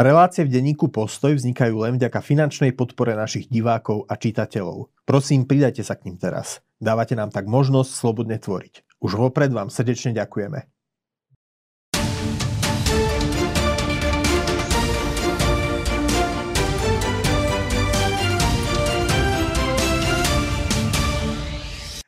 Relácie v denníku Postoj vznikajú len vďaka finančnej podpore našich divákov a čitateľov. Prosím, pridajte sa k ním teraz. Dávate nám tak možnosť slobodne tvoriť. Už vopred vám srdečne ďakujeme.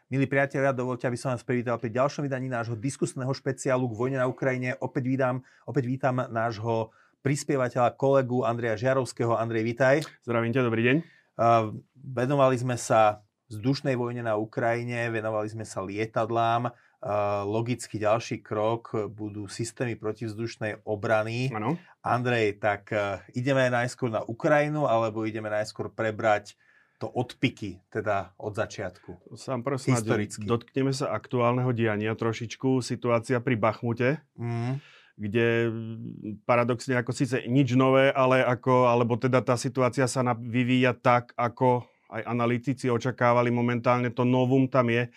Milí priatelia, dovolte, aby som vás privítal pri ďalšom vydaní nášho diskusného špeciálu k vojne na Ukrajine. Opäť vítam, opäť vítam nášho prispievateľa, kolegu Andreja Žiarovského. Andrej, vítaj. Zdravím ťa, dobrý deň. Uh, venovali sme sa vzdušnej vojne na Ukrajine, venovali sme sa lietadlám. Uh, logicky ďalší krok budú systémy protivzdušnej obrany. Ano. Andrej, tak uh, ideme najskôr na Ukrajinu, alebo ideme najskôr prebrať to odpiky, teda od začiatku. Sám prosím, Historicky. dotkneme sa aktuálneho diania trošičku. Situácia pri Bachmute. Mm kde paradoxne ako síce nič nové, ale ako, alebo teda tá situácia sa vyvíja tak, ako aj analytici očakávali momentálne, to novum tam je. E,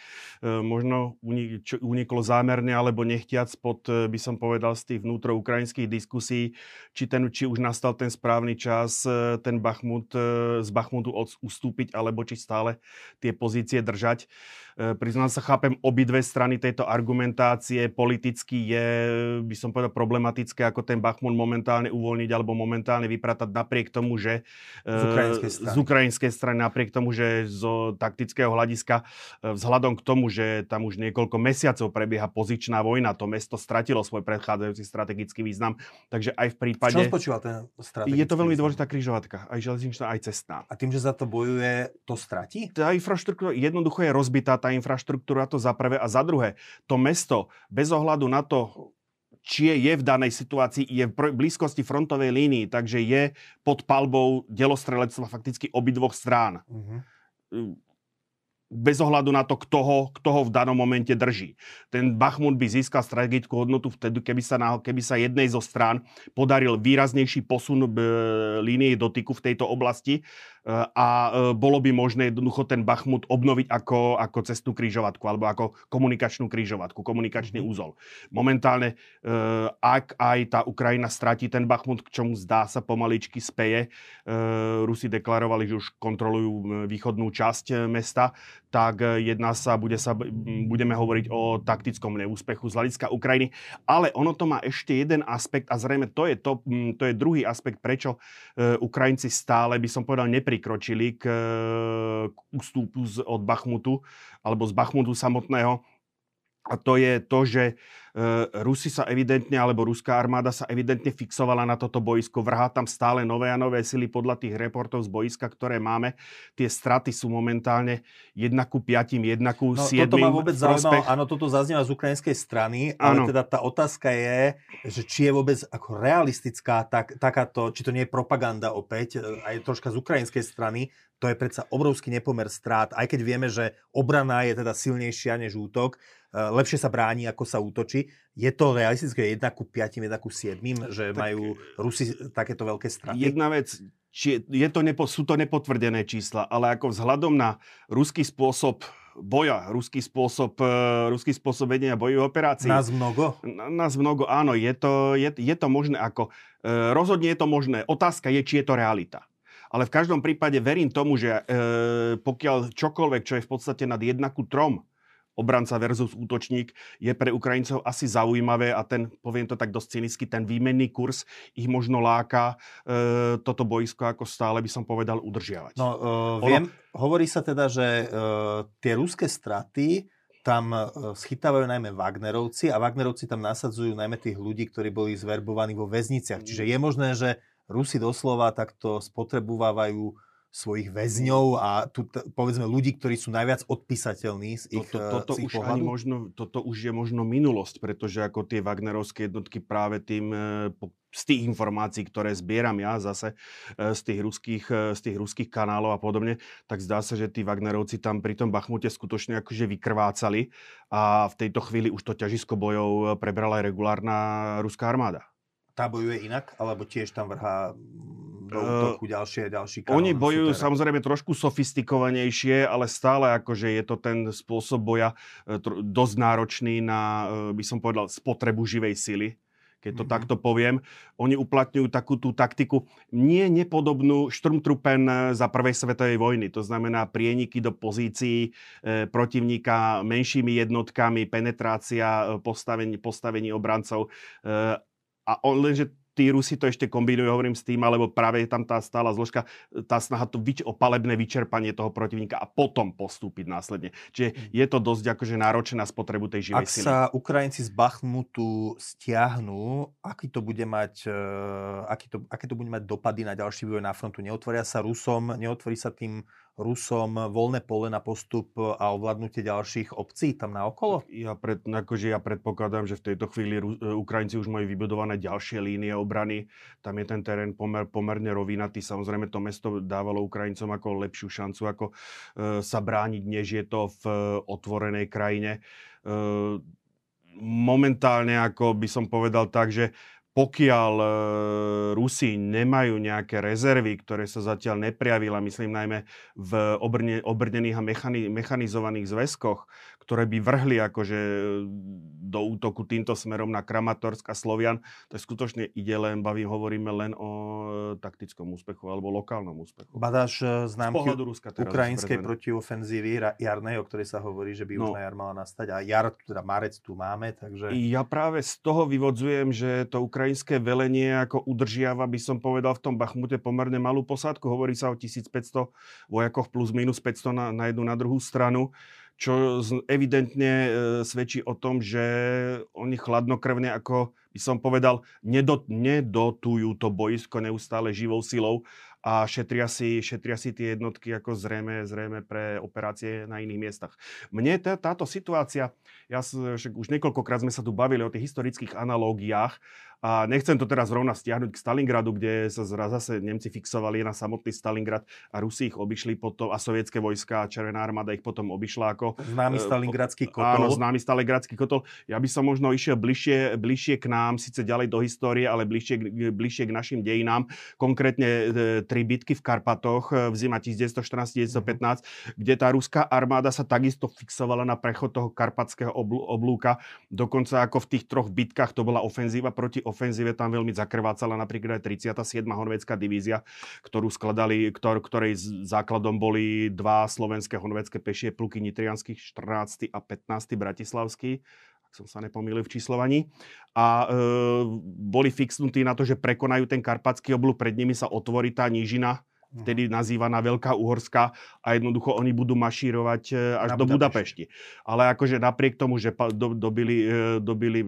možno uniklo zámerne alebo nechtiac pod, e, by som povedal, z tých vnútroukrajinských diskusí, či, ten, či už nastal ten správny čas, e, ten Bachmut, z Bachmutu ustúpiť, alebo či stále tie pozície držať. Priznám sa, chápem obidve strany tejto argumentácie. Politicky je, by som povedal, problematické, ako ten Bachmut momentálne uvoľniť alebo momentálne vypratať napriek tomu, že z ukrajinskej strany, z ukrajinskej strany napriek tomu, že zo taktického hľadiska, e, vzhľadom k tomu, že tam už niekoľko mesiacov prebieha pozičná vojna, to mesto stratilo svoj predchádzajúci strategický význam. Takže aj v prípade... Čo spočíva ten strategický Je to veľmi dôležitá križovatka, aj železničná, aj cestná. A tým, že za to bojuje, to stratí? Tá infraštruktúra jednoducho je rozbitá, tá infraštruktúra to za prvé a za druhé. To mesto, bez ohľadu na to, či je v danej situácii, je v blízkosti frontovej línii, takže je pod palbou delostrelectva fakticky obidvoch strán. Uh-huh bez ohľadu na to, kto ho, kto ho v danom momente drží. Ten Bachmut by získal strategickú hodnotu vtedy, keby sa, na, keby sa jednej zo strán podaril výraznejší posun b, línie dotyku v tejto oblasti a e, bolo by možné jednoducho ten Bachmut obnoviť ako, ako cestnú krížovatku alebo ako komunikačnú krížovatku, komunikačný mm. úzol. Momentálne, e, ak aj tá Ukrajina stratí ten Bachmut, k čomu zdá sa pomaličky speje, e, Rusi deklarovali, že už kontrolujú východnú časť mesta, tak jedná sa, bude sa, budeme hovoriť o taktickom neúspechu z hľadiska Ukrajiny. Ale ono to má ešte jeden aspekt a zrejme to je, to, to je druhý aspekt, prečo Ukrajinci stále, by som povedal, nepri prikročili k, k ústupu z, od Bachmutu alebo z Bachmutu samotného. A to je to, že Rusi sa evidentne, alebo ruská armáda sa evidentne fixovala na toto boisko. Vrhá tam stále nové a nové sily podľa tých reportov z boiska, ktoré máme. Tie straty sú momentálne 1 ku 5, 1 ku 7. No, toto ma vôbec zaujímalo. Áno, toto zaznieva z ukrajinskej strany, ale ano. teda tá otázka je, že či je vôbec ako realistická tak, takáto, či to nie je propaganda opäť, eh, aj troška z ukrajinskej strany, to je predsa obrovský nepomer strát, aj keď vieme, že obrana je teda silnejšia než útok, eh, lepšie sa bráni, ako sa útočí. Je to realistické 1 ku 5, 1 ku 7, že tak, majú Rusi takéto veľké straty? Jedna vec, či je to nepo, sú to nepotvrdené čísla, ale ako vzhľadom na ruský spôsob boja, ruský spôsob, uh, ruský spôsob vedenia bojových operácií. Nás mnoho? Nás mnoho, áno. Je to, je, je to možné ako... Uh, rozhodne je to možné. Otázka je, či je to realita. Ale v každom prípade verím tomu, že uh, pokiaľ čokoľvek, čo je v podstate nad 1 ku 3, obranca versus útočník je pre Ukrajincov asi zaujímavé a ten, poviem to tak dosť cynicky, ten výmenný kurz ich možno láka e, toto boisko ako stále by som povedal udržiavať. No, viem, ono... hovorí sa teda, že uh, tie ruské straty tam uh, schytávajú najmä Wagnerovci a Wagnerovci tam nasadzujú najmä tých ľudí, ktorí boli zverbovaní vo väzniciach. Čiže je možné, že Rusi doslova takto spotrebovávajú svojich väzňov a tu, povedzme ľudí, ktorí sú najviac odpísateľní z ich, toto, toto, z ich už ani možno, toto už je možno minulosť, pretože ako tie Wagnerovské jednotky práve tým e, z tých informácií, ktoré zbieram ja zase e, z tých ruských, z tých ruských kanálov a podobne, tak zdá sa, že tí Wagnerovci tam pri tom Bachmute skutočne akože vykrvácali a v tejto chvíli už to ťažisko bojov prebrala aj regulárna ruská armáda. Tá bojuje inak, alebo tiež tam vrhá do útoku ďalšie ďalší kanón. Oni bojujú super. samozrejme trošku sofistikovanejšie, ale stále akože je to ten spôsob boja e, dosť náročný na, e, by som povedal, spotrebu živej sily keď to mm-hmm. takto poviem. Oni uplatňujú takú tú taktiku nie nepodobnú Sturmtruppen za prvej svetovej vojny. To znamená prieniky do pozícií e, protivníka menšími jednotkami, penetrácia, e, postavení, postavení obrancov. E, a on, lenže tí Rusi to ešte kombinujú, hovorím s tým, alebo práve je tam tá stála zložka, tá snaha to vyč- o palebné vyčerpanie toho protivníka a potom postúpiť následne. Čiže mm. je to dosť akože náročné na spotrebu tej živej Ak sily. sa Ukrajinci z Bachmutu stiahnu, aký to bude mať, uh, aký to, aké to bude mať dopady na ďalší vývoj na frontu? Neotvoria sa Rusom, neotvorí sa tým Rusom voľné pole na postup a ovládnutie ďalších obcí tam na okolo? Ja, pred, akože ja predpokladám, že v tejto chvíli Ru, e, Ukrajinci už majú vybudované ďalšie línie obrany. Tam je ten terén pomer, pomerne rovinatý. Samozrejme to mesto dávalo Ukrajincom ako lepšiu šancu, ako e, sa brániť, než je to v e, otvorenej krajine. E, momentálne, ako by som povedal tak, že pokiaľ e, Rusi nemajú nejaké rezervy, ktoré sa zatiaľ neprejavila, myslím najmä v obrne, obrnených a mechani, mechanizovaných zväzkoch, ktoré by vrhli akože do útoku týmto smerom na Kramatorsk a Slovian, to je skutočne ide len, bavím, hovoríme len o e, taktickom úspechu alebo lokálnom úspechu. Badáš e, známky Ruska ukrajinskej protiofenzívy jarnej, o ktorej sa hovorí, že by no, už na jar mala nastať a jar, teda marec tu máme, takže... Ja práve z toho vyvodzujem, že to ukrajinské velenie ako udržiava, by som povedal, v tom Bachmute pomerne malú posádku. Hovorí sa o 1500 vojakoch plus minus 500 na, na jednu na druhú stranu čo evidentne e, svedčí o tom, že oni chladnokrvne, ako by som povedal, nedot, nedotujú to boisko neustále živou silou a šetria si, šetria si tie jednotky ako zrejme, zrejme pre operácie na iných miestach. Mne tá, táto situácia, ja však už niekoľkokrát sme sa tu bavili o tých historických analógiách a nechcem to teraz rovna stiahnuť k Stalingradu, kde sa zase Nemci fixovali na samotný Stalingrad a Rusi ich obišli potom a sovietské vojska a Červená armáda ich potom obišla ako... Známy e, Stalingradský kotol. Áno, známy Stalingradský kotol. Ja by som možno išiel bližšie, bližšie k nám, síce ďalej do histórie, ale bližšie, bližšie k našim dejinám. Konkrétne e, tri bitky v Karpatoch e, v zima 1914-1915, kde tá ruská armáda sa takisto fixovala na prechod toho karpatského oblúka. Dokonca ako v tých troch bitkách to bola ofenzíva proti ofenzíve ofenzíve tam veľmi zakrvácala napríklad aj 37. horvetská divízia, ktorú skladali, ktor, ktorej základom boli dva slovenské horvetské pešie pluky Nitrianských 14. a 15. Bratislavský som sa nepomýlil v číslovaní. A e, boli fixnutí na to, že prekonajú ten karpatský oblúk, pred nimi sa otvorí tá nížina, vtedy nazývaná Veľká Uhorská a jednoducho oni budú mašírovať e, až Na do Budapešti. Ale akože napriek tomu, že do, dobili, e, dobili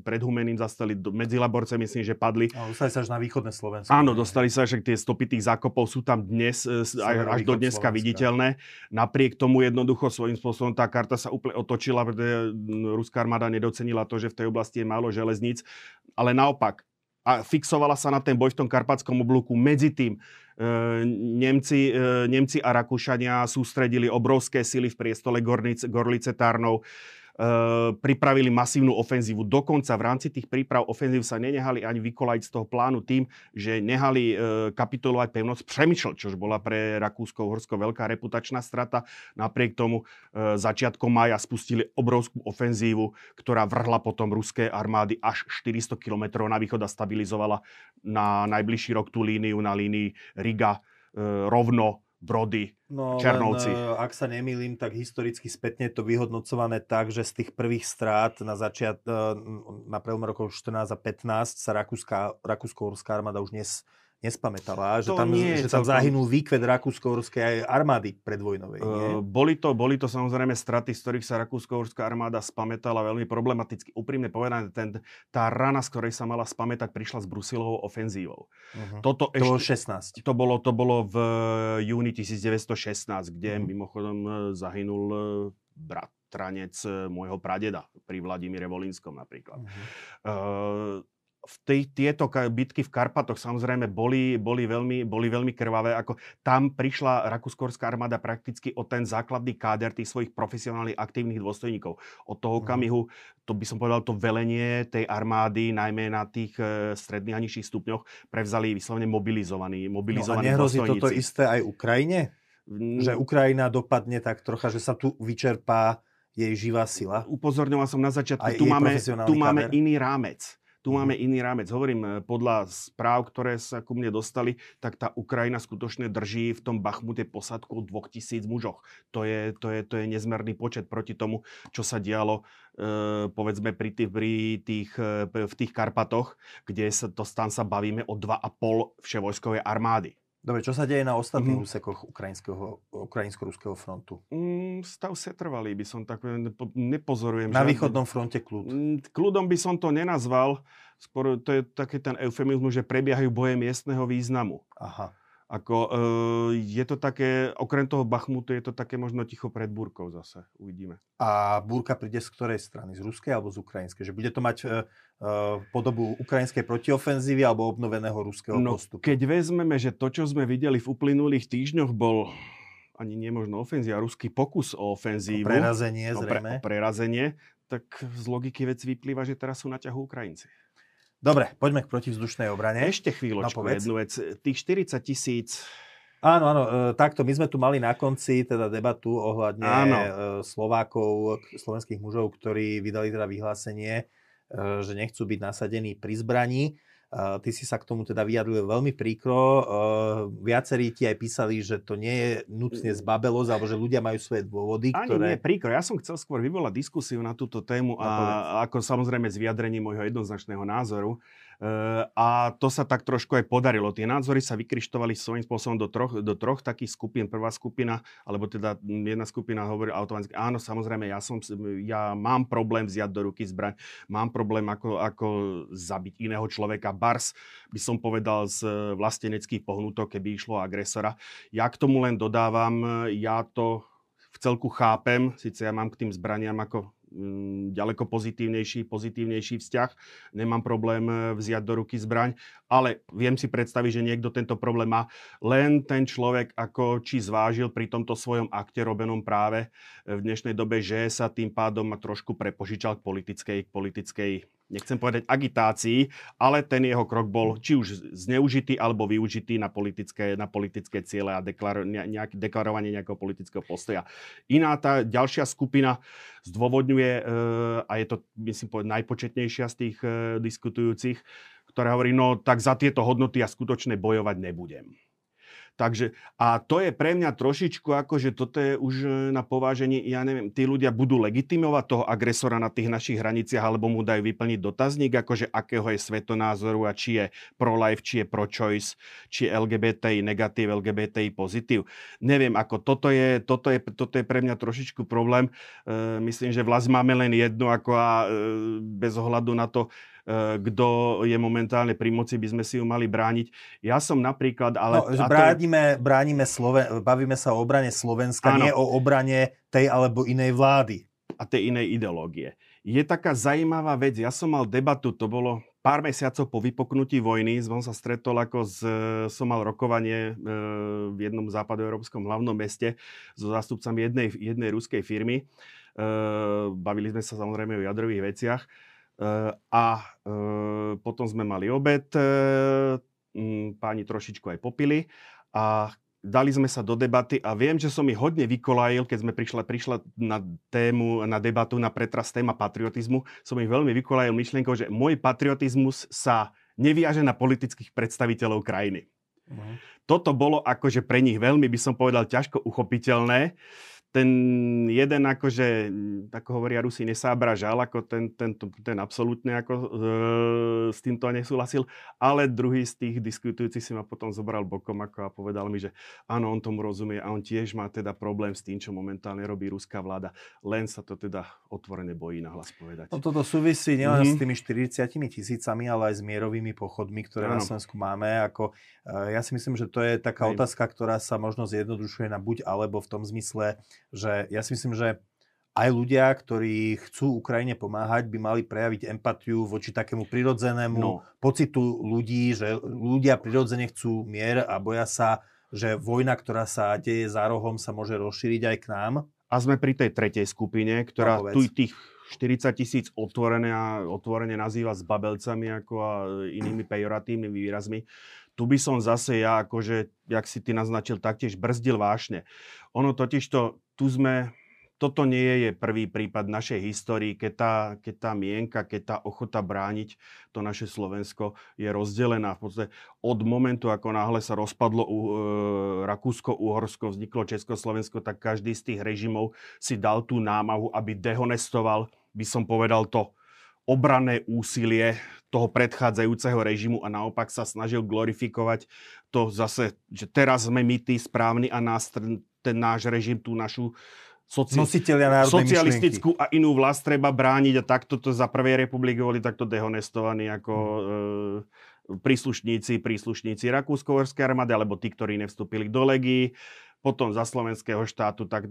pred Humeným zastali, do, medzi Laborce myslím, že padli. A dostali sa až na východné Slovensko. Áno, dostali sa, že tie stopy tých zákopov sú tam dnes, e, aj, až do dneska Slovenska. viditeľné. Napriek tomu jednoducho svojím spôsobom tá karta sa úplne otočila, pretože ruská armáda nedocenila to, že v tej oblasti je málo železníc. Ale naopak, a fixovala sa na ten boj v tom karpatskom oblúku. Medzi tým Nemci, e, Nemci a Rakúšania sústredili obrovské sily v priestole Gorlice Tárnov. Eh, pripravili masívnu ofenzívu. Dokonca v rámci tých príprav ofenzív sa nenehali ani vykolajiť z toho plánu tým, že nehali e, kapitulovať pevnosť Přemyšl, čo bola pre Rakúsko-Horsko veľká reputačná strata. Napriek tomu e, začiatkom maja spustili obrovskú ofenzívu, ktorá vrhla potom ruské armády až 400 km na východ a stabilizovala na najbližší rok tú líniu na línii Riga rovno Brody, no, Černovci. Len, ak sa nemýlim, tak historicky spätne je to vyhodnocované tak, že z tých prvých strát na začiat, e, na prelom rokov 14 a 15 sa Rakúsko-Horská armáda už dnes nespamätala, že tam, nie, že tam zahynul výkvet rakúsko-horskej armády predvojnovej. Nie? Uh, boli, to, boli to samozrejme straty, z ktorých sa rakúsko-horská armáda spamätala veľmi problematicky. Úprimne povedané, ten, tá rana, z ktorej sa mala spamätať, prišla s Brusilovou ofenzívou. Uh-huh. Toto to ešte, bolo 16. To bolo, to bolo v júni 1916, kde uh-huh. mimochodom e, zahynul e, bratranec môjho pradeda pri Vladimíre Volinskom napríklad. Uh-huh. Uh, v tej, tieto bitky v Karpatoch samozrejme boli, boli, veľmi, boli veľmi krvavé. Ako tam prišla rakúskorská armáda prakticky o ten základný káder tých svojich profesionálnych aktívnych dôstojníkov. Od toho mhm. okamihu, to by som povedal, to velenie tej armády, najmä na tých e, stredných a nižších stupňoch, prevzali vyslovene mobilizovaní, mobilizovaní no a nehrozí toto isté aj Ukrajine? Že Ukrajina dopadne tak trocha, že sa tu vyčerpá jej živá sila? Upozorňoval som na začiatku, tu máme, tu máme iný rámec Tu máme iný rámec. Hovorím, e, podľa správ, ktoré sa ku mne dostali, tak tá Ukrajina skutočne drží v tom Bachmute posadku 2000 mužoch. To je, to, je, to je nezmerný počet proti tomu, čo sa dialo e, povedzme pri tých, pri tých, e, v tých Karpatoch, kde sa, to, tam sa bavíme o 2,5 vševojskovej armády. Dobre, čo sa deje na ostatných mm. úsekoch ukrajinsko-ruského frontu? Mm, stav setrvalý by som tak nepo, nepozorujem. Na žiadny... východnom fronte kľud? Mm, kľudom by som to nenazval. Skôr to je taký ten eufemizmus, že prebiehajú boje miestneho významu. Aha. Ako, e, je to také, okrem toho Bachmutu, je to také možno ticho pred búrkou zase. Uvidíme. A búrka príde z ktorej strany? Z ruskej alebo z ukrajinskej? Že bude to mať e, e, podobu ukrajinskej protiofenzívy alebo obnoveného ruského no, postupu? Keď vezmeme, že to, čo sme videli v uplynulých týždňoch, bol ani nemožno ofenzíva, ruský pokus o ofenzívu. O prerazenie, zrejme. O, pre, o prerazenie, tak z logiky vec vyplýva, že teraz sú na ťahu Ukrajinci. Dobre, poďme k protivzdušnej obrane. Ešte chvíľočku, no, jednu vec. Tých 40 tisíc Áno, áno, e, takto. My sme tu mali na konci teda debatu ohľadne áno. E, Slovákov, slovenských mužov, ktorí vydali teda vyhlásenie, e, že nechcú byť nasadení pri zbraní. Ty si sa k tomu teda vyjadril veľmi príkro. Viacerí ti aj písali, že to nie je nutne zbabelosť, alebo že ľudia majú svoje dôvody, Ani ktoré... nie príkro. Ja som chcel skôr vyvolať diskusiu na túto tému a ako samozrejme z vyjadrení môjho jednoznačného názoru. A to sa tak trošku aj podarilo. Tie názory sa vykrištovali svojím spôsobom do troch, do troch takých skupín. Prvá skupina, alebo teda jedna skupina hovorí automaticky, áno, samozrejme, ja, som, ja mám problém vziať do ruky zbraň, mám problém ako, ako zabiť iného človeka. Bars by som povedal z vlasteneckých pohnutok, keby išlo agresora. Ja k tomu len dodávam, ja to v celku chápem, síce ja mám k tým zbraniam ako ďaleko pozitívnejší, pozitívnejší vzťah. Nemám problém eh, vziať do ruky zbraň, ale viem si predstaviť, že niekto tento problém má. Len ten človek ako či zvážil pri tomto svojom akte robenom práve eh, v dnešnej dobe, že sa tým pádom trošku prepožičal k politickej, k politickej nechcem povedať agitácii, ale ten jeho krok bol či už zneužitý alebo využitý na politické, na politické ciele a deklar, nejak, deklarovanie nejakého politického postoja. Iná tá ďalšia skupina zdôvodňuje, e, a je to myslím povedať najpočetnejšia z tých e, diskutujúcich, ktorá hovorí, no tak za tieto hodnoty ja skutočne bojovať nebudem. Takže, a to je pre mňa trošičku ako, že toto je už e, na povážení, ja neviem, tí ľudia budú legitimovať toho agresora na tých našich hraniciach, alebo mu dajú vyplniť dotazník, akože akého je svetonázoru a či je pro-life, či je pro-choice, či je LGBTI negatív, LGBTI pozitív. Neviem, ako toto je, toto je, toto je pre mňa trošičku problém. E, myslím, že vlast máme len jednu, ako a e, bez ohľadu na to, kto je momentálne pri moci, by sme si ju mali brániť. Ja som napríklad... Ale, no, bránime, je... bránime Sloven... bavíme sa o obrane Slovenska, ano. nie o obrane tej alebo inej vlády. A tej inej ideológie. Je taká zaujímavá vec, ja som mal debatu, to bolo pár mesiacov po vypoknutí vojny, som sa stretol ako z, som mal rokovanie e, v jednom západoeurópskom hlavnom meste so zástupcami jednej, jednej ruskej firmy. E, bavili sme sa samozrejme o jadrových veciach. Eh, a eh, potom sme mali obed, eh, páni trošičku aj popili a dali sme sa do debaty a viem, že som ich hodne vykolajil, keď sme prišla, prišla na tému, na debatu, na pretras téma patriotizmu, som ich veľmi vykolajil myšlienkou, že môj patriotizmus sa neviaže na politických predstaviteľov krajiny. Uh-huh. Toto bolo akože pre nich veľmi, by som povedal, ťažko uchopiteľné ten jeden akože, ako hovoria Rusi, nesábra žal, ako ten, ten, ten absolútne ako e, s týmto nesúhlasil, ale druhý z tých diskutujúcich si ma potom zobral bokom ako a povedal mi, že áno, on tomu rozumie a on tiež má teda problém s tým, čo momentálne robí ruská vláda. Len sa to teda otvorene bojí na hlas povedať. No toto súvisí nielen mm-hmm. s tými 40 tisícami, ale aj s mierovými pochodmi, ktoré ano. na Slovensku máme. Ako, e, ja si myslím, že to je taká Aj. otázka, ktorá sa možno zjednodušuje na buď alebo v tom zmysle, že ja si myslím, že aj ľudia, ktorí chcú Ukrajine pomáhať, by mali prejaviť empatiu voči takému prirodzenému no. pocitu ľudí, že ľudia prirodzene chcú mier a boja sa, že vojna, ktorá sa deje za rohom, sa môže rozšíriť aj k nám. A sme pri tej tretej skupine, ktorá no, tu tých 40 tisíc otvorené a otvorene nazýva s babelcami ako a inými pejoratívnymi výrazmi tu by som zase ja, akože, jak si ty naznačil, taktiež brzdil vášne. Ono totiž to, tu sme, toto nie je prvý prípad našej histórii, keď tá, keď tá mienka, keď tá ochota brániť to naše Slovensko je rozdelená. V podstate od momentu, ako náhle sa rozpadlo uh, Rakúsko-Uhorsko, vzniklo Československo, tak každý z tých režimov si dal tú námahu, aby dehonestoval, by som povedal to, obranné úsilie toho predchádzajúceho režimu a naopak sa snažil glorifikovať to zase, že teraz sme my tí správni a nás ten náš režim, tú našu soci... socialistickú myšlienky. a inú vlast treba brániť a takto to za prvej republiky boli takto dehonestovaní ako hmm. e, príslušníci, príslušníci Rakúsko-Horskej armády alebo tí, ktorí nevstúpili do legii potom za slovenského štátu tak,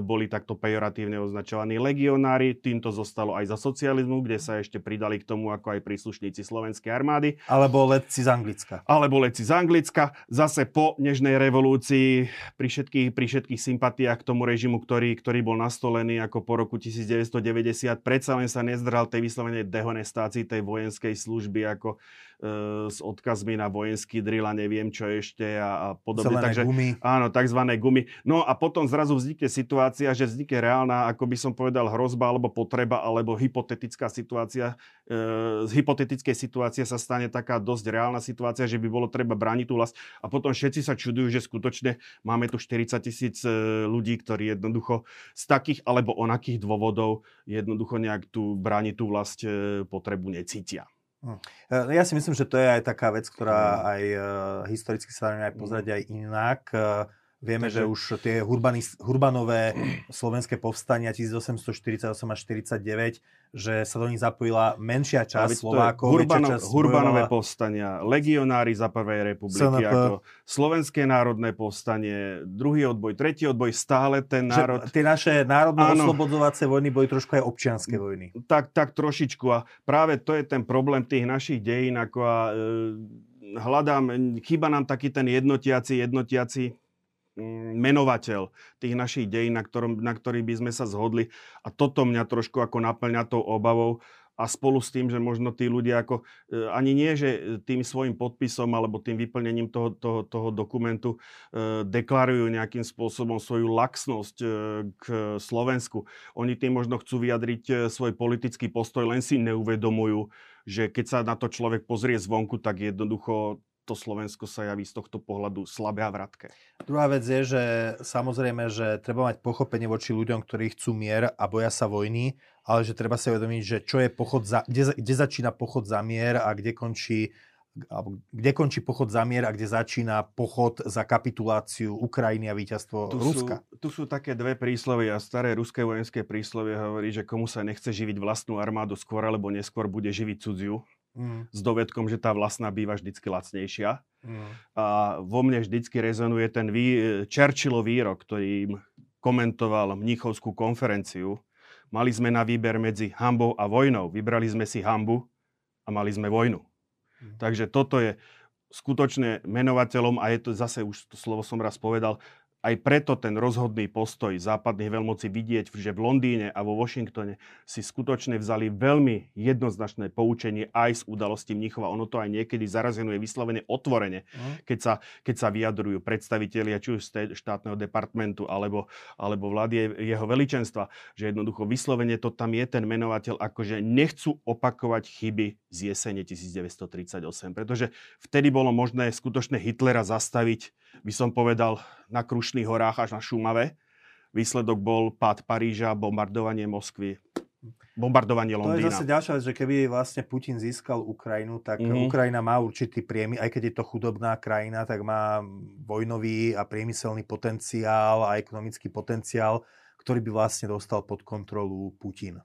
boli takto pejoratívne označovaní legionári. Týmto zostalo aj za socializmu, kde sa ešte pridali k tomu ako aj príslušníci slovenskej armády. Alebo letci z Anglicka. Alebo letci z Anglicka. Zase po nežnej revolúcii pri všetkých, pri všetkých sympatiách k tomu režimu, ktorý, ktorý bol nastolený ako po roku 1990, predsa len sa nezdral tej vyslovenej dehonestácii tej vojenskej služby ako e, s odkazmi na vojenský drill a neviem čo ešte a, a podobne. Zelené Takže, gumy. Áno, takzvané gumy. No a potom zrazu vznikne situácia, že vznikne reálna, ako by som povedal, hrozba alebo potreba alebo hypotetická situácia. E, z hypotetickej situácie sa stane taká dosť reálna situácia, že by bolo treba brániť tú vlast. A potom všetci sa čudujú, že skutočne máme tu 40 tisíc e, ľudí, ktorí jednoducho z takých alebo onakých dôvodov jednoducho nejak tú brániť tú vlast e, potrebu necítia. Hm. Ja si myslím, že to je aj taká vec, ktorá hm. aj historicky sa dá aj pozrieť aj inak. Vieme, Takže... že už tie hurbani, hurbanové slovenské povstania 1848 až 49, že sa do nich zapojila menšia časť Slovákov. Hurbano, časť hurbanové bojovala... povstania, legionári za prvej republiky, SNP. ako Slovenské národné povstanie, druhý odboj, tretí odboj, stále ten národ... Že tie naše národno-oslobodzovacie vojny boli trošku aj občianské vojny. Tak, tak trošičku a práve to je ten problém tých našich dejín, ako a, e, hľadám, chýba nám taký ten jednotiaci, jednotiaci menovateľ tých našich dejín, na, ktorom, na ktorý by sme sa zhodli. A toto mňa trošku ako naplňa tou obavou, a spolu s tým, že možno tí ľudia ako, e, ani nie, že tým svojim podpisom alebo tým vyplnením toho, toho, toho dokumentu e, deklarujú nejakým spôsobom svoju laxnosť e, k Slovensku. Oni tým možno chcú vyjadriť svoj politický postoj, len si neuvedomujú, že keď sa na to človek pozrie zvonku, tak jednoducho to Slovensko sa javí z tohto pohľadu slabé a vratké. Druhá vec je, že samozrejme, že treba mať pochopenie voči ľuďom, ktorí chcú mier a boja sa vojny, ale že treba si uvedomiť, že čo je pochod za, kde, kde začína pochod za mier a kde končí alebo kde končí pochod za mier a kde začína pochod za kapituláciu Ukrajiny a víťazstvo tu Ruska. Sú, tu sú také dve príslovy a staré ruské vojenské príslovie hovorí, že komu sa nechce živiť vlastnú armádu skôr alebo neskôr bude živiť cudziu mm. s dovedkom, že tá vlastná býva vždycky lacnejšia. Mm. A vo mne vždycky rezonuje ten vý, Churchillov výrok, ktorý komentoval Mnichovskú konferenciu. Mali sme na výber medzi hambou a vojnou. Vybrali sme si hambu a mali sme vojnu. Mm. Takže toto je skutočne menovateľom, a je to zase, už to slovo som raz povedal, aj preto ten rozhodný postoj západných veľmocí vidieť, že v Londýne a vo Washingtone si skutočne vzali veľmi jednoznačné poučenie aj z udalosti Mnichova. Ono to aj niekedy zarazenuje vyslovene otvorene, mm. keď, sa, keď sa vyjadrujú predstavitelia či už štátneho departmentu alebo, alebo vlády jeho veličenstva, že jednoducho vyslovene to tam je ten menovateľ, akože nechcú opakovať chyby z jesene 1938, pretože vtedy bolo možné skutočne Hitlera zastaviť, by som povedal, na Krušných horách až na Šumave. Výsledok bol pád Paríža, bombardovanie Moskvy, bombardovanie Londýna. To je zase ďalšia vec, že keby vlastne Putin získal Ukrajinu, tak mm-hmm. Ukrajina má určitý priemy, aj keď je to chudobná krajina, tak má vojnový a priemyselný potenciál a ekonomický potenciál, ktorý by vlastne dostal pod kontrolu Putin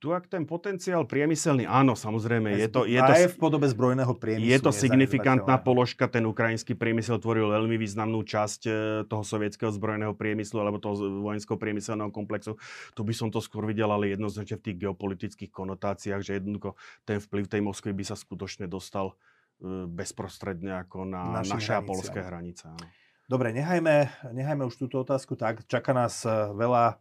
tu ak ten potenciál priemyselný, áno, samozrejme, je to... Je to aj v podobe zbrojného priemyslu. Je to signifikantná položka, ten ukrajinský priemysel tvoril veľmi významnú časť e, toho sovietského zbrojného priemyslu alebo toho vojenského priemyselného komplexu. Tu by som to skôr videl, ale jednoznačne v tých geopolitických konotáciách, že jednoducho ten vplyv tej Moskvy by sa skutočne dostal e, bezprostredne ako na naše a polské hranice. Áno. Dobre, nechajme, nechajme už túto otázku tak. Čaká nás e, veľa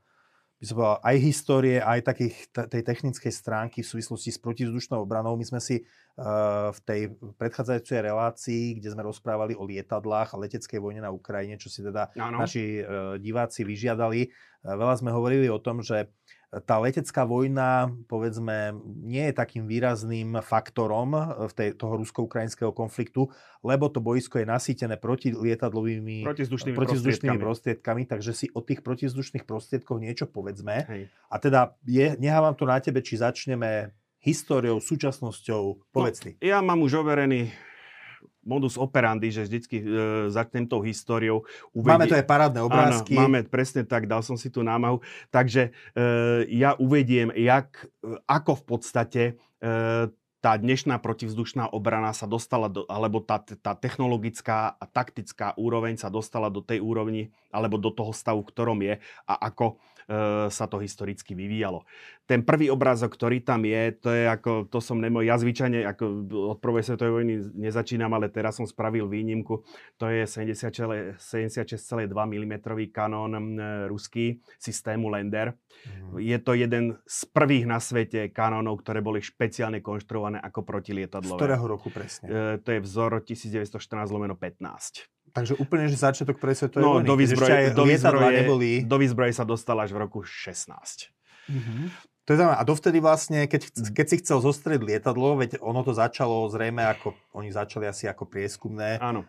by som povedal, aj histórie, aj takých, tej technickej stránky v súvislosti s protivzdušnou obranou. My sme si uh, v tej predchádzajúcej relácii, kde sme rozprávali o lietadlách a leteckej vojne na Ukrajine, čo si teda ano. naši uh, diváci vyžiadali, uh, veľa sme hovorili o tom, že tá letecká vojna, povedzme, nie je takým výrazným faktorom v tej, toho rusko-ukrajinského konfliktu, lebo to boisko je nasýtené proti lietadlovými protizdušnými, protizdušnými prostriedkami. takže si o tých protizdušných prostriedkoch niečo povedzme. Hej. A teda je, nechávam to na tebe, či začneme históriou, súčasnosťou, povedz no, Ja mám už overený modus operandi, že vždycky e, začnem tou históriou. Uvedie... Máme tu aj parádne obrázky. Áno, máme presne tak, dal som si tú námahu. Takže e, ja uvediem, jak, e, ako v podstate e, tá dnešná protivzdušná obrana sa dostala, do, alebo tá, tá technologická a taktická úroveň sa dostala do tej úrovni, alebo do toho stavu, v ktorom je a ako sa to historicky vyvíjalo. Ten prvý obrázok, ktorý tam je, to je ako, to som nemo, ja zvyčajne ako od prvej svetovej vojny nezačínam, ale teraz som spravil výnimku, to je 76,2 mm kanón ruský systému Lender. Mm. Je to jeden z prvých na svete kanónov, ktoré boli špeciálne konštruované ako protilietadlové. Z ktorého roku presne? E, to je vzor 1914 lomeno 15. Takže úplne, že začiatok prvej svetovej no, vojny. Do výzbroje, do, výzbroje, neboli... do výzbroje sa dostala až v roku 16. Mm-hmm. To je zaujímavé. A dovtedy vlastne, keď, keď si chcel zostrieť lietadlo, veď ono to začalo zrejme ako, oni začali asi ako prieskumné uh,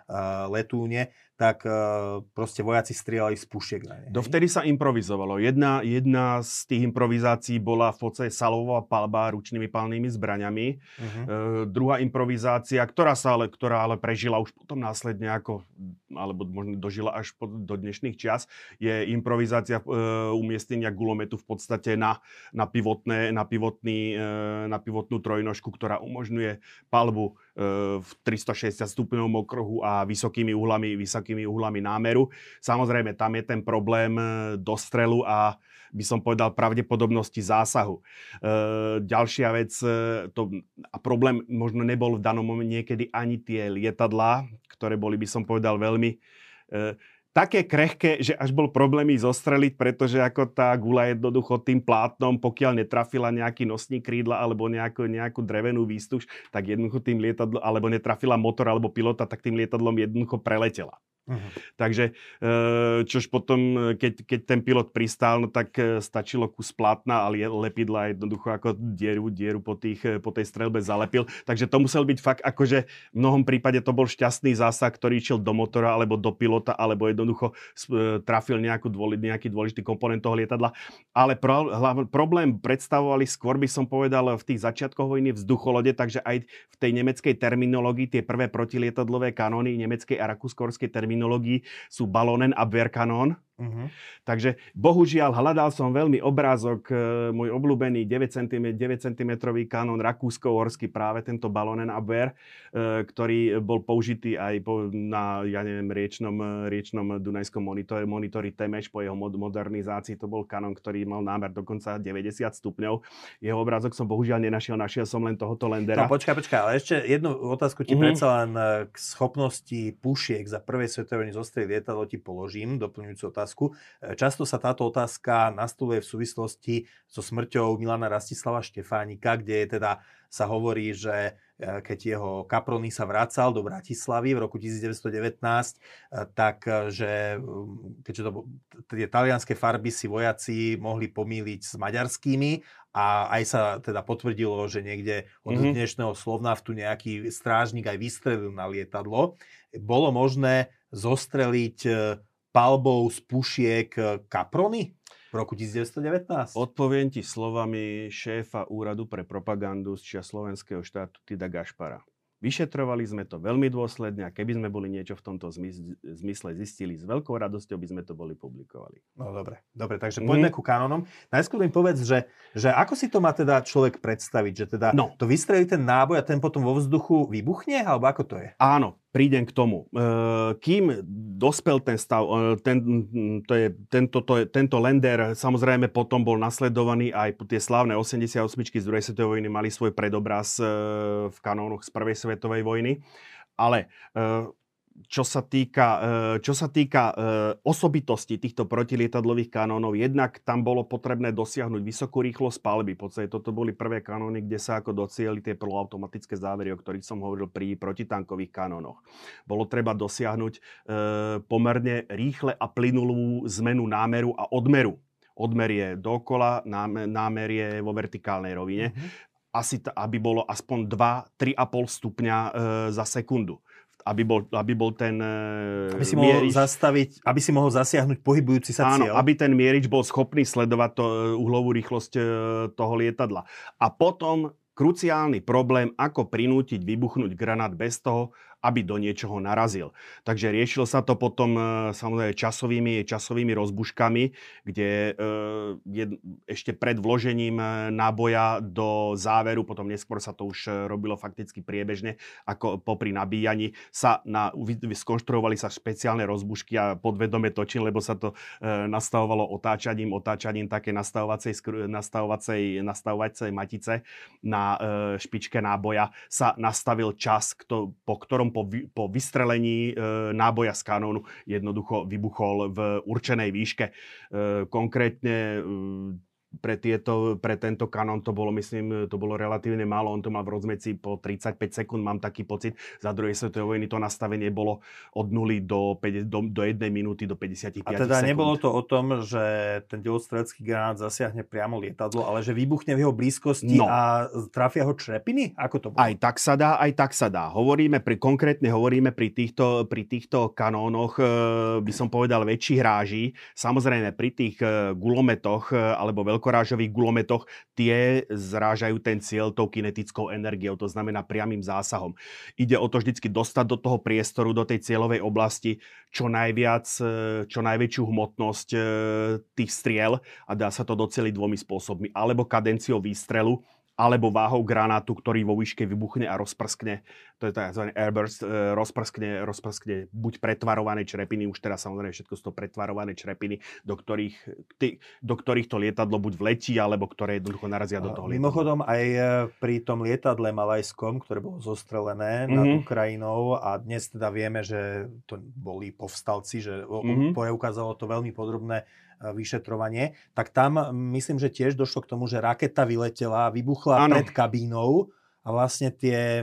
letúne, tak uh, proste vojaci strieľali z pušiek na ne. Dovtedy sa improvizovalo. Jedna, jedna z tých improvizácií bola v podstate salová palba ručnými palnými zbraňami. Uh-huh. Uh, druhá improvizácia, ktorá sa ale, ktorá ale prežila už potom následne ako, alebo možno dožila až po, do dnešných čias, je improvizácia uh, umiestnenia gulometu v podstate na, na, pivotné, na, pivotný, uh, na pivotnú trojnožku, ktorá umožňuje palbu v 360 stupňovom okruhu a vysokými uhlami, vysokými uhlami námeru. Samozrejme, tam je ten problém e, dostrelu a by som povedal pravdepodobnosti zásahu. E, ďalšia vec, e, to, a problém možno nebol v danom momente niekedy ani tie lietadlá, ktoré boli, by som povedal, veľmi také krehké, že až bol problém ich zostreliť, pretože ako tá gula jednoducho tým plátnom, pokiaľ netrafila nejaký nosník krídla alebo nejakú, nejakú drevenú výstuž, tak jednoducho tým lietadlom, alebo netrafila motor alebo pilota, tak tým lietadlom jednoducho preletela. Uh-huh. Takže eh, čož potom, keď, keď ten pilot pristál, no tak eh, stačilo kus plátna a lepidla jednoducho ako dieru, dieru po, tých, eh, po tej strelbe zalepil. Takže to musel byť fakt akože v mnohom prípade to bol šťastný zásah, ktorý išiel do motora alebo do pilota, alebo jednoducho trafil nejakú dôli, nejaký dôležitý komponent toho lietadla. Ale pro, hlavne, problém predstavovali skôr by som povedal v tých začiatkoch vojny vzducholode, takže aj v tej nemeckej terminológii tie prvé protilietadlové kanóny nemeckej a rakúskorskej terminológii terminológii sú balónen a Berkanon. Uh-huh. Takže bohužiaľ hľadal som veľmi obrázok, e, môj obľúbený 9 cm, 9 cm kanón rakúsko-horský, práve tento balónen Abwehr, e, ktorý bol použitý aj na, ja neviem, riečnom, riečnom Dunajskom monitore, monitori Temeš po jeho modernizácii. To bol kanón, ktorý mal námer dokonca 90 stupňov. Jeho obrázok som bohužiaľ nenašiel, našiel som len tohoto Lendera. No počkaj, počkaj, ale ešte jednu otázku ti uh-huh. predsa len e, k schopnosti pušiek za prvej svetovej zostrieť lietadlo ti položím, doplňujúcu otázku otázku. E, často sa táto otázka nastoluje v súvislosti so smrťou Milana Rastislava Štefánika, kde je teda sa hovorí, že e, keď jeho Kaprony sa vracal do Bratislavy v roku 1919, e, tak že keďže to, tie talianské farby si vojaci mohli pomýliť s maďarskými a aj sa teda potvrdilo, že niekde od mm-hmm. dnešného Slovnaftu nejaký strážnik aj vystrelil na lietadlo. Bolo možné zostreliť palbou z pušiek Kaprony v roku 1919? Odpoviem ti slovami šéfa Úradu pre propagandu z čia slovenského štátu Tida Gašpara. Vyšetrovali sme to veľmi dôsledne a keby sme boli niečo v tomto zmysle zistili, s veľkou radosťou by sme to boli publikovali. No dobre, dobre, takže poďme mm. ku kanonom. Najskôr mi povedz, že, že ako si to má teda človek predstaviť, že teda no. to vystrelí ten náboj a ten potom vo vzduchu vybuchne, alebo ako to je? Áno, prídem k tomu. E, kým dospel ten stav, e, ten, to je, tento, to je, tento lender samozrejme potom bol nasledovaný aj tie slávne 88 z druhej svetovej vojny mali svoj predobraz e, v kanónoch z prvej svetovej vojny. Ale čo sa týka, eh, čo sa týka eh, osobitosti týchto protilietadlových kanónov, jednak tam bolo potrebné dosiahnuť vysokú rýchlosť palby. V podstate toto boli prvé kanóny, kde sa ako docieli tie poloautomatické závery, o ktorých som hovoril pri protitankových kanónoch. Bolo treba dosiahnuť eh, pomerne rýchle a plynulú zmenu námeru a odmeru. Odmer je dokola, námer je vo vertikálnej rovine. Mm-hmm asi, aby bolo aspoň 2-3,5 stupňa e, za sekundu aby bol, aby bol ten e, aby si mohol mierič, zastaviť, aby si mohol zasiahnuť pohybujúci sa áno, aby ten mierič bol schopný sledovať to, e, uhlovú rýchlosť e, toho lietadla. A potom kruciálny problém, ako prinútiť vybuchnúť granát bez toho, aby do niečoho narazil. Takže riešilo sa to potom e, samozrejme časovými, časovými rozbuškami, kde e, je, ešte pred vložením e, náboja do záveru, potom neskôr sa to už robilo fakticky priebežne, ako popri nabíjaní, sa na, skonštruovali sa špeciálne rozbušky a podvedome točili, lebo sa to nastavovalo otáčaním, otáčaním také nastavovacej, nastavovacej, nastavovacej matice na špičke náboja sa nastavil čas, kto, po ktorom po, po vystrelení e, náboja z kanónu jednoducho vybuchol v určenej výške. E, konkrétne e, pre, tieto, pre tento kanón to bolo, myslím, to bolo relatívne málo. On to mal v rozmedzi po 35 sekúnd, mám taký pocit. Za druhej svetovej vojny to nastavenie bolo od 0 do, 5, do, do 1 minúty do 55 A teda sekúnd. nebolo to o tom, že ten delostrelecký granát zasiahne priamo lietadlo, ale že vybuchne v jeho blízkosti no. a trafia ho črepiny? Ako to bolo? Aj tak sa dá, aj tak sa dá. Hovoríme pri, konkrétne hovoríme pri týchto, pri týchto kanónoch, e, by som povedal, väčších ráží. Samozrejme pri tých e, gulometoch e, alebo veľ veľkorážových gulometoch, tie zrážajú ten cieľ tou kinetickou energiou, to znamená priamým zásahom. Ide o to vždycky dostať do toho priestoru, do tej cieľovej oblasti čo najviac, e, čo najväčšiu hmotnosť e, tých striel a dá sa to doceliť dvomi spôsobmi. Alebo kadenciou výstrelu, alebo váhou granátu, ktorý vo výške vybuchne a rozprskne, to je tzv. airburst, e, rozprskne, rozprskne buď pretvarované črepiny, už teraz samozrejme všetko sú to pretvarované črepiny, do ktorých, ty, do ktorých to lietadlo buď vletí, alebo ktoré jednoducho narazia do toho lietadla. Mimochodom aj e, pri tom lietadle malajskom, ktoré bolo zostrelené mm-hmm. nad mhm. Ukrajinou a dnes teda vieme, že to boli povstalci, že mm-hmm. preukázalo to veľmi podrobné vyšetrovanie, tak tam myslím, že tiež došlo k tomu, že raketa vyletela, vybuchla ano. pred kabínou a vlastne tie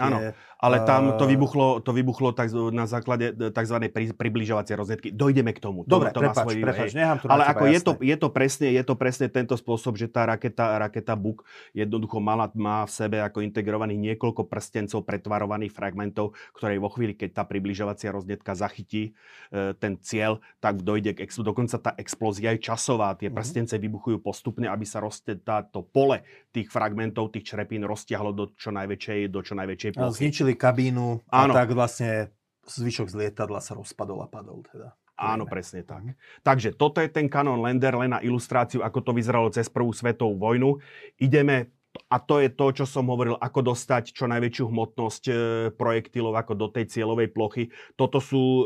Áno, ale tam to vybuchlo, to vybuchlo tak, na základe tzv. približovacie rozjetky. Dojdeme k tomu. Dobre, to, to prepač, svoj, prepač, nechám to Ale ako je to, je, to presne, je to presne tento spôsob, že tá raketa, raketa Buk jednoducho mala, má v sebe ako integrovaných niekoľko prstencov pretvarovaných fragmentov, ktoré vo chvíli, keď tá približovacia rozjetka zachytí e, ten cieľ, tak dojde k explózii. Dokonca tá explózia je časová. Tie mm-hmm. prstence vybuchujú postupne, aby sa roste táto pole tých fragmentov, tých črepín roztiahlo do čo najväčšej, do čo najväčšej väčšej plochy. Zničili kabínu a Áno. tak vlastne zvyšok z lietadla sa rozpadol a padol teda. Áno, presne tak. Mhm. Takže toto je ten kanon Lander len na ilustráciu, ako to vyzeralo cez prvú svetovú vojnu. Ideme a to je to, čo som hovoril, ako dostať čo najväčšiu hmotnosť e, projektilov ako do tej cieľovej plochy. Toto sú e,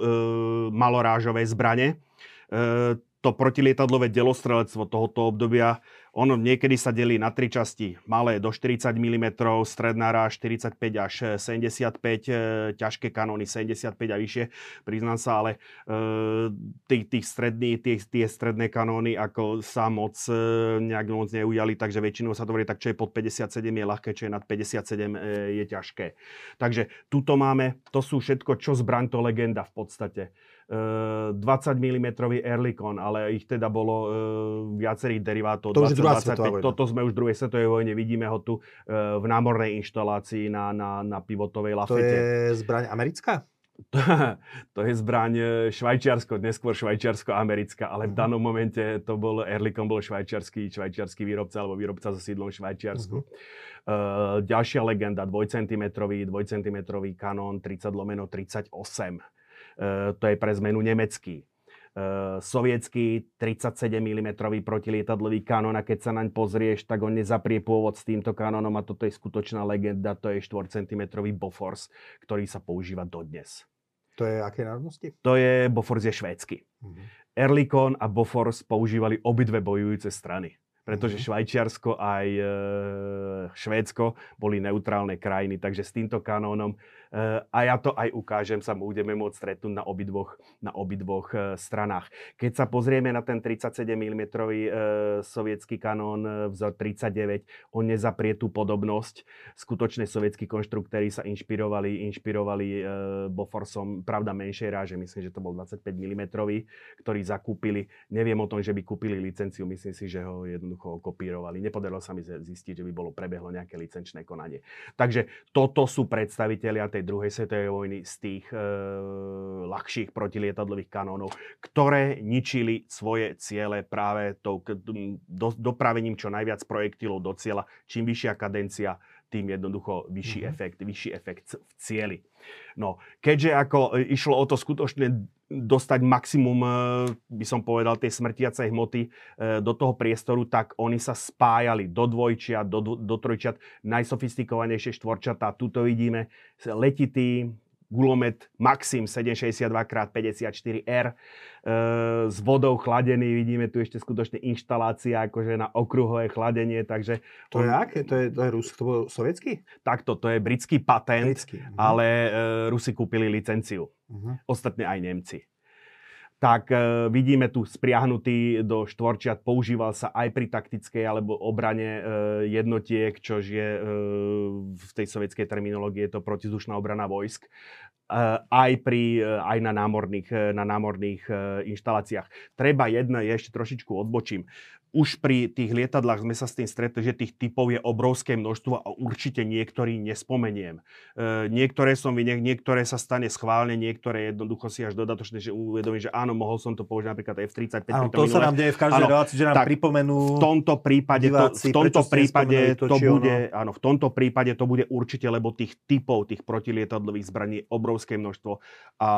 malorážové zbranie. E, to protilietadlové delostrelectvo tohoto obdobia ono niekedy sa delí na tri časti. Malé do 40 mm, stredná ráž 45 až 75, e, ťažké kanóny 75 a vyššie. Priznám sa, ale e, tých, strední, tie, tie stredné kanóny ako sa moc e, nejak moc neujali, takže väčšinou sa to hovorí tak, čo je pod 57 je ľahké, čo je nad 57 je ťažké. Takže tuto máme, to sú všetko, čo zbraň to legenda v podstate. 20 mm Erlikon, ale ich teda bolo viacerých derivátov. To 20, druhá svetová vojna. Toto sme už v druhej svetovej vojne, vidíme ho tu e, v námornej inštalácii na, na, na pivotovej lafete. To je zbraň americká? to je zbraň e, švajčiarsko, neskôr švajčiarsko-americká, ale v mhm. danom momente to bol, Erlikon bol švajčiarsky, švajčiarsky výrobca alebo výrobca so sídlom v Švajčiarsku. Uh-huh. Uh, ďalšia legenda, 2 cm, 2 cm kanón 30 lomeno 38. Uh, to je pre zmenu nemecký. Eh, sovietský 37 mm protilietadlový kanón a keď sa naň pozrieš, tak on nezaprie pôvod s týmto kanónom a toto je skutočná legenda, to je 4 cm Bofors, ktorý sa používa dodnes. To je aké národnosti? To je, Bofors je švédsky. Mm-hmm. Erlikon a Bofors používali obidve bojujúce strany pretože mm-hmm. Švajčiarsko aj e, Švédsko boli neutrálne krajiny, takže s týmto kanónom a ja to aj ukážem, sa budeme môcť stretnúť na obidvoch, na obidvoch e, stranách. Keď sa pozrieme na ten 37 mm e, sovietský kanón vzor 39, on nezaprie tú podobnosť. Skutočne sovietskí konštruktéri sa inšpirovali, inšpirovali Boforsom, pravda menšej ráže, myslím, že to bol 25 mm, ktorý zakúpili. Neviem o tom, že by kúpili licenciu, myslím si, že ho jednoducho kopírovali. Nepodarilo sa mi zistiť, že by bolo prebehlo nejaké licenčné konanie. Takže toto sú predstavitelia tej druhej svetovej vojny z tých e, ľahších protilietadlových kanónov, ktoré ničili svoje ciele práve tou, do, dopravením čo najviac projektilov do cieľa. Čím vyššia kadencia, tým jednoducho vyšší mm-hmm. efekt, vyšší efekt v cieli. No, keďže ako e, išlo o to skutočne dostať maximum, e, by som povedal, tej smrtiacej hmoty e, do toho priestoru, tak oni sa spájali do dvojčia, do, do trojčiat, najsofistikovanejšie štvorčatá. Tuto vidíme letitý gulomet Maxim 762x54R e, s vodou chladený. Vidíme tu ešte skutočne inštalácia akože na okruhové chladenie, takže... To je aké? To je, to je Rus, to bol sovietský? Takto, to je britský patent, britský. Ale e, Rusi kúpili licenciu. Uh-huh. Ostatne aj Nemci tak e, vidíme tu spriahnutý do štvorčiat, používal sa aj pri taktickej alebo obrane e, jednotiek, čož je e, v tej sovietskej terminológii je to protizdušná obrana vojsk, aj, pri, aj na námorných, na námorných inštaláciách. Treba jedno, ešte trošičku odbočím už pri tých lietadlách sme sa s tým stretli, že tých typov je obrovské množstvo a určite niektorý nespomeniem. E, niektoré som vyniek, niektoré sa stane schválne, niektoré jednoducho si až dodatočne že uvedomím, že áno, mohol som to použiť napríklad F-35. Áno, to sa nám deje v každej relácii, že nám tak pripomenú v tomto prípade diváci, to, v tomto prípade to, to bude, áno, v tomto prípade to bude určite, lebo tých typov, tých protilietadlových zbraní je obrovské množstvo a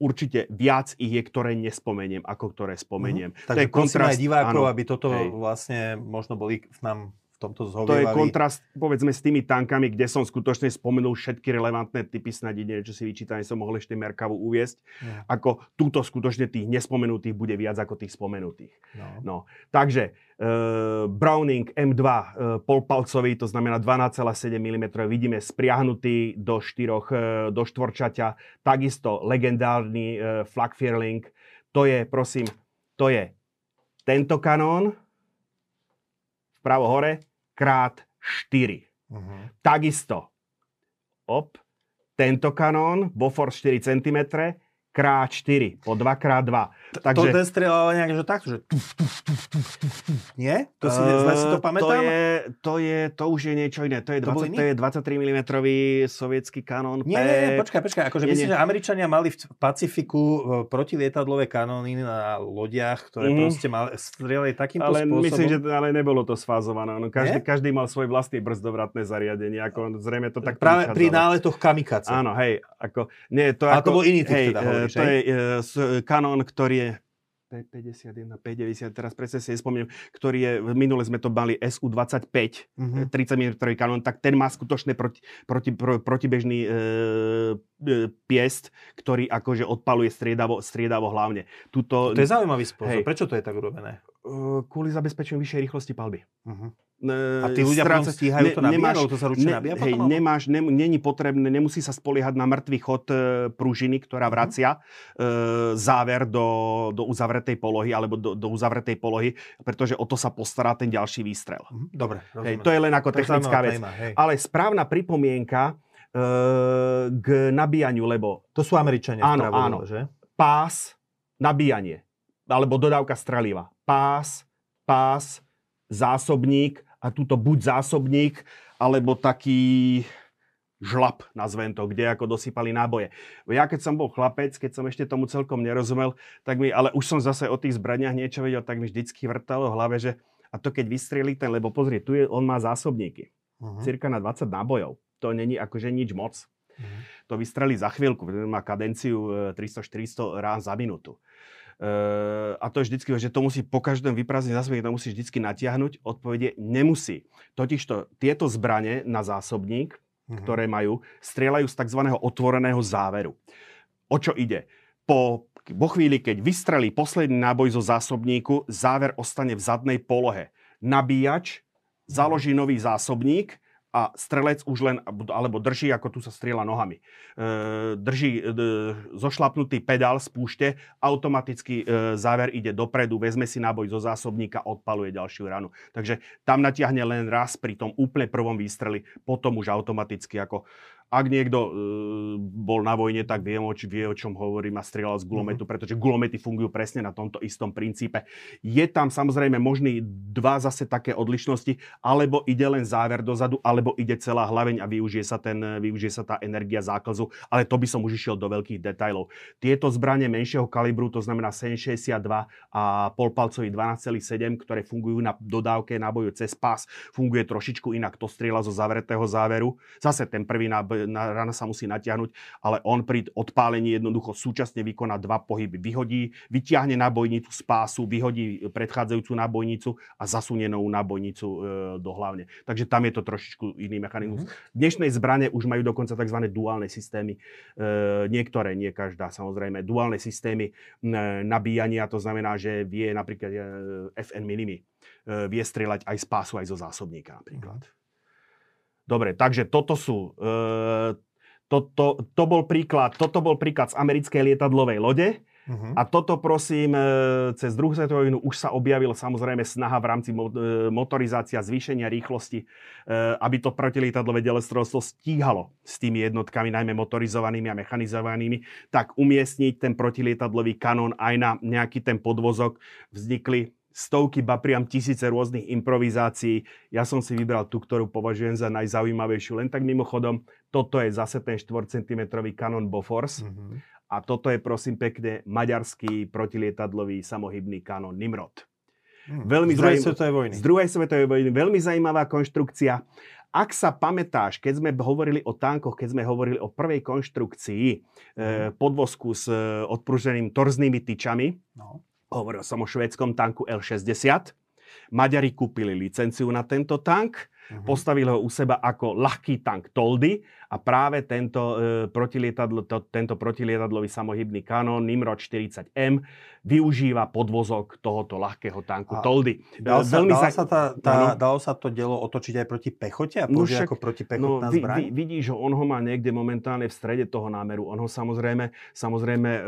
určite viac ich je, ktoré nespomeniem, ako ktoré spomeniem. Mm-hmm. Takže to je kontrast, aj divákov, áno, aby toto hej vlastne možno boli nám v tomto zhovievali. To je kontrast, povedzme, s tými tankami, kde som skutočne spomenul všetky relevantné typy, snad jedine, čo si vyčítanie som mohol ešte Merkavu uviesť. No. Ako túto skutočne tých nespomenutých bude viac ako tých spomenutých. No. no. Takže e, Browning M2 e, polpalcový, to znamená 12,7 mm, vidíme spriahnutý do, štyroch, e, do štvorčaťa. Takisto legendárny e, Flak Fierling. To je, prosím, to je tento kanón, vpravo hore, krát 4. Uh-huh. Takisto, op, tento kanón, Bofors 4 cm, krát 4, po 2 krát 2. Takže... To ten strieľal nejak, že takto, že tuf, tuf, tuf, tuf, tuf, tuf. Nie? To si, uh, si to pamätám? To je, to je, to už je niečo iné. To je, to 20, to je 23 mm sovietský kanón. Nie, nie, nie, počkaj, počkaj. Akože nie, myslím, nie. že Američania mali v Pacifiku e, protilietadlové kanóny na lodiach, ktoré mm. proste mali, strieľali takýmto ale spôsobom. myslím, že ale nebolo to sfázované. No, každý, každý mal svoj vlastný brzdovratné zariadenie. Ako, zrejme to tak Práve pri náletoch kamikace. Áno, hej. Ako, nie, to, ako, to bol iný typ hej, teda, to je uh, kanón, ktorý je P51, P90, teraz presne si nespomeniem, ktorý je, minule sme to mali SU-25, uh-huh. 30 mm kanón, tak ten má skutočne proti, proti, pro, protibežný e, e, piest, ktorý akože odpaluje striedavo, striedavo hlavne. Tuto, to je zaujímavý spôsob. Hej, Prečo to je tak urobené? Kvôli zabezpečeniu vyššej rýchlosti palby. Uh-huh. A tí ľudia stráca, potom stíhajú ne, to nabíjať, to sa ručne ne, nabíja hej, potom? Nemáš, ne, není potrebné, nemusí sa spoliehať na mŕtvý chod e, pružiny, ktorá mhm. vracia e, záver do, do uzavretej polohy alebo do, do uzavretej polohy, pretože o to sa postará ten ďalší výstrel. Mm, dobre, hej, To je len ako to technická vec. Téma, Ale správna pripomienka e, k nabíjaniu, lebo... To sú Američania áno, áno, že? Pás, nabíjanie, alebo dodávka streliva. Pás, pás, zásobník, a túto buď zásobník, alebo taký žlap, nazvem to, kde ako dosypali náboje. Ja keď som bol chlapec, keď som ešte tomu celkom nerozumel, tak mi, ale už som zase o tých zbraniach niečo vedel, tak mi vždycky vrtalo v hlave, že a to keď vystrieli ten, lebo pozri, tu je, on má zásobníky. Uh-huh. Cirka na 20 nábojov. To není akože nič moc. Uh-huh. To vystreli za chvíľku, má kadenciu 300-400 rán za minútu. Uh, a to je vždycky, že to musí po každom vyprázdniť zásobník, to musí vždycky natiahnuť. Odpovede nemusí. Totižto tieto zbranie na zásobník, uh-huh. ktoré majú, strieľajú z tzv. otvoreného záveru. O čo ide? Po, po chvíli, keď vystrelí posledný náboj zo zásobníku, záver ostane v zadnej polohe. Nabíjač založí nový zásobník a strelec už len, alebo drží, ako tu sa strieľa nohami, e, drží e, zošlapnutý pedál, spúšte, automaticky e, záver ide dopredu, vezme si náboj zo zásobníka, odpaluje ďalšiu ranu. Takže tam natiahne len raz pri tom úplne prvom výstreli, potom už automaticky ako ak niekto e, bol na vojne, tak vie, o, vie, o čom hovorím a strieľal z gulometu, mm-hmm. pretože gulomety fungujú presne na tomto istom princípe. Je tam samozrejme možný dva zase také odlišnosti, alebo ide len záver dozadu, alebo ide celá hlaveň a využije sa, ten, využije sa tá energia záklzu, ale to by som už išiel do veľkých detajlov. Tieto zbranie menšieho kalibru, to znamená 762 a polpalcový 12,7, ktoré fungujú na dodávke náboju cez pás, funguje trošičku inak. To strieľa zo zavretého záveru. Zase ten prvý náboj rana sa musí natiahnuť, ale on pri odpálení jednoducho súčasne vykoná dva pohyby. Vyhodí, vyťahne nábojnicu z pásu, vyhodí predchádzajúcu nábojnicu a zasunie novú nábojnicu e, do hlavne. Takže tam je to trošičku iný mechanizmus. Mm-hmm. Dnešnej zbrane už majú dokonca tzv. duálne systémy. E, niektoré, nie každá samozrejme. Duálne systémy e, nabíjania, to znamená, že vie napríklad e, FN minimi, e, vie strieľať aj z pásu, aj zo zásobníka napríklad. Mm-hmm. Dobre, takže toto sú... E, to, to, to bol príklad, toto bol príklad z americkej lietadlovej lode. Uh-huh. A toto prosím, e, cez druhú svetovú vojnu už sa objavil samozrejme snaha v rámci mo- e, motorizácia, zvýšenia rýchlosti, aby to protilietadlové delostrovstvo stíhalo s tými jednotkami, najmä motorizovanými a mechanizovanými, tak umiestniť ten protilietadlový kanón aj na nejaký ten podvozok. Vznikli stovky, ba priam tisíce rôznych improvizácií. Ja som si vybral tú, ktorú považujem za najzaujímavejšiu. Len tak mimochodom, toto je zase ten 4 cm kanon Bofors. Mm-hmm. A toto je prosím pekne maďarský protilietadlový samohybný kanon Nimrod. Hmm. Veľmi z druhej svetovej vojny. Z druhej svetovej vojny. Veľmi zaujímavá konštrukcia. Ak sa pamätáš, keď sme hovorili o tankoch, keď sme hovorili o prvej konštrukcii mm. e, podvozku s e, odpruženým torznými tyčami, no. Hovoril som o švédskom tanku L-60. Maďari kúpili licenciu na tento tank, uh-huh. postavili ho u seba ako ľahký tank Toldy a práve tento, e, protilietadlo, to, tento protilietadlový samohybný kanón Nimrod 40M využíva podvozok tohoto ľahkého tanku a Toldy. Dalo sa, Veľmi dalo, sa tá, tá, no, dalo sa to dielo otočiť aj proti pechote a no však, ako protipechotná no, vy, zbraň? Vy, vidíš, že on ho má niekde momentálne v strede toho námeru. On ho samozrejme, samozrejme e,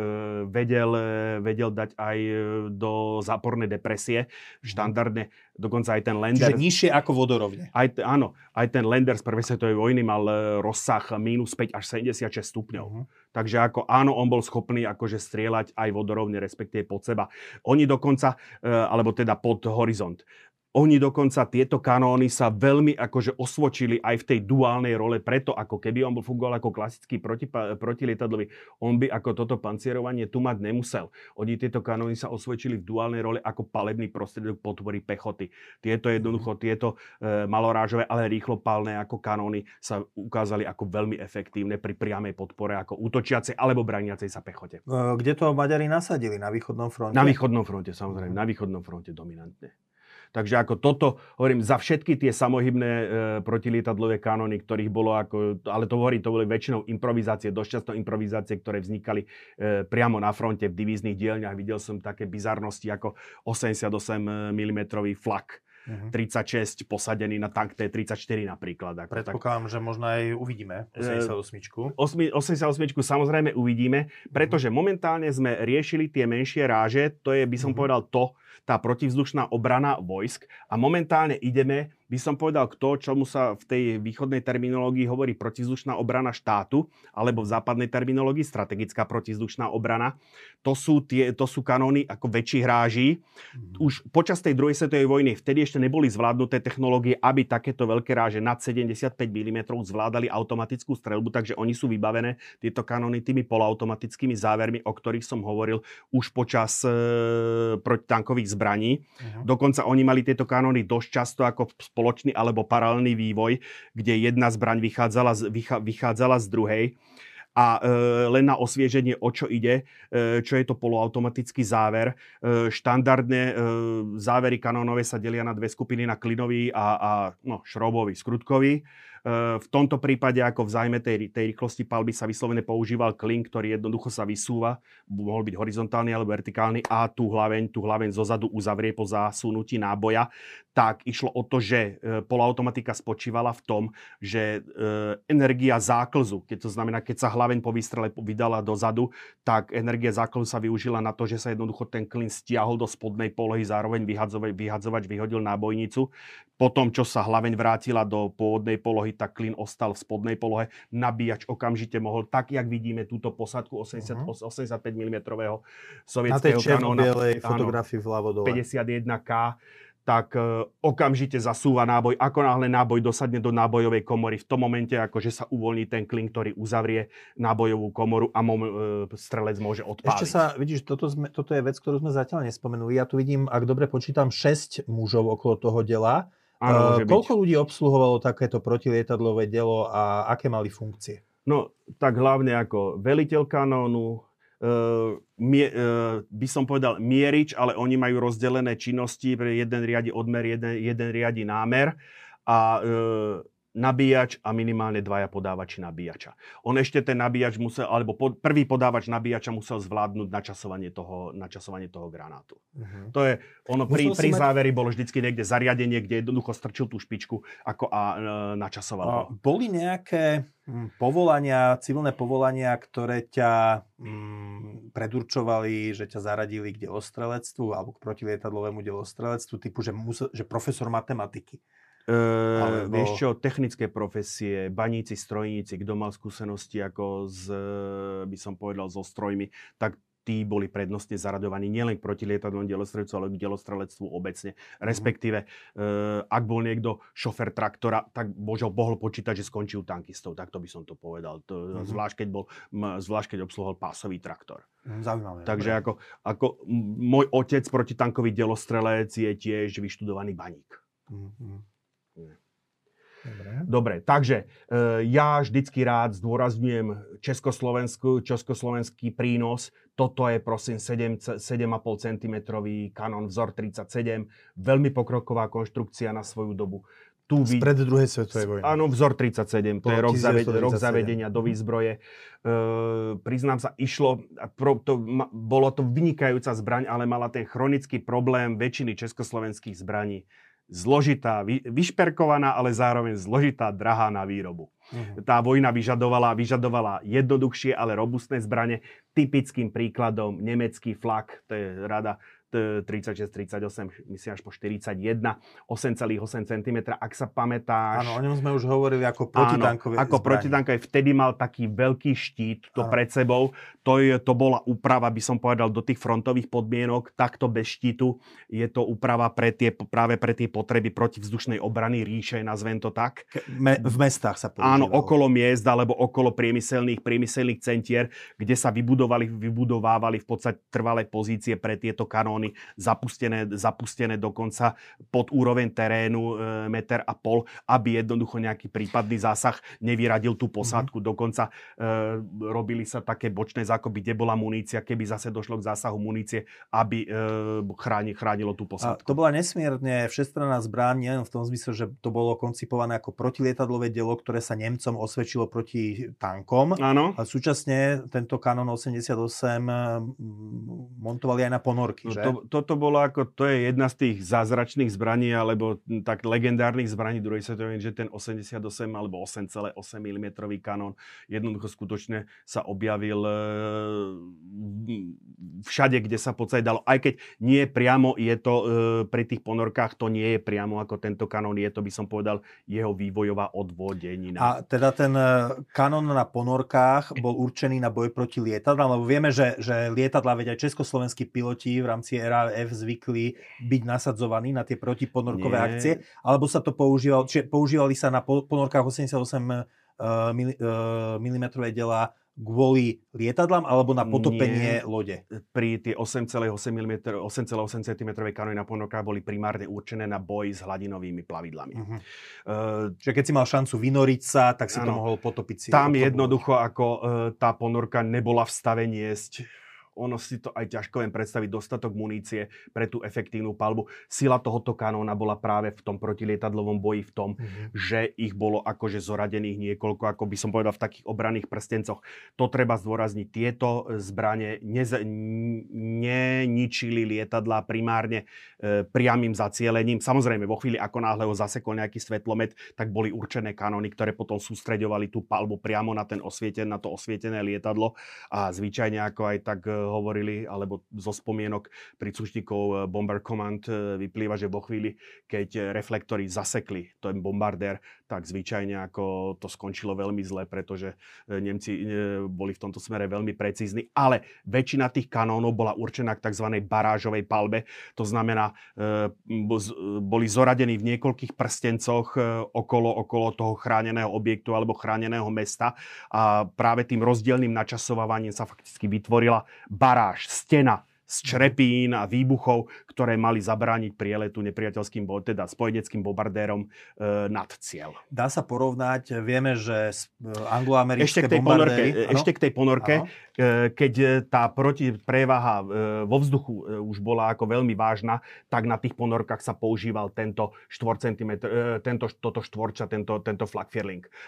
vedel, e, vedel dať aj e, do zápornej depresie. Mhm. Štandardne, dokonca aj ten Lender. Čiže nižšie ako vodorovne. Aj, áno, aj ten Lender z prvej svetovej vojny mal e, roz rozsah minus 5 až 76 stupňov. Uh-huh. Takže ako áno, on bol schopný akože strieľať aj vodorovne, respektíve pod seba. Oni dokonca, e, alebo teda pod horizont. Oni dokonca, tieto kanóny sa veľmi akože osvočili aj v tej duálnej role, preto ako keby on bol fungoval ako klasický proti, protilietadlový, on by ako toto pancierovanie tu mať nemusel. Oni tieto kanóny sa osvočili v duálnej role ako palebný prostriedok potvory pechoty. Tieto jednoducho, tieto e, malorážové, ale rýchlopálne ako kanóny sa ukázali ako veľmi efektívne pri priamej podpore ako útočiacej alebo braniacej sa pechote. E, kde to Maďari nasadili? Na východnom fronte? Na východnom fronte, samozrejme. Na východnom fronte dominantne. Takže ako toto, hovorím, za všetky tie samohybné e, protilietadlové kanóny, ktorých bolo ako, ale to hovorím, to boli väčšinou improvizácie, dosť často improvizácie, ktoré vznikali e, priamo na fronte v divíznych dielňach. Videl som také bizarnosti ako 88 mm flak uh-huh. Mhm. 36 posadený na tank T-34 napríklad. Ako Predpokladám, tak. že možno aj uvidíme 88. 88 samozrejme uvidíme, pretože momentálne sme riešili tie menšie ráže, to je, by som uh-huh. povedal, to, tá protivzdušná obrana vojsk a momentálne ideme by som povedal k to, čomu sa v tej východnej terminológii hovorí protizdušná obrana štátu, alebo v západnej terminológii strategická protizdušná obrana. To sú, tie, to sú kanóny ako väčších hráží. Mm. Už počas tej druhej svetovej vojny vtedy ešte neboli zvládnuté technológie, aby takéto veľké ráže nad 75 mm zvládali automatickú strelbu, takže oni sú vybavené, tieto kanóny, tými polautomatickými závermi, o ktorých som hovoril už počas e, protitankových zbraní. Uh-huh. Dokonca oni mali tieto kanóny dosť často ako spoločný alebo paralelný vývoj, kde jedna zbraň vychádzala z, vychádzala z druhej. A e, len na osvieženie, o čo ide, e, čo je to poloautomatický záver. E, štandardne e, závery kanónové sa delia na dve skupiny, na klinový a, a no, šrobový, skrutkový. V tomto prípade ako v zájme tej, tej rýchlosti palby sa vyslovene používal klin, ktorý jednoducho sa vysúva, mohol byť horizontálny alebo vertikálny a tú hlaveň, tú hlaveň zozadu uzavrie po zásunutí náboja. Tak išlo o to, že e, polautomatika spočívala v tom, že e, energia záklzu, keď to znamená, keď sa hlaveň po výstrele vydala dozadu, tak energia záklzu sa využila na to, že sa jednoducho ten klin stiahol do spodnej polohy, zároveň vyhadzovač vyhodil nábojnicu. Potom, čo sa hlaveň vrátila do pôvodnej polohy, tak klin ostal v spodnej polohe. Nabíjač okamžite mohol, tak jak vidíme túto posadku 80, uh-huh. 85 mm sovietského kanóna. Na tej fotografii vľavo dole. 51K tak e, okamžite zasúva náboj. Ako náhle náboj dosadne do nábojovej komory, v tom momente, akože sa uvoľní ten klin, ktorý uzavrie nábojovú komoru a mom, e, strelec môže odpáliť. Ešte sa, vidíš, toto, sme, toto je vec, ktorú sme zatiaľ nespomenuli. Ja tu vidím, ak dobre počítam, 6 mužov okolo toho dela. Áno, uh, koľko byť. ľudí obsluhovalo takéto protilietadlové dielo a aké mali funkcie? No, tak hlavne ako veliteľ kanónu, uh, mie, uh, by som povedal mierič, ale oni majú rozdelené činnosti, jeden riadi odmer, jeden, jeden riadi námer a uh, nabíjač a minimálne dvaja podávači nabíjača. On ešte ten nabíjač musel, alebo po, prvý podávač nabíjača musel zvládnuť načasovanie toho, načasovanie toho granátu. Uh-huh. To je, ono pri, pri záveri bolo vždycky niekde zariadenie, kde jednoducho strčil tú špičku ako a e, načasoval a, Boli nejaké hm, povolania, civilné povolania, ktoré ťa hm, predurčovali, že ťa zaradili k delostrelectvu alebo k protilietadlovému delostrelectvu, typu, že, musel, že profesor matematiky Alebo... Vieš čo, technické profesie, baníci, strojníci, kto mal skúsenosti ako z, by som povedal, so strojmi, tak tí boli prednostne zaradovaní nielen k protilietadlovom delostrelectvu, ale k delostrelectvu obecne. Mm-hmm. Respektíve, uh, ak bol niekto šofer traktora, tak božo mohol počítať, že skončil tankistov. Takto by som to povedal. To, mm-hmm. zvlášť, keď bol, zvlášť, keď obsluhoval pásový traktor. Mhm, zaujímavé. Takže ako, ako môj otec protitankový delostrelec je tiež vyštudovaný baník. Mm-hmm. Dobre. Dobre, takže e, ja vždycky rád zdôrazňujem Československu, československý prínos. Toto je prosím 7, 7,5 cm kanon vzor 37, veľmi pokroková konštrukcia na svoju dobu. Tu Spred druhej svetovej vojny. Áno, vzor 37, to je rok, zaved, rok zavedenia do výzbroje. E, priznám sa, išlo, pro, to, ma, bolo to vynikajúca zbraň, ale mala ten chronický problém väčšiny československých zbraní zložitá, vy, vyšperkovaná, ale zároveň zložitá, drahá na výrobu. Uh-huh. Tá vojna vyžadovala, vyžadovala jednoduchšie, ale robustné zbranie. Typickým príkladom nemecký flak, to je rada 36, 38, myslím až po 41, 8,8 cm, ak sa pamätáš. Áno, o ňom sme už hovorili ako protitankové Áno, ako protitankové, vtedy mal taký veľký štít to Áno. pred sebou. To, je, to bola úprava, by som povedal, do tých frontových podmienok, takto bez štítu. Je to úprava pre tie, práve pre tie potreby protivzdušnej obrany ríše, nazvem to tak. Me, v mestách sa používalo. Áno, okolo miest alebo okolo priemyselných, priemyselných centier, kde sa vybudovali, vybudovávali v podstate trvalé pozície pre tieto kanóny zóny zapustené, zapustené dokonca pod úroveň terénu e, meter a pol, aby jednoducho nejaký prípadný zásah nevyradil tú posádku. Mm-hmm. Dokonca e, robili sa také bočné zákoby, kde bola munícia, keby zase došlo k zásahu munície, aby e, chráni, chránilo tú posádku. A to bola nesmierne všestranná zbraň, nielen v tom zmysle, že to bolo koncipované ako protilietadlové dielo, ktoré sa Nemcom osvedčilo proti tankom. Áno. A súčasne tento Canon 88 montovali aj na ponorky, no, že? To, toto bolo ako, to je jedna z tých zázračných zbraní, alebo tak legendárnych zbraní druhej svetovej, že ten 88 alebo 8,8 mm kanón jednoducho skutočne sa objavil e, všade, kde sa podstate dalo. Aj keď nie priamo je to e, pri tých ponorkách, to nie je priamo ako tento kanón, je to by som povedal jeho vývojová odvodenina. A teda ten e, kanón na ponorkách bol určený na boj proti lietadlám, lebo vieme, že, že lietadla, veď aj československí piloti v rámci RAF zvykli byť nasadzovaní na tie protiponorkové Nie. akcie, alebo sa to používalo, čiže používali sa na ponorkách 88 uh, mm dela kvôli lietadlám alebo na potopenie Nie. lode? Pri tie 8,8 mm, 8,8 cm kanóny na ponorkách boli primárne určené na boj s hladinovými plavidlami. Uh-huh. Uh, Čiže keď si mal šancu vynoriť sa, tak si ano, to mohol potopiť si. Tam jednoducho ako uh, tá ponorka nebola v stave niesť ono si to aj ťažko viem predstaviť, dostatok munície pre tú efektívnu palbu. Sila tohoto kanóna bola práve v tom protilietadlovom boji v tom, mm-hmm. že ich bolo akože zoradených niekoľko, ako by som povedal, v takých obranných prstencoch. To treba zdôrazniť. Tieto zbranie nez- neničili lietadla primárne e, priamým zacielením. Samozrejme, vo chvíli, ako náhle ho zasekol nejaký svetlomet, tak boli určené kanóny, ktoré potom sústreďovali tú palbu priamo na, ten osvieten, na to osvietené lietadlo a zvyčajne, ako aj tak e, hovorili, alebo zo spomienok príslušníkov e, Bomber Command e, vyplýva, že vo chvíli, keď reflektory zasekli ten bombardér, tak zvyčajne ako to skončilo veľmi zle, pretože Nemci boli v tomto smere veľmi precízni, ale väčšina tých kanónov bola určená k tzv. barážovej palbe, to znamená, boli zoradení v niekoľkých prstencoch okolo, okolo toho chráneného objektu alebo chráneného mesta. A práve tým rozdielným načasovávaním sa fakticky vytvorila baráž, stena z črepín a výbuchov, ktoré mali zabrániť prieletu nepriateľským, teda spojeneckým bombardérom e, nad cieľ. Dá sa porovnať, vieme, že e, angloamerické ešte k tej ponorke, Ešte k tej ponorke, ano. E, keď tá protiprevaha e, vo vzduchu už bola ako veľmi vážna, tak na tých ponorkách sa používal tento 4 cm, tento, toto štvorča, tento, tento flak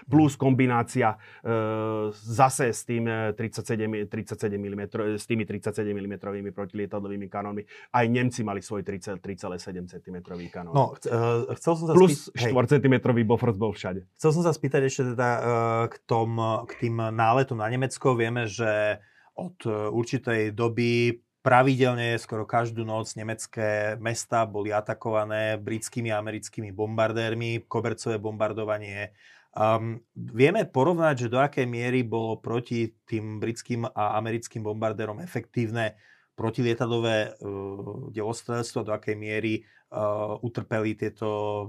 Plus kombinácia zase s tým 37, 37 mm, s tými 37 mm proti protilietadlovými kanónmi. Aj Nemci mali svoj 3,7 cm kanón. No, chcel som sa Plus spý... 4 cm Bofors bol všade. Chcel som sa spýtať ešte teda k, tom, k tým náletom na Nemecko. Vieme, že od uh, určitej doby pravidelne skoro každú noc nemecké mesta boli atakované britskými a americkými bombardérmi, kobercové bombardovanie. Um, vieme porovnať, že do akej miery bolo proti tým britským a americkým bombardérom efektívne protilietadové uh, delostrelstvo, do akej miery uh, utrpeli tieto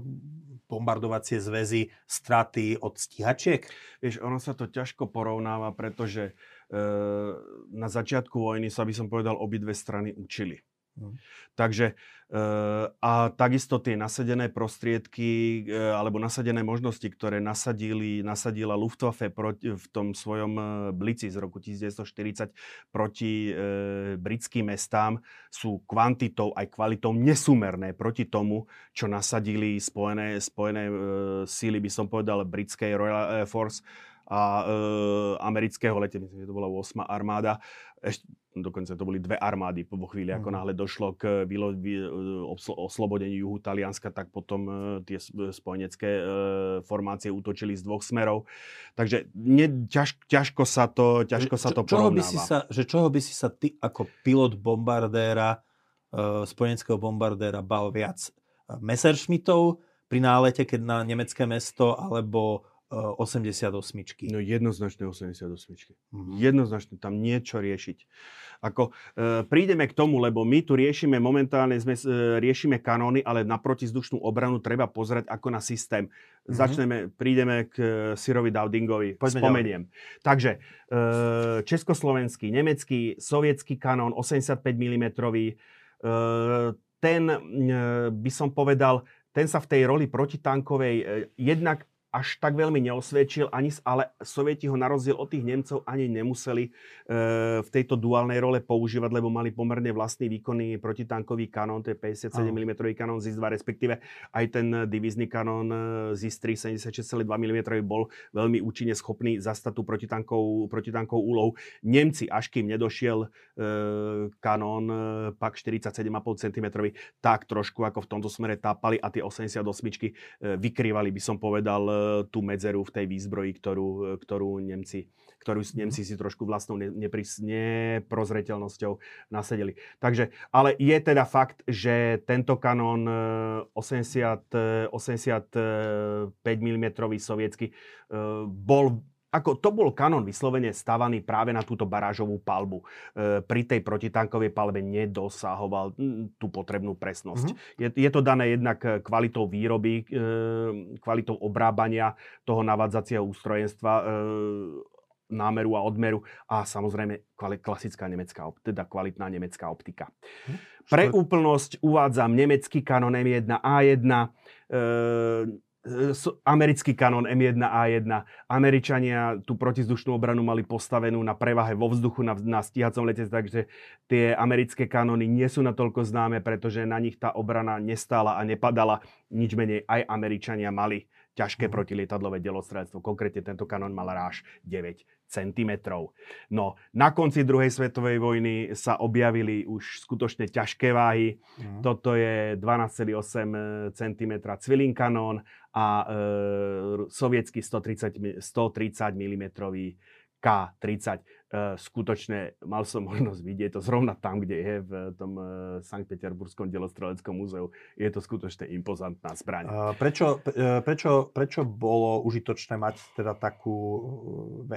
bombardovacie zväzy straty od stíhačiek? Vieš, ono sa to ťažko porovnáva, pretože uh, na začiatku vojny sa by som povedal obidve strany učili. Hmm. Takže eh, a takisto tie nasadené prostriedky eh, alebo nasadené možnosti, ktoré nasadili, nasadila Luftwaffe proti, v tom svojom eh, blici z roku 1940 proti e, britským mestám, sú kvantitou aj kvalitou nesúmerné proti tomu, čo nasadili spojené, spojené e, síly, by som povedal, britskej Royal Air Force a e, amerického lete, myslím, že to bola 8. armáda. Ešte, dokonca to boli dve armády po chvíli, ako mhm. náhle došlo k vylo, vy, e, oslobodeniu juhu Talianska, tak potom e, tie spojenecké e, formácie útočili z dvoch smerov. Takže ne, ťaž, ťažko sa to, ťažko sa to čoho by si sa, že čoho by si sa ty ako pilot bombardéra, spojeneckého bombardéra bal viac? Messerschmittov pri nálete, keď na nemecké mesto, alebo 88. No jednoznačne 88. Mm-hmm. Jednoznačne tam niečo riešiť. Ako e, prídeme k tomu, lebo my tu riešime momentálne, sme, e, riešime kanóny, ale na protizdušnú obranu treba pozerať ako na systém. Mm-hmm. Začneme, prídeme k e, Sirovi Dowdingovi, Poďme spomeniem. Ďalej. Takže e, československý, nemecký, sovietský kanón 85 mm, e, ten e, by som povedal, ten sa v tej roli protitankovej e, jednak až tak veľmi neosvedčil, ani, ale Sovieti ho na rozdiel od tých Nemcov ani nemuseli e, v tejto duálnej role používať, lebo mali pomerne vlastný výkonný protitankový kanón, to je 57 oh. mm kanón ZIS-2, respektíve aj ten divízny kanón ZIS-3 76,2 mm bol veľmi účinne schopný zastať tú protitankovú, protitankovú úlohu. Nemci, až kým nedošiel e, kanón e, PAK 47,5 cm, tak trošku ako v tomto smere tápali a tie 88 e, vykrývali, by som povedal, e, tú medzeru v tej výzbroji, ktorú, ktorú Nemci, ktorú mhm. Nemci si trošku vlastnou nepris, neprozreteľnosťou nasedeli. Takže, ale je teda fakt, že tento kanón 80, 85 mm sovietsky bol ako to bol kanon vyslovene stavaný práve na túto barážovú palbu. E, pri tej protitankovej palbe nedosahoval tú potrebnú presnosť. Mm-hmm. Je, je to dané jednak kvalitou výroby, e, kvalitou obrábania toho navádzacieho ústrojenstva, e, námeru a odmeru a samozrejme klasická nemecká, teda kvalitná nemecká optika. Hm? Pre úplnosť uvádzam nemecký kanon M1A1, e, americký kanón M1A1. Američania tú protizdušnú obranu mali postavenú na prevahe vo vzduchu na, na stíhacom lete, takže tie americké kanóny nie sú natoľko známe, pretože na nich tá obrana nestála a nepadala. Nič menej aj Američania mali ťažké mm. protilietadlové delostrelstvo. Konkrétne tento kanón mal ráž 9 cm. No, na konci druhej svetovej vojny sa objavili už skutočne ťažké váhy. Mm. Toto je 12,8 cm cvilin kanón a e, sovietský 130, 130 mm K-30. Uh, skutočne mal som možnosť vidieť to zrovna tam, kde je v tom uh, Sankt Peterburskom delostreleckom múzeu. Je to skutočne impozantná zbraň. Uh, prečo, prečo, prečo bolo užitočné mať teda takú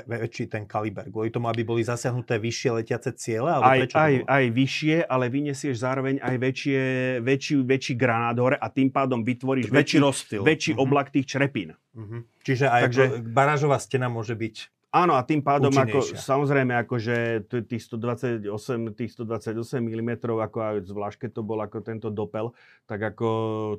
väčší ten kaliber? Kvôli tomu, aby boli zasiahnuté vyššie letiace ciele? Alebo aj, prečo aj, aj vyššie, ale vyniesieš zároveň aj väčšie, väčší, väčší granát hore a tým pádom vytvoríš väčší, väčší, rozstyl. väčší uh-huh. oblak tých črepín. Uh-huh. Čiže aj Takže, barážová stena môže byť Áno, a tým pádom, ako, samozrejme, akože tých 128, tých 128 mm, ako aj zvlášť keď to bol ako tento dopel, tak ako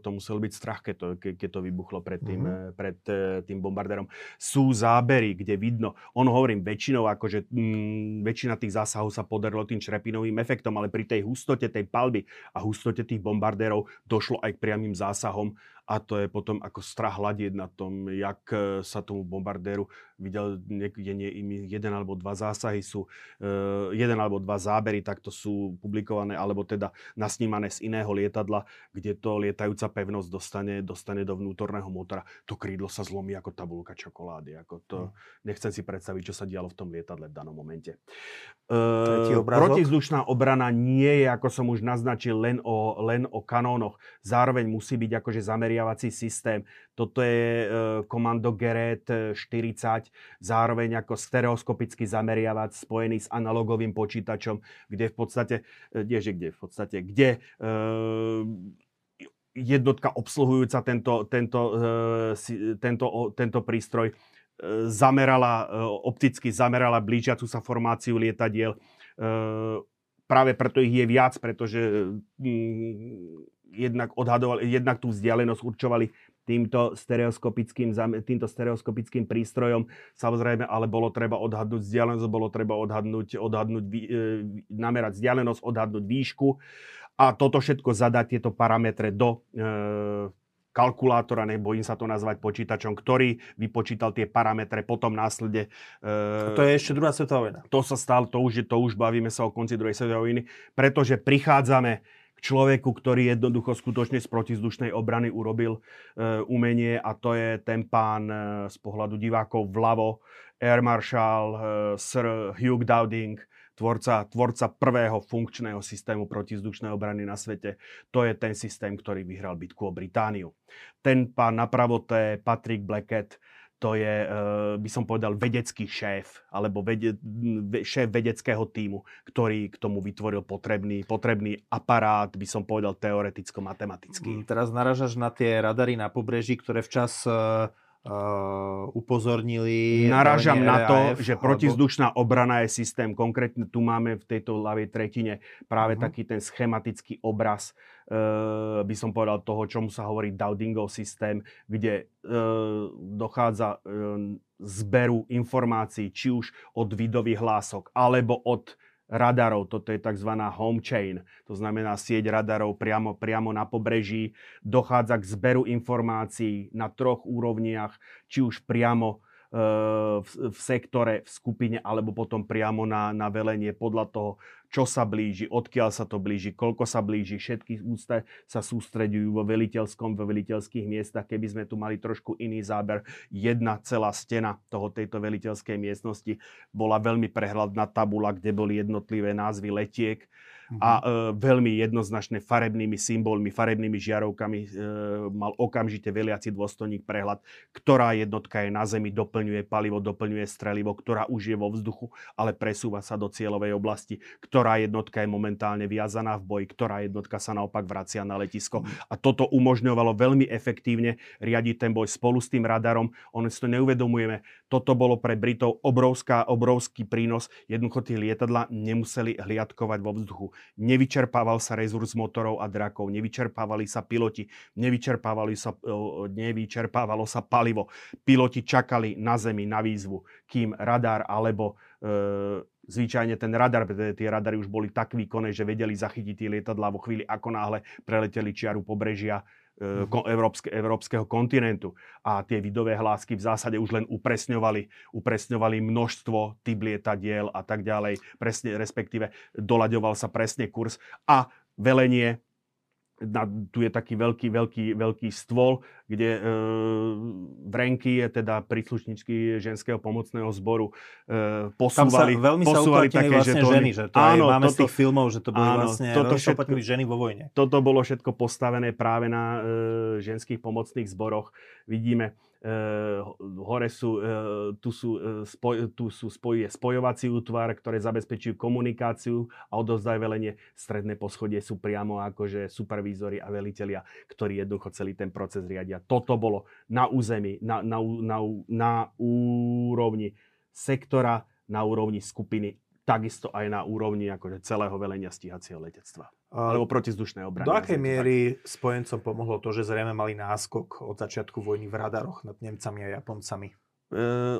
to musel byť strach, keď to, ke, keď to vybuchlo pred tým, mm-hmm. pred eh, tým bombardérom. Sú zábery, kde vidno, on hovorím väčšinou, akože mm, väčšina tých zásahov sa podarilo tým črepinovým efektom, ale pri tej hustote tej palby a hustote tých bombardérov došlo aj k priamým zásahom a to je potom ako strach hľadieť na tom, jak e, sa tomu bombardéru videl niekde nie, jeden alebo dva zásahy sú, uh, jeden alebo dva zábery takto sú publikované, alebo teda nasnímané z iného lietadla, kde to lietajúca pevnosť dostane, dostane do vnútorného motora. To krídlo sa zlomí ako tabulka čokolády. Ako to, hmm. Nechcem si predstaviť, čo sa dialo v tom lietadle v danom momente. Uh, protizdušná obrana nie je, ako som už naznačil, len o, len o kanónoch. Zároveň musí byť akože zameraný zameriavací systém. Toto je e, komando Geret 40, zároveň ako stereoskopický zameriavač spojený s analogovým počítačom, kde v podstate, kde, kde v podstate, kde e, jednotka obsluhujúca tento, tento, e, tento, tento prístroj zamerala, opticky zamerala blížiacu sa formáciu lietadiel. Práve preto ich je viac, pretože jednak odhadovali, jednak tú vzdialenosť určovali týmto stereoskopickým, týmto stereoskopickým prístrojom. Samozrejme, ale bolo treba odhadnúť vzdialenosť, bolo treba odhadnúť, odhadnúť e, namerať vzdialenosť, odhadnúť výšku a toto všetko zadať tieto parametre do e, kalkulátora, nebojím sa to nazvať počítačom, ktorý vypočítal tie parametre, potom následne... E, to je ešte druhá svetová vojna. To sa stalo, to už, je, to už bavíme sa o konci druhej svetovej vojny, pretože prichádzame človeku, ktorý jednoducho skutočne z protizdušnej obrany urobil e, umenie a to je ten pán e, z pohľadu divákov vľavo, Air Marshal e, Sir Hugh Dowding, tvorca, tvorca prvého funkčného systému protizdušnej obrany na svete. To je ten systém, ktorý vyhral bitku o Britániu. Ten pán napravo, to je Patrick Blackett, to je, eh, by som povedal, vedecký šéf, alebo vede, šéf vedeckého týmu, ktorý k tomu vytvoril potrebný, potrebný aparát, by som povedal, teoreticko-matematický. Mm, teraz naražaš na tie radary na pobreží, ktoré včas uh uh, upozornili. Narážam na to, že alebo... protizdušná obrana je systém. Konkrétne tu máme v tejto ľavej tretine práve uh-huh. taký ten schematický obraz, uh, by som povedal toho, čomu sa hovorí Dowdingov systém, kde uh, dochádza zberu informácií, či už od vidových hlások, alebo od radarov. Toto je tzv. home chain, to znamená sieť radarov priamo, priamo na pobreží. Dochádza k zberu informácií na troch úrovniach, či už priamo e, v, v sektore, v skupine, alebo potom priamo na, na velenie podľa toho, čo sa blíži, odkiaľ sa to blíži, koľko sa blíži. Všetky úste sa sústreďujú vo veliteľskom, vo veliteľských miestach. Keby sme tu mali trošku iný záber, jedna celá stena toho tejto veliteľskej miestnosti bola veľmi prehľadná tabula, kde boli jednotlivé názvy letiek mm-hmm. a e, veľmi jednoznačne farebnými symbolmi, farebnými žiarovkami e, mal okamžite veliaci dôstojník prehľad, ktorá jednotka je na zemi, doplňuje palivo, doplňuje strelivo, ktorá už je vo vzduchu, ale presúva sa do cieľovej oblasti, ktorá jednotka je momentálne viazaná v boji, ktorá jednotka sa naopak vracia na letisko. A toto umožňovalo veľmi efektívne riadiť ten boj spolu s tým radarom. Ono si to neuvedomujeme. Toto bolo pre Britov obrovská, obrovský prínos. Jednoducho tie lietadla nemuseli hliadkovať vo vzduchu. Nevyčerpával sa rezurs motorov a drakov, nevyčerpávali sa piloti, nevyčerpávali sa, nevyčerpávalo sa palivo. Piloti čakali na zemi na výzvu, kým radar alebo e, zvyčajne ten radar, pretože tie radary už boli tak výkonné, že vedeli zachytiť tie lietadlá vo chvíli, ako náhle preleteli čiaru pobrežia. Európske, európskeho kontinentu. A tie vidové hlásky v zásade už len upresňovali, upresňovali množstvo typ lietadiel a tak ďalej, presne, respektíve doľaďoval sa presne kurz a velenie na, tu je taký veľký, veľký, veľký stôl, kde e, v renky je teda príslušničky ženského pomocného zboru e, posúvali, Tam sa veľmi posúvali sa také, vlastne ženy, ženy, že to áno, aj, máme toto, z tých filmov, že to boli áno, vlastne toto všetko, ženy vo vojne. Toto bolo všetko postavené práve na e, ženských pomocných zboroch. Vidíme, hore sú, eh, tu sú, eh, spoj, tu sú spoj, spojovací útvar, ktoré zabezpečujú komunikáciu a odozdajú velenie. Stredné poschodie sú priamo akože supervízori a velitelia, ktorí jednoducho celý ten proces riadia. Toto bolo na území, na, na, na, na úrovni sektora, na úrovni skupiny takisto aj na úrovni akože celého velenia stíhacieho letectva. Alebo protizdušnej obrany. Do akej miery tak. spojencom pomohlo to, že zrejme mali náskok od začiatku vojny v radaroch nad Nemcami a Japoncami? E,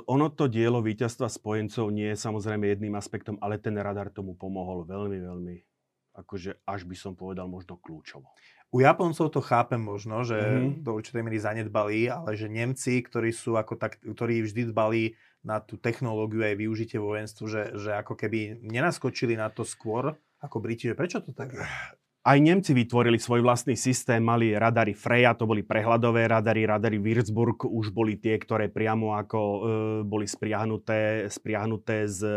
ono to dielo víťazstva spojencov nie je samozrejme jedným aspektom, ale ten radar tomu pomohol veľmi, veľmi, akože až by som povedal možno kľúčovo. U Japoncov to chápem možno, že mm-hmm. do určitej miery zanedbali, ale že Nemci, ktorí sú ako tak, ktorí vždy dbali na tú technológiu aj využitie vojenstvu, že, že ako keby nenaskočili na to skôr ako Briti, že prečo to tak je? Aj Nemci vytvorili svoj vlastný systém, mali radary Freya, to boli prehľadové radary, radary Würzburg už boli tie, ktoré priamo ako e, boli spriahnuté, spriahnuté s e,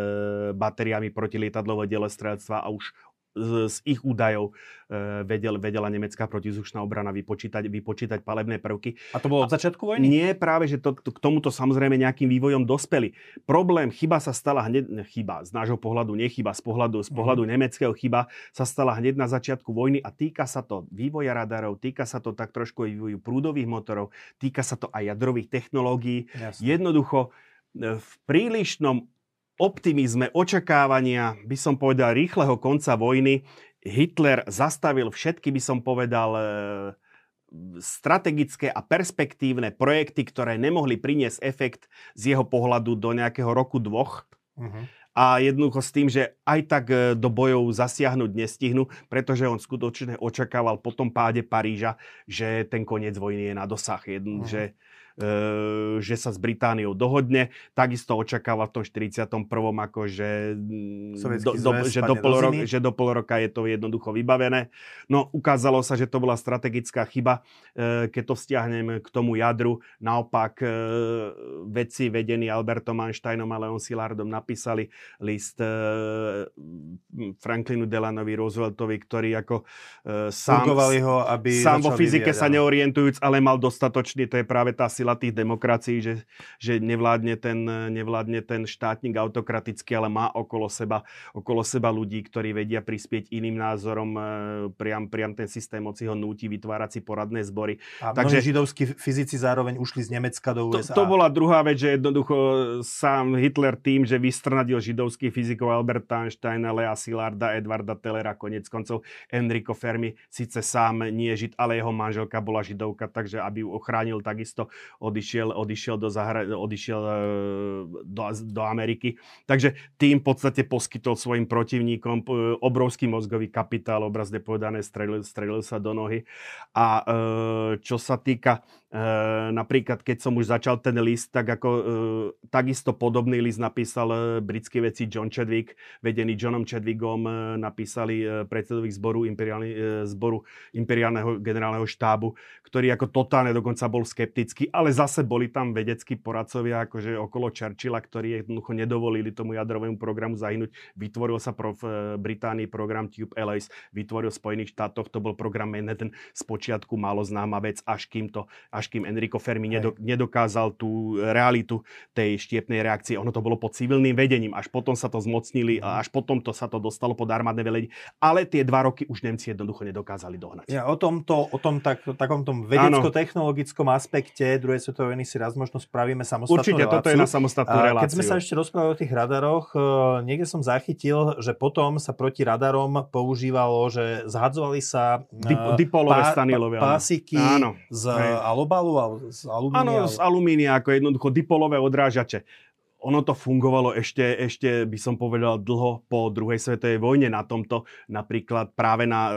batériami protilietadlového delestrelstva a už z, z ich údajov e, vedel, vedela nemecká protizdušná obrana vypočítať, vypočítať palebné prvky. A to bolo od začiatku vojny? Nie, práve, že to, to, k tomuto samozrejme nejakým vývojom dospeli. Problém, chyba sa stala hneď, chyba, z nášho pohľadu nechyba, z pohľadu, z pohľadu mm. nemeckého chyba sa stala hneď na začiatku vojny a týka sa to vývoja radarov, týka sa to tak trošku aj vývoju prúdových motorov, týka sa to aj jadrových technológií. Jasne. Jednoducho e, v prílišnom optimizme očakávania, by som povedal, rýchleho konca vojny Hitler zastavil všetky, by som povedal, e, strategické a perspektívne projekty, ktoré nemohli priniesť efekt z jeho pohľadu do nejakého roku dvoch. Uh-huh. A jednoducho s tým, že aj tak e, do bojov zasiahnuť nestihnú, pretože on skutočne očakával po tom páde Paríža, že ten koniec vojny je na dosah. Jedn, uh-huh. že že sa s Britániou dohodne. Takisto očakáva v tom 41. ako, že, mm, do, do, že, do pol ro- že do pol roka je to jednoducho vybavené. No ukázalo sa, že to bola strategická chyba, eh, keď to vzťahnem k tomu jadru. Naopak eh, vedci vedení Albertom Einsteinom a Leon Szilardom napísali list Franklinu Delanovi Rooseveltovi, ktorý ako sám, ho, aby sám vo fyzike vyviať, sa neorientujúc, ale mal dostatočný, to je práve tá sila tých demokracií, že, že nevládne, ten, nevládne ten štátnik autokraticky, ale má okolo seba, okolo seba ľudí, ktorí vedia prispieť iným názorom. E, priam, priam ten systém moci ho núti vytvárať si poradné zbory. A Takže židovskí fyzici zároveň ušli z Nemecka do USA. To, to bola druhá vec, že jednoducho sám Hitler tým, že vystrnadil židovských fyzikov Alberta Einsteina, Lea Silarda, Edvarda Tellera, konec koncov Enrico Fermi, síce sám nie žid, ale jeho manželka bola židovka, takže aby ju ochránil takisto odišiel, odišiel, do, zahra- odišiel e, do, do Ameriky. Takže tým v podstate poskytol svojim protivníkom obrovský mozgový kapitál, obrazne povedané, strelil, strelil sa do nohy. A e, čo sa týka e, napríklad, keď som už začal ten list, tak ako takisto podobný list napísal britský veci John Chadwick, vedený Johnom Chadwickom, napísali predsedovi zboru, zboru imperiálneho generálneho štábu, ktorý ako totálne dokonca bol skeptický, ale zase boli tam vedeckí poradcovia akože okolo Churchilla, ktorí jednoducho nedovolili tomu jadrovému programu zahynúť. Vytvoril sa pro, v eh, Británii program Tube Alloys, vytvoril v Spojených štátoch, to bol program Manhattan, spočiatku málo známa vec, až kým, to, kým Enrico Fermi nedok- nedokázal tú realitu tej štiepnej reakcie. Ono to bolo pod civilným vedením, až potom sa to zmocnili a až potom to sa to dostalo pod armádne velenie, ale tie dva roky už Nemci jednoducho nedokázali dohnať. Ja, o tomto, o tom tak, takom tom vedecko-technologickom aspekte druhej svetovej vojny si raz možno spravíme samostatnú Určite, reláciu. toto je na samostatnú reláciu. Keď sme sa ešte rozprávali o tých radaroch, e, niekde som zachytil, že potom sa proti radarom používalo, že zhadzovali sa Dip, dipolové pá, stanilové, pásiky áno. z z alumínia. Áno, z alumínia, ako jednoducho dipolové odrážače ono to fungovalo ešte, ešte, by som povedal, dlho po druhej svetovej vojne na tomto. Napríklad práve na e,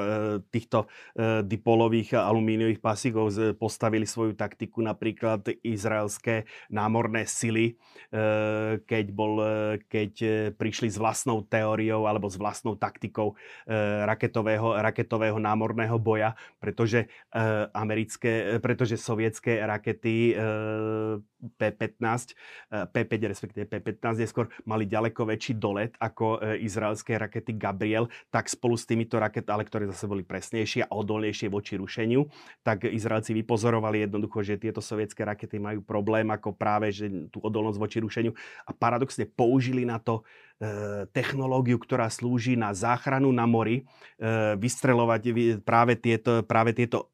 týchto e, dipolových alumíniových pasíkov postavili svoju taktiku napríklad izraelské námorné sily, e, keď, bol, e, keď e, prišli s vlastnou teóriou alebo s vlastnou taktikou e, raketového, raketového námorného boja, pretože e, americké, pretože sovietské rakety e, P-15, P-5 respektíve P-15 neskôr mali ďaleko väčší dolet ako e, izraelské rakety Gabriel, tak spolu s týmito raketami, ale ktoré zase boli presnejšie a odolnejšie voči rušeniu, tak Izraelci vypozorovali jednoducho, že tieto sovietské rakety majú problém ako práve že tú odolnosť voči rušeniu a paradoxne použili na to e, technológiu, ktorá slúži na záchranu na mori, e, vystrelovať práve tieto, práve tieto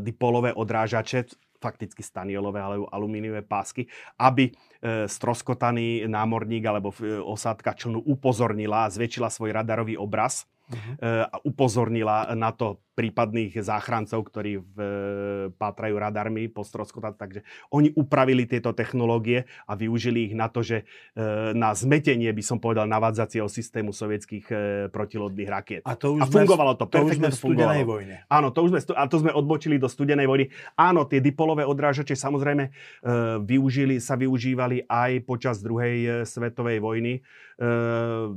dipolové odrážače, fakticky staniolové alebo alumíniové pásky, aby e, stroskotaný námorník alebo e, osádka člnu upozornila a zväčšila svoj radarový obraz uh-huh. a upozornila na to prípadných záchrancov, ktorí v, pátrajú radarmi po stroskotách. Takže oni upravili tieto technológie a využili ich na to, že e, na zmetenie, by som povedal, navádzacieho systému sovietských protilodných rakiet. A, to už a fungovalo to. To už sme v studenej vojne. Áno, to už sme, a to sme odbočili do studenej vojny. Áno, tie dipolové odrážače samozrejme využili, sa využívali aj počas druhej svetovej vojny.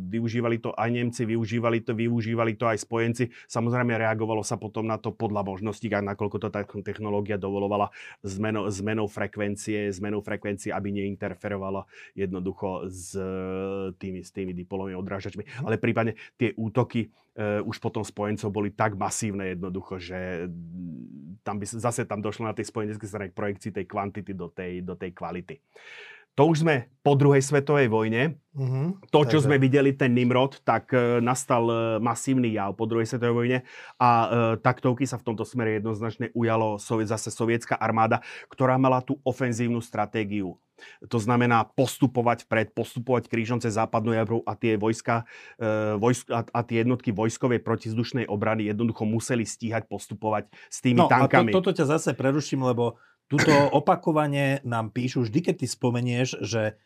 Využívali to aj Nemci, využívali to, využívali to aj spojenci. Samozrejme reagovalo sa potom na to podľa možností, a nakoľko to tá technológia dovolovala zmenou, zmenou frekvencie, zmenou frekvencie, aby neinterferovala jednoducho s tými, s tými dipolovými odrážačmi. Mhm. Ale prípadne tie útoky uh, už potom spojencov boli tak masívne jednoducho, že tam by zase tam došlo na tej spojeneckej strane k projekcii tej kvantity do tej, do tej kvality. To už sme po druhej svetovej vojne. Mm-hmm. To, čo Takže... sme videli, ten Nimrod, tak e, nastal e, masívny jav po druhej svetovej vojne a e, taktovky sa v tomto smere jednoznačne ujalo sovi, zase sovietská armáda, ktorá mala tú ofenzívnu stratégiu. To znamená postupovať pred, postupovať krížom cez západnú Európu a tie vojska, e, vojsk, a, a tie jednotky vojskovej protizdušnej obrany jednoducho museli stíhať postupovať s tými no, tankami. A to, toto ťa zase preruším, lebo Tuto opakovane nám píšu, vždy keď ty spomenieš, že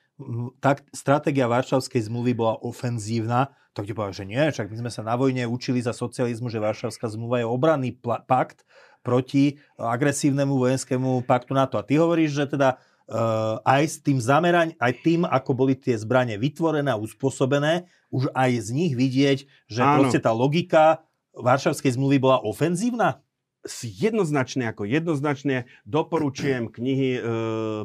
tak stratégia Varšavskej zmluvy bola ofenzívna, tak ti povedal, že nie, však my sme sa na vojne učili za socializmu, že Varšavská zmluva je obranný pakt proti agresívnemu vojenskému paktu NATO. A ty hovoríš, že teda uh, aj s tým zameraň, aj tým, ako boli tie zbranie vytvorené a uspôsobené, už aj z nich vidieť, že Áno. proste tá logika Varšavskej zmluvy bola ofenzívna? Jednoznačne, ako jednoznačne doporučujem knihy e,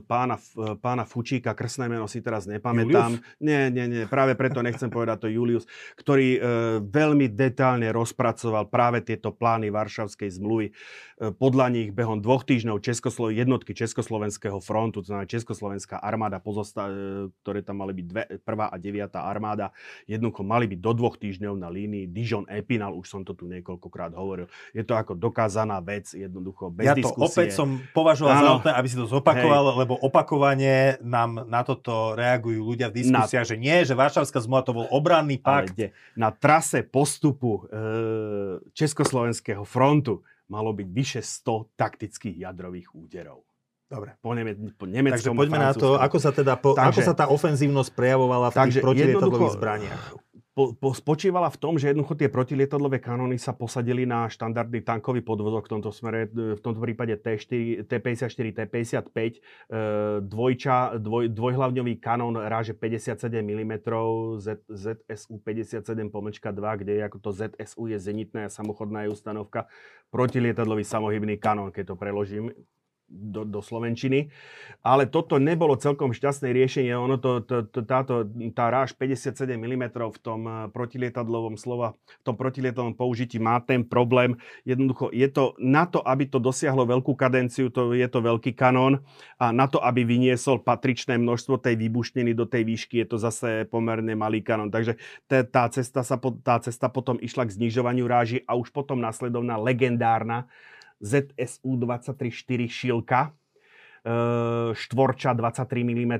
pána, e, pána Fučíka, krstné meno si teraz nepamätám. Julius? Nie, nie, nie, práve preto nechcem povedať to Julius, ktorý e, veľmi detálne rozpracoval práve tieto plány Varšavskej zmluvy. E, podľa nich behom dvoch týždňov Českoslo- jednotky Československého frontu, to znamená Československá armáda, pozosta- e, ktoré tam mali byť dve, prvá a deviatá armáda, jednoducho mali byť do dvoch týždňov na línii Dijon-Epinal, už som to tu niekoľkokrát hovoril. Je to ako dokázaná normálna vec, jednoducho, bez ja to diskusie. opäť som považoval ano. za nutné, aby si to zopakoval, Hej. lebo opakovane nám na toto reagujú ľudia v diskusiách, na... že nie, že Varšavská zmluva to bol obranný pakt. Ale na trase postupu e, Československého frontu malo byť vyše 100 taktických jadrových úderov. Dobre. Po, neme, po nemeckom Takže poďme na to, ako sa, teda po, takže, ako sa tá ofenzívnosť prejavovala v tých protilietadlových zbraniach po, po, spočívala v tom, že jednoducho tie protilietadlové kanóny sa posadili na štandardný tankový podvozok v tomto smere, v tomto prípade T4, T54, T55, e, dvojča, dvoj, dvojhlavňový kanón ráže 57 mm, Z, ZSU 57 pomlčka 2, kde ako to ZSU je zenitná samochodná je ustanovka, protilietadlový samohybný kanón, keď to preložím do, do Slovenčiny. Ale toto nebolo celkom šťastné riešenie. Ono to, to, to, táto, tá ráž 57 mm v tom eh, protilietadlovom slova, v tom protilietadlovom použití má ten problém. Jednoducho je to na to, aby to dosiahlo veľkú kadenciu, to je to veľký kanón a na to, aby vyniesol patričné množstvo tej výbušniny do tej výšky, je to zase pomerne malý kanón. Takže tá cesta, sa, tá cesta potom išla k znižovaniu ráži a už potom nasledovná legendárna ZSU 23-4 šilka, e, štvorča 23 mm,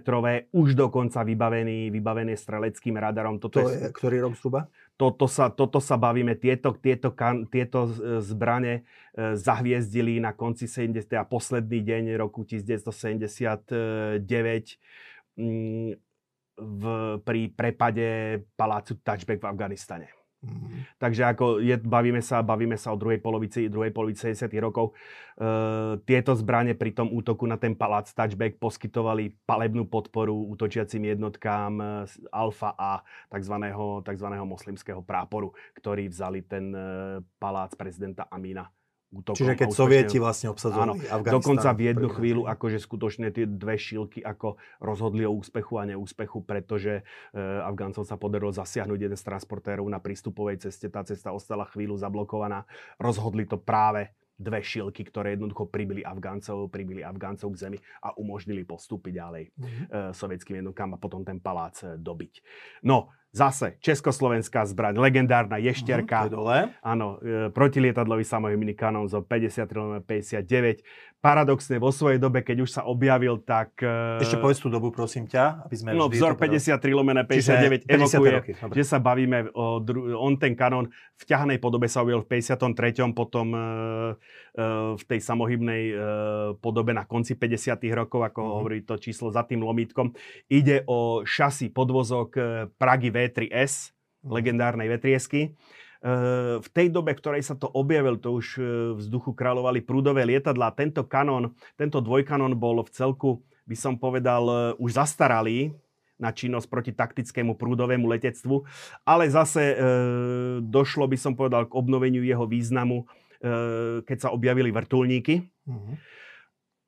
už dokonca vybavený, vybavený streleckým radarom. Toto to je, je, ktorý rok zhruba? Toto sa, toto sa bavíme, tieto, tieto, kan, tieto zbrane e, zahviezdili na konci 70. a posledný deň roku 1979 mm, v, pri prepade palácu Touchback v Afganistane. Mm-hmm. Takže ako je, bavíme, sa, bavíme sa o druhej polovici, druhej polovici 70. rokov. E, tieto zbranie pri tom útoku na ten palác Touchback poskytovali palebnú podporu útočiacim jednotkám e, Alfa A, tzv. tzv. moslimského práporu, ktorí vzali ten e, palác prezidenta Amina útokom. Čiže keď Sovieti vlastne obsadzovali Afganistan. Dokonca v jednu chvíľu, akože skutočne tie dve šílky ako rozhodli o úspechu a neúspechu, pretože e, Afgáncov sa podarilo zasiahnuť jeden z transportérov na prístupovej ceste. Tá cesta ostala chvíľu zablokovaná. Rozhodli to práve dve šilky, ktoré jednoducho pribili Afgáncov, pribili Afgáncov k zemi a umožnili postúpiť ďalej mm-hmm. sovietským jednotkám a potom ten palác e, dobiť. No, Zase československá zbraň, legendárna ješterka. Uh-huh, dole. Áno, e, protilietadlový samohybný kanón zo 53 59 paradoxne vo svojej dobe, keď už sa objavil, tak... E, Ešte povedz tú dobu, prosím ťa, aby sme... No, vzor 53 lomené 59 evokuje, roky, že sa bavíme o... Dru- on ten kanón v ťahanej podobe sa objavil v 53. potom e, e, v tej samohybnej e, podobe na konci 50 rokov, ako mm-hmm. hovorí to číslo za tým lomítkom. Ide o šasi podvozok e, Pragy V3S, mm-hmm. legendárnej vetriesky v tej dobe, v ktorej sa to objavil, to už e, vzduchu kráľovali prúdové lietadlá. Tento kanón, tento dvojkanón bol v celku, by som povedal, e, už zastaralý na činnosť proti taktickému prúdovému letectvu, ale zase e, došlo, by som povedal, k obnoveniu jeho významu, e, keď sa objavili vrtulníky. Mm-hmm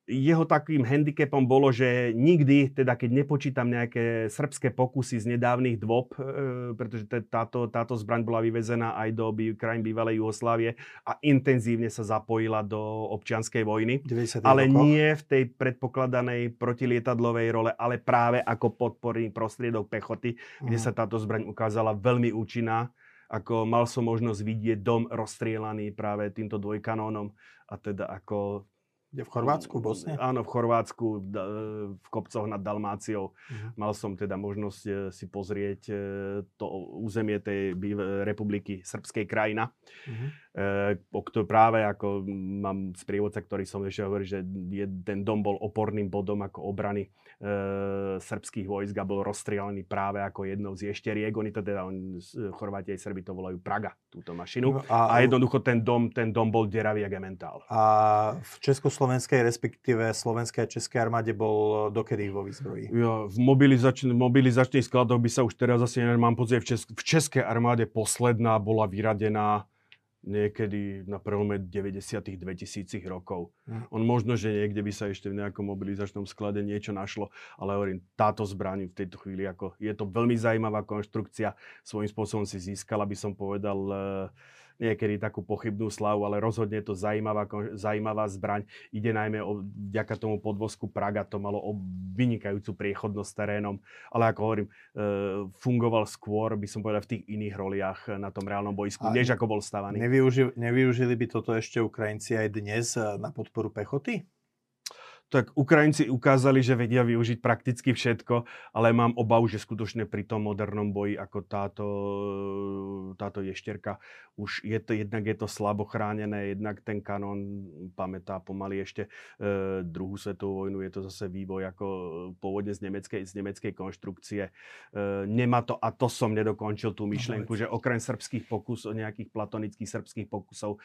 jeho takým handicapom bolo, že nikdy, teda keď nepočítam nejaké srbské pokusy z nedávnych dôb, e, pretože táto, táto zbraň bola vyvezená aj do by, krajín bývalej Jugoslávie a intenzívne sa zapojila do občianskej vojny. Ale nie v tej predpokladanej protilietadlovej role, ale práve ako podporný prostriedok pechoty, mm. kde sa táto zbraň ukázala veľmi účinná ako mal som možnosť vidieť dom rozstrielaný práve týmto dvojkanónom a teda ako kde v Chorvátsku, v Bosne? Áno, v Chorvátsku, v kopcoch nad Dalmáciou. Uh-huh. Mal som teda možnosť e, si pozrieť e, to územie tej republiky Srbskej krajina. Uh-huh. práve ako mám sprievodca, ktorý som ešte hovoril, že je, ten dom bol oporným bodom ako obrany e, srbských vojsk a bol rozstrielený práve ako jednou z ješteriek. Oni to teda, on, Chorváti aj Srbi to volajú Praga, túto mašinu. No a, a jednoducho ten dom, ten dom bol deravý a gementál. A v Československu slovenskej, respektíve slovenskej a českej armáde bol dokedy vo výzbroji? Ja, v mobilizač- mobilizačných skladoch by sa už teraz asi nemám pocit, v, česk- v českej armáde posledná bola vyradená niekedy na prelome 90 2000 rokov. Hm. On možno, že niekde by sa ešte v nejakom mobilizačnom sklade niečo našlo, ale hovorím, táto zbraň v tejto chvíli, ako, je to veľmi zaujímavá konštrukcia, svojím spôsobom si získala, by som povedal, uh, niekedy takú pochybnú slavu, ale rozhodne je to zaujímavá, zaujímavá zbraň. Ide najmä o, vďaka tomu podvozku Praga, to malo o vynikajúcu priechodnosť terénom, ale ako hovorím, e, fungoval skôr, by som povedal, v tých iných roliach na tom reálnom boisku, než ako bol stavaný. Nevyuži- nevyužili by toto ešte Ukrajinci aj dnes e, na podporu pechoty? Tak Ukrajinci ukázali, že vedia využiť prakticky všetko, ale mám obavu, že skutočne pri tom modernom boji ako táto, táto ješterka, už je to, jednak je to slabo chránené, jednak ten kanón pamätá pomaly ešte e, druhú svetovú vojnu, je to zase vývoj ako pôvodne z nemeckej, z nemeckej konštrukcie. E, nemá to, a to som nedokončil tú no, myšlienku, no, že okrem srbských pokusov, nejakých platonických srbských pokusov,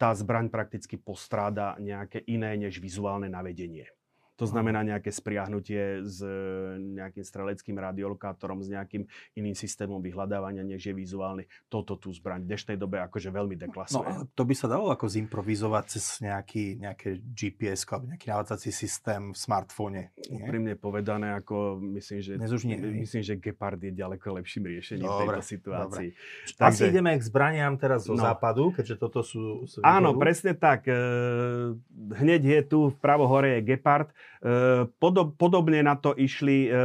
tá zbraň prakticky postráda nejaké iné než vizuálne navedenie. To znamená nejaké spriahnutie s e, nejakým streleckým radiolokátorom, s nejakým iným systémom vyhľadávania, než je vizuálny. Toto tú zbraň v dnešnej dobe akože veľmi deklasuje. No, to by sa dalo ako zimprovizovať cez nejaký, nejaké GPS alebo nejaký navádzací systém v smartfóne. Úprimne povedané, ako myslím, že, nie, myslím, že Gepard je ďaleko lepším riešením dobre, tejto situácii. Dobre. Takže... Asi ideme k zbraniam teraz zo no. západu, keďže toto sú... sú Áno, presne tak. E, hneď je tu pravo hore je Gepard. E, podob, podobne, na to išli, e,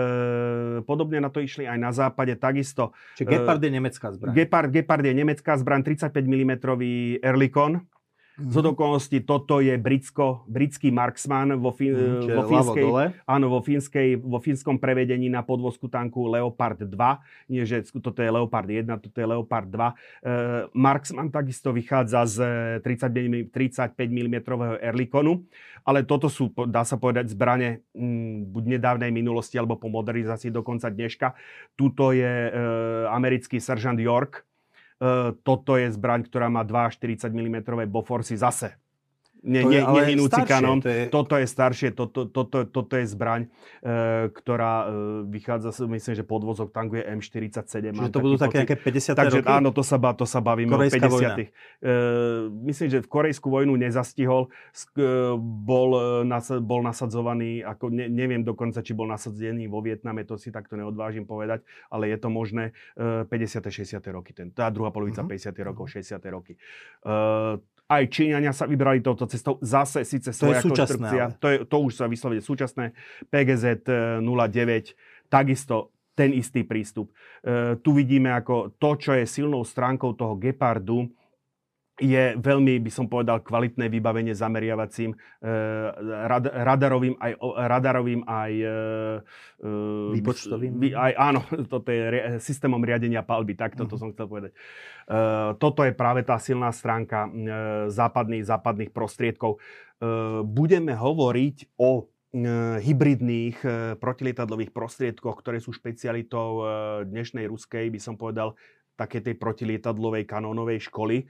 podobne na to išli aj na západe takisto. Čiže Gepard je nemecká zbraň. Gepard, Gepard je nemecká zbraň, 35 mm Erlikon. Mm-hmm. Toto je britsko, britský marksman vo, fi, mm, vo, fínskej, áno, vo, fínskej, vo fínskom prevedení na podvozku tanku Leopard 2. Nie, že toto je Leopard 1, toto je Leopard 2. Uh, marksman takisto vychádza z 30, 35 mm Erlikonu, ale toto sú, dá sa povedať, zbrane m, mm, buď nedávnej minulosti, alebo po modernizácii dokonca dneška. Tuto je uh, americký seržant York, E, toto je zbraň, ktorá má 2,40 mm Boforsy zase ne, to je ne, nehynúci kanon. To je... Toto je staršie, toto, toto, toto je zbraň, e, ktorá e, vychádza, myslím, že podvozok tanku je M47. Čiže to budú také nejaké 50 Takže roky? áno, to sa, to sa bavíme Korejská o 50 e, Myslím, že v Korejskú vojnu nezastihol. E, bol, e, nas, bol nasadzovaný, ako ne, neviem dokonca, či bol nasadzený vo Vietname, to si takto neodvážim povedať, ale je to možné e, 50. 60. roky. Ten, tá druhá polovica. Mhm. 50. rokov, 60. roky. E, aj Číňania sa vybrali touto cestou. Zase síce to je konštrukcia. To, je, to už sa vyslovene súčasné. PGZ 09, e, takisto ten istý prístup. E, tu vidíme ako to, čo je silnou stránkou toho Gepardu, je veľmi, by som povedal, kvalitné vybavenie zameriavacím, e, rad, radarovým aj, radarovým aj e, výpočtovým. Vy, aj, áno, toto je systémom riadenia palby, tak toto uh-huh. som chcel povedať. Toto je práve tá silná stránka západných, západných prostriedkov. Budeme hovoriť o hybridných protilietadlových prostriedkoch, ktoré sú špecialitou dnešnej ruskej, by som povedal, také tej protilietadlovej kanónovej školy. E,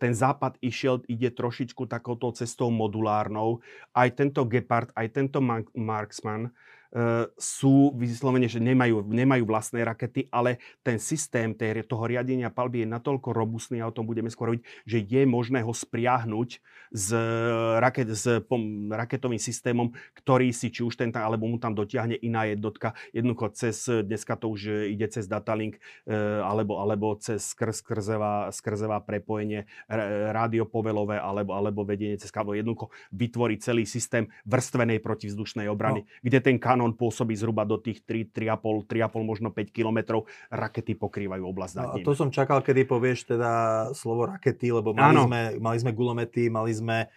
ten západ išiel, ide trošičku takouto cestou modulárnou. Aj tento Gepard, aj tento Marksman sú vyslovene, že nemajú, nemajú vlastné rakety, ale ten systém toho riadenia palby je natoľko robustný, a o tom budeme skôr hovoriť, že je možné ho spriahnuť s, raket, s pom, raketovým systémom, ktorý si či už ten, alebo mu tam dotiahne iná jednotka, jednoducho cez, dneska to už ide cez datalink, e, alebo, alebo cez skrz, skrzevá, skrzevá prepojenie rádiopovelové, alebo, alebo vedenie cez kábel. Jednoducho vytvorí celý systém vrstvenej protivzdušnej obrany, no. kde ten kanón kanón pôsobí zhruba do tých 3, 3,5, 3,5 možno 5 kilometrov. Rakety pokrývajú oblasť nad ním. No, to som čakal, kedy povieš teda slovo rakety, lebo mali, sme, mali sme gulomety, mali sme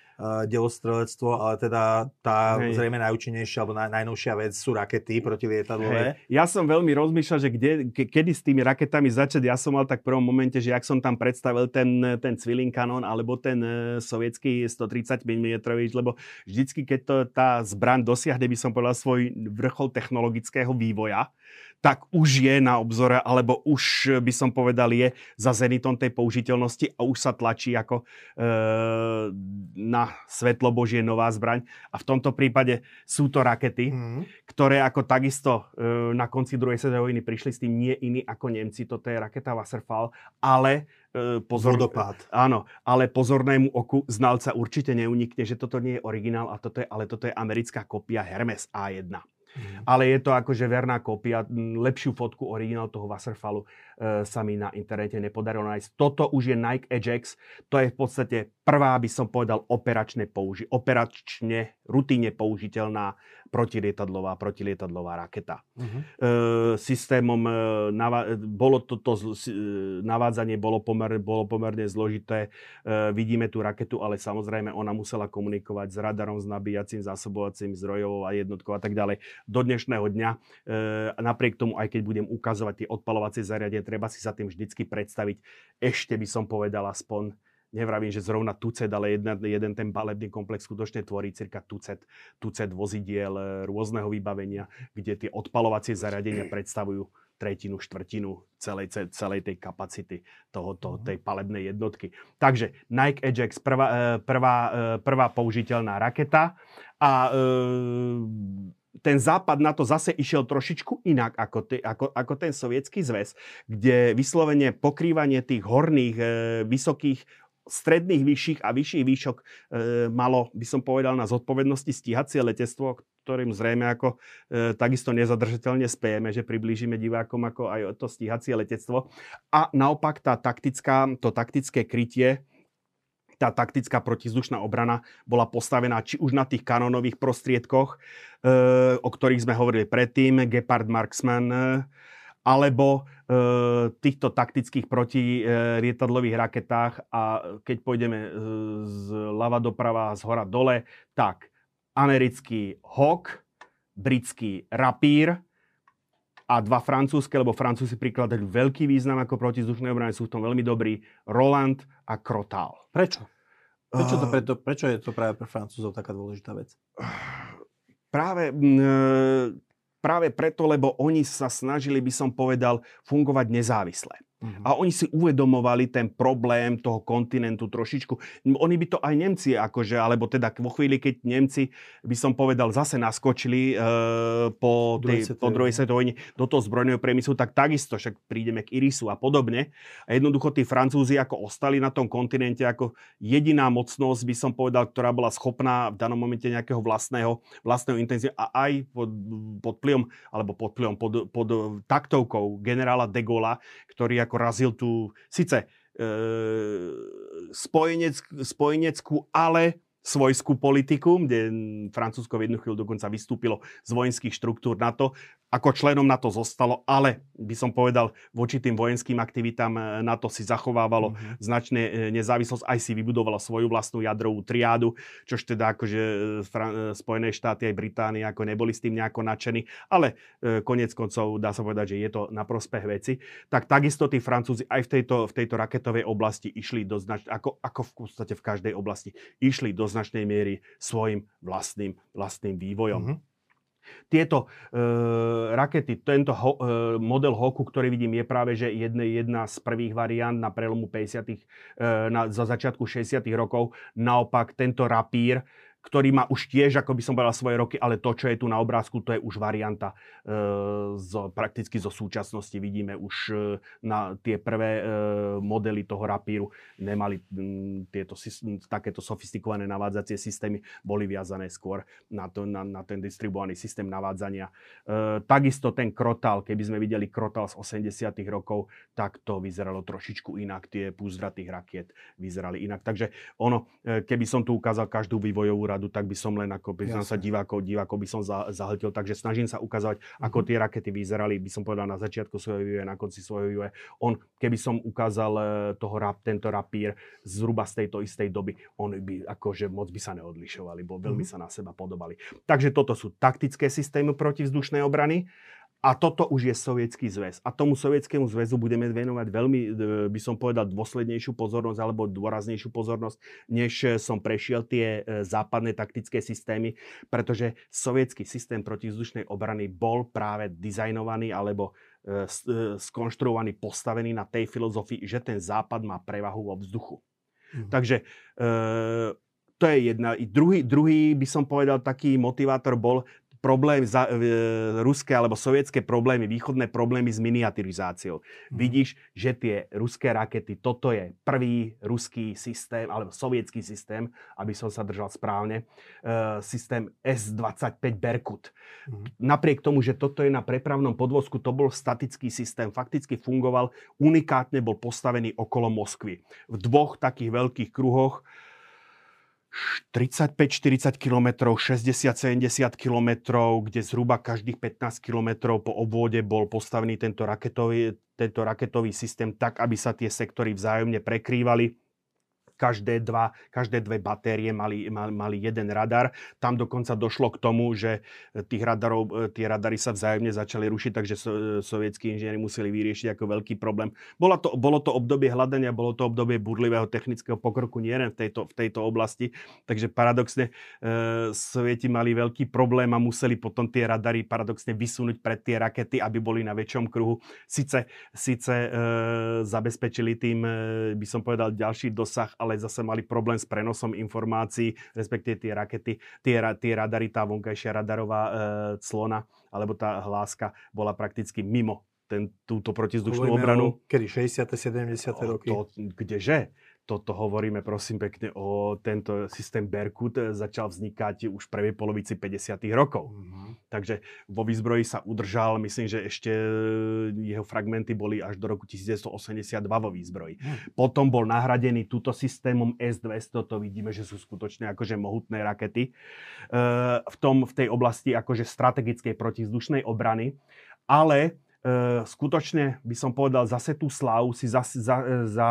delostrelectvo, ale teda tá Hej. zrejme najúčinnejšia alebo naj, najnovšia vec sú rakety protilietadlové. Hej. Ja som veľmi rozmýšľal, že kde, ke, kedy s tými raketami začať. Ja som mal tak v prvom momente, že ak som tam predstavil ten, ten Cvilling kanón alebo ten uh, sovietský 130 mm, lebo vždycky, keď to, tá zbraň dosiahne, by som povedal, svoj vrchol technologického vývoja, tak už je na obzore, alebo už by som povedal je za zenitom tej použiteľnosti a už sa tlačí ako e, na svetlo Božie nová zbraň. A v tomto prípade sú to rakety, mm. ktoré ako takisto e, na konci druhej svetovej vojny prišli s tým nie iní ako Nemci. Toto je raketa Wasserfall, ale pozor, Vodopád. Áno, ale pozornému oku znalca určite neunikne, že toto nie je originál, a toto je, ale toto je americká kopia Hermes A1. Mm. Ale je to akože verná kópia. Lepšiu fotku originál toho Wasserfallu e, sa mi na internete nepodarilo nájsť. Toto už je Nike Ajax. To je v podstate prvá, by som povedal, operačne, použi- operačne, rutíne použiteľná protilietadlová, protilietadlová raketa. Uh-huh. E, systémom e, nava- bolo toto e, navádzanie bolo, pomer- bolo pomerne zložité. E, vidíme tú raketu, ale samozrejme ona musela komunikovať s radarom, s nabíjacím, zásobovacím zdrojov a jednotkou a tak ďalej. Do dnešného dňa, e, napriek tomu, aj keď budem ukazovať tie odpalovacie zariadenia, treba si sa tým vždycky predstaviť, ešte by som povedal aspoň nevravím, že zrovna tucet, ale jedna, jeden ten balebný komplex skutočne tvorí cirka tucet, tucet vozidiel e, rôzneho vybavenia, kde tie odpalovacie zariadenia predstavujú tretinu, štvrtinu celej, celej tej kapacity tohoto, mhm. tej palebnej jednotky. Takže Nike Ajax, prvá, e, prvá, e, prvá použiteľná raketa a ten západ na to zase išiel trošičku inak ako, te, ako, ako ten sovietský zväz, kde vyslovene pokrývanie tých horných, e, vysokých stredných, vyšších a vyšších výšok e, malo, by som povedal, na zodpovednosti stíhacie letectvo, ktorým zrejme ako e, takisto nezadržateľne spejeme, že priblížime divákom ako aj to stíhacie letectvo. A naopak tá taktická, to taktické krytie, tá taktická protizdušná obrana bola postavená či už na tých kanónových prostriedkoch, e, o ktorých sme hovorili predtým, Gepard Marksman, e, alebo e, týchto taktických protirietadlových raketách a keď pôjdeme e, z lava doprava, z hora dole, tak americký Hawk, britský Rapír a dva francúzske, lebo Francúzi prikladajú veľký význam ako protizdušné obrany, sú v tom veľmi dobrí, Roland a Krotal. Prečo? Prečo, to, preto, prečo je to práve pre Francúzov taká dôležitá vec? Práve mm, práve preto, lebo oni sa snažili, by som povedal, fungovať nezávisle. Uh-huh. A oni si uvedomovali ten problém toho kontinentu trošičku. Oni by to aj Nemci, akože, alebo teda vo chvíli, keď Nemci, by som povedal, zase naskočili e, po, tej, po druhej svetovej vojne do toho zbrojného priemyslu, tak takisto však prídeme k Irisu a podobne. A jednoducho tí Francúzi ako ostali na tom kontinente ako jediná mocnosť, by som povedal, ktorá bola schopná v danom momente nejakého vlastného, vlastného intenzívu a aj pod, pod pliom, alebo pod pliom, pod, pod taktovkou generála de Gaulle, ktorý ako razil tú, síce e, spojenec, spojeneckú, ale svojskú politiku, kde Francúzsko v jednu chvíľu dokonca vystúpilo z vojenských štruktúr NATO ako členom NATO zostalo, ale by som povedal, voči tým vojenským aktivitám e, NATO si zachovávalo mm-hmm. značne e, nezávislosť, aj si vybudovalo svoju vlastnú jadrovú triádu, čož teda akože e, Spojené štáty aj Británia ako neboli s tým nejako nadšení, ale konec koncov dá sa povedať, že je to na prospech veci. Tak takisto tí Francúzi aj v tejto, v tejto raketovej oblasti išli do značnej, ako, ako v podstate v každej oblasti, išli do značnej miery svojim vlastným, vlastným vývojom. Mm-hmm. Tieto e, rakety, tento ho, e, model Hoku, ktorý vidím, je práve že jedna, jedna z prvých variant na prelomu 50. E, na, za začiatku 60. rokov. Naopak tento Rapír ktorý má už tiež, ako by som povedal, svoje roky, ale to, čo je tu na obrázku, to je už varianta e, z, prakticky zo súčasnosti. Vidíme už e, na tie prvé e, modely toho rapíru nemali m, tieto, takéto sofistikované navádzacie systémy, boli viazané skôr na, to, na, na ten distribuovaný systém navádzania. E, takisto ten krotal, keby sme videli krotal z 80 rokov, tak to vyzeralo trošičku inak. Tie púzdra tých rakiet vyzerali inak. Takže ono, e, keby som tu ukázal každú vývojovú radu, tak by som len ako by som sa divákov, divákov by som zahltil. Takže snažím sa ukázať, ako mhm. tie rakety vyzerali, by som povedal na začiatku svojho vývoja, na konci svojho vývoja. On, keby som ukázal e, toho, tento rapír zhruba z tejto istej doby, on by akože moc by sa neodlišovali, bo veľmi mm. sa na seba podobali. Takže toto sú taktické systémy protivzdušnej obrany. A toto už je Sovietský zväz. A tomu Sovietskému zväzu budeme venovať veľmi, e, by som povedal, dôslednejšiu pozornosť alebo dôraznejšiu pozornosť, než e, som prešiel tie e, západné taktické systémy, pretože sovietský systém protivzdušnej obrany bol práve dizajnovaný alebo skonštruovaný, postavený na tej filozofii, že ten západ má prevahu vo vzduchu. Mhm. Takže to je jedna. I druhý, druhý by som povedal, taký motivátor bol problém, za, e, ruské alebo sovietské problémy, východné problémy s miniaturizáciou. Mm. Vidíš, že tie ruské rakety, toto je prvý ruský systém, alebo sovietský systém, aby som sa držal správne, e, systém S-25 Berkut. Mm. Napriek tomu, že toto je na prepravnom podvozku, to bol statický systém, fakticky fungoval, unikátne bol postavený okolo Moskvy. V dvoch takých veľkých kruhoch, 35-40 km, 60-70 km, kde zhruba každých 15 km po obvode bol postavený tento raketový, tento raketový systém tak, aby sa tie sektory vzájomne prekrývali každé, dva, každé dve batérie mali, mali, mali jeden radar. Tam dokonca došlo k tomu, že tých radarov, e, tie radary sa vzájomne začali rušiť, takže so, sovietskí inžinieri museli vyriešiť ako veľký problém. Bolo to, bolo to obdobie hľadania, bolo to obdobie budlivého technického pokroku nielen v tejto, v tejto oblasti, takže paradoxne e, Sovieti mali veľký problém a museli potom tie radary paradoxne vysunúť pred tie rakety, aby boli na väčšom kruhu. Sice, sice e, zabezpečili tým, e, by som povedal, ďalší dosah, ale zase mali problém s prenosom informácií, respektíve tie rakety, tie, tie radary, tá vonkajšia radarová e, clona, alebo tá hláska bola prakticky mimo ten, túto protizdušnú obranu. kedy 60. 70. roky? To, kdeže? Toto hovoríme prosím pekne o tento systém Berkut e, začal vznikať už v prvej polovici 50. rokov. Mm-hmm. Takže vo výzbroji sa udržal, myslím, že ešte e, jeho fragmenty boli až do roku 1982 vo výzbroji. Mm. Potom bol nahradený túto systémom S-200, to vidíme, že sú skutočne akože mohutné rakety e, v, tom, v tej oblasti akože strategickej protizdušnej obrany, ale skutočne by som povedal, zase tú slávu si za, za, za,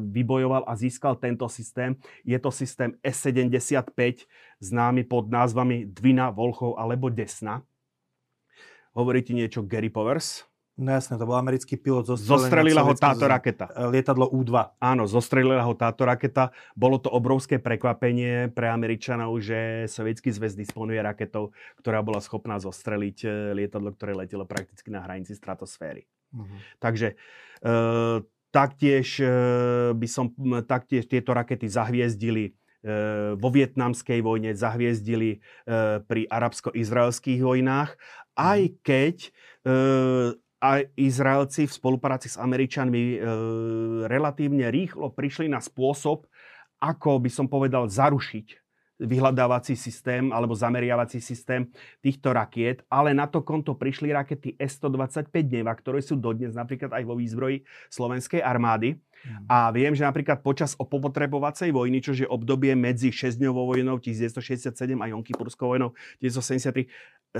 vybojoval a získal tento systém. Je to systém S75, známy pod názvami Dvina, Volchov alebo Desna. Hovorí ti niečo Gary Powers? No jasne, to bol americký pilot. Zostrelila ho táto raketa. Lietadlo U-2. Áno, zostrelila ho táto raketa. Bolo to obrovské prekvapenie pre Američanov, že sovietský zväz disponuje raketou, ktorá bola schopná zostreliť e, lietadlo, ktoré letelo prakticky na hranici stratosféry. Uh-huh. Takže e, taktiež, e, by som, taktiež tieto rakety zahviezdili e, vo vietnamskej vojne, zahviezdili e, pri arabsko-izraelských vojnách, aj mhm. keď a Izraelci v spolupráci s Američanmi e, relatívne rýchlo prišli na spôsob, ako by som povedal, zarušiť vyhľadávací systém alebo zameriavací systém týchto rakiet, ale na to konto prišli rakety S-125 Neva, ktoré sú dodnes napríklad aj vo výzbroji slovenskej armády. Mm. A viem, že napríklad počas opopotrebovacej vojny, čo je obdobie medzi 6-dňovou vojnou 1967 a Jonkypurskou vojnou 1973,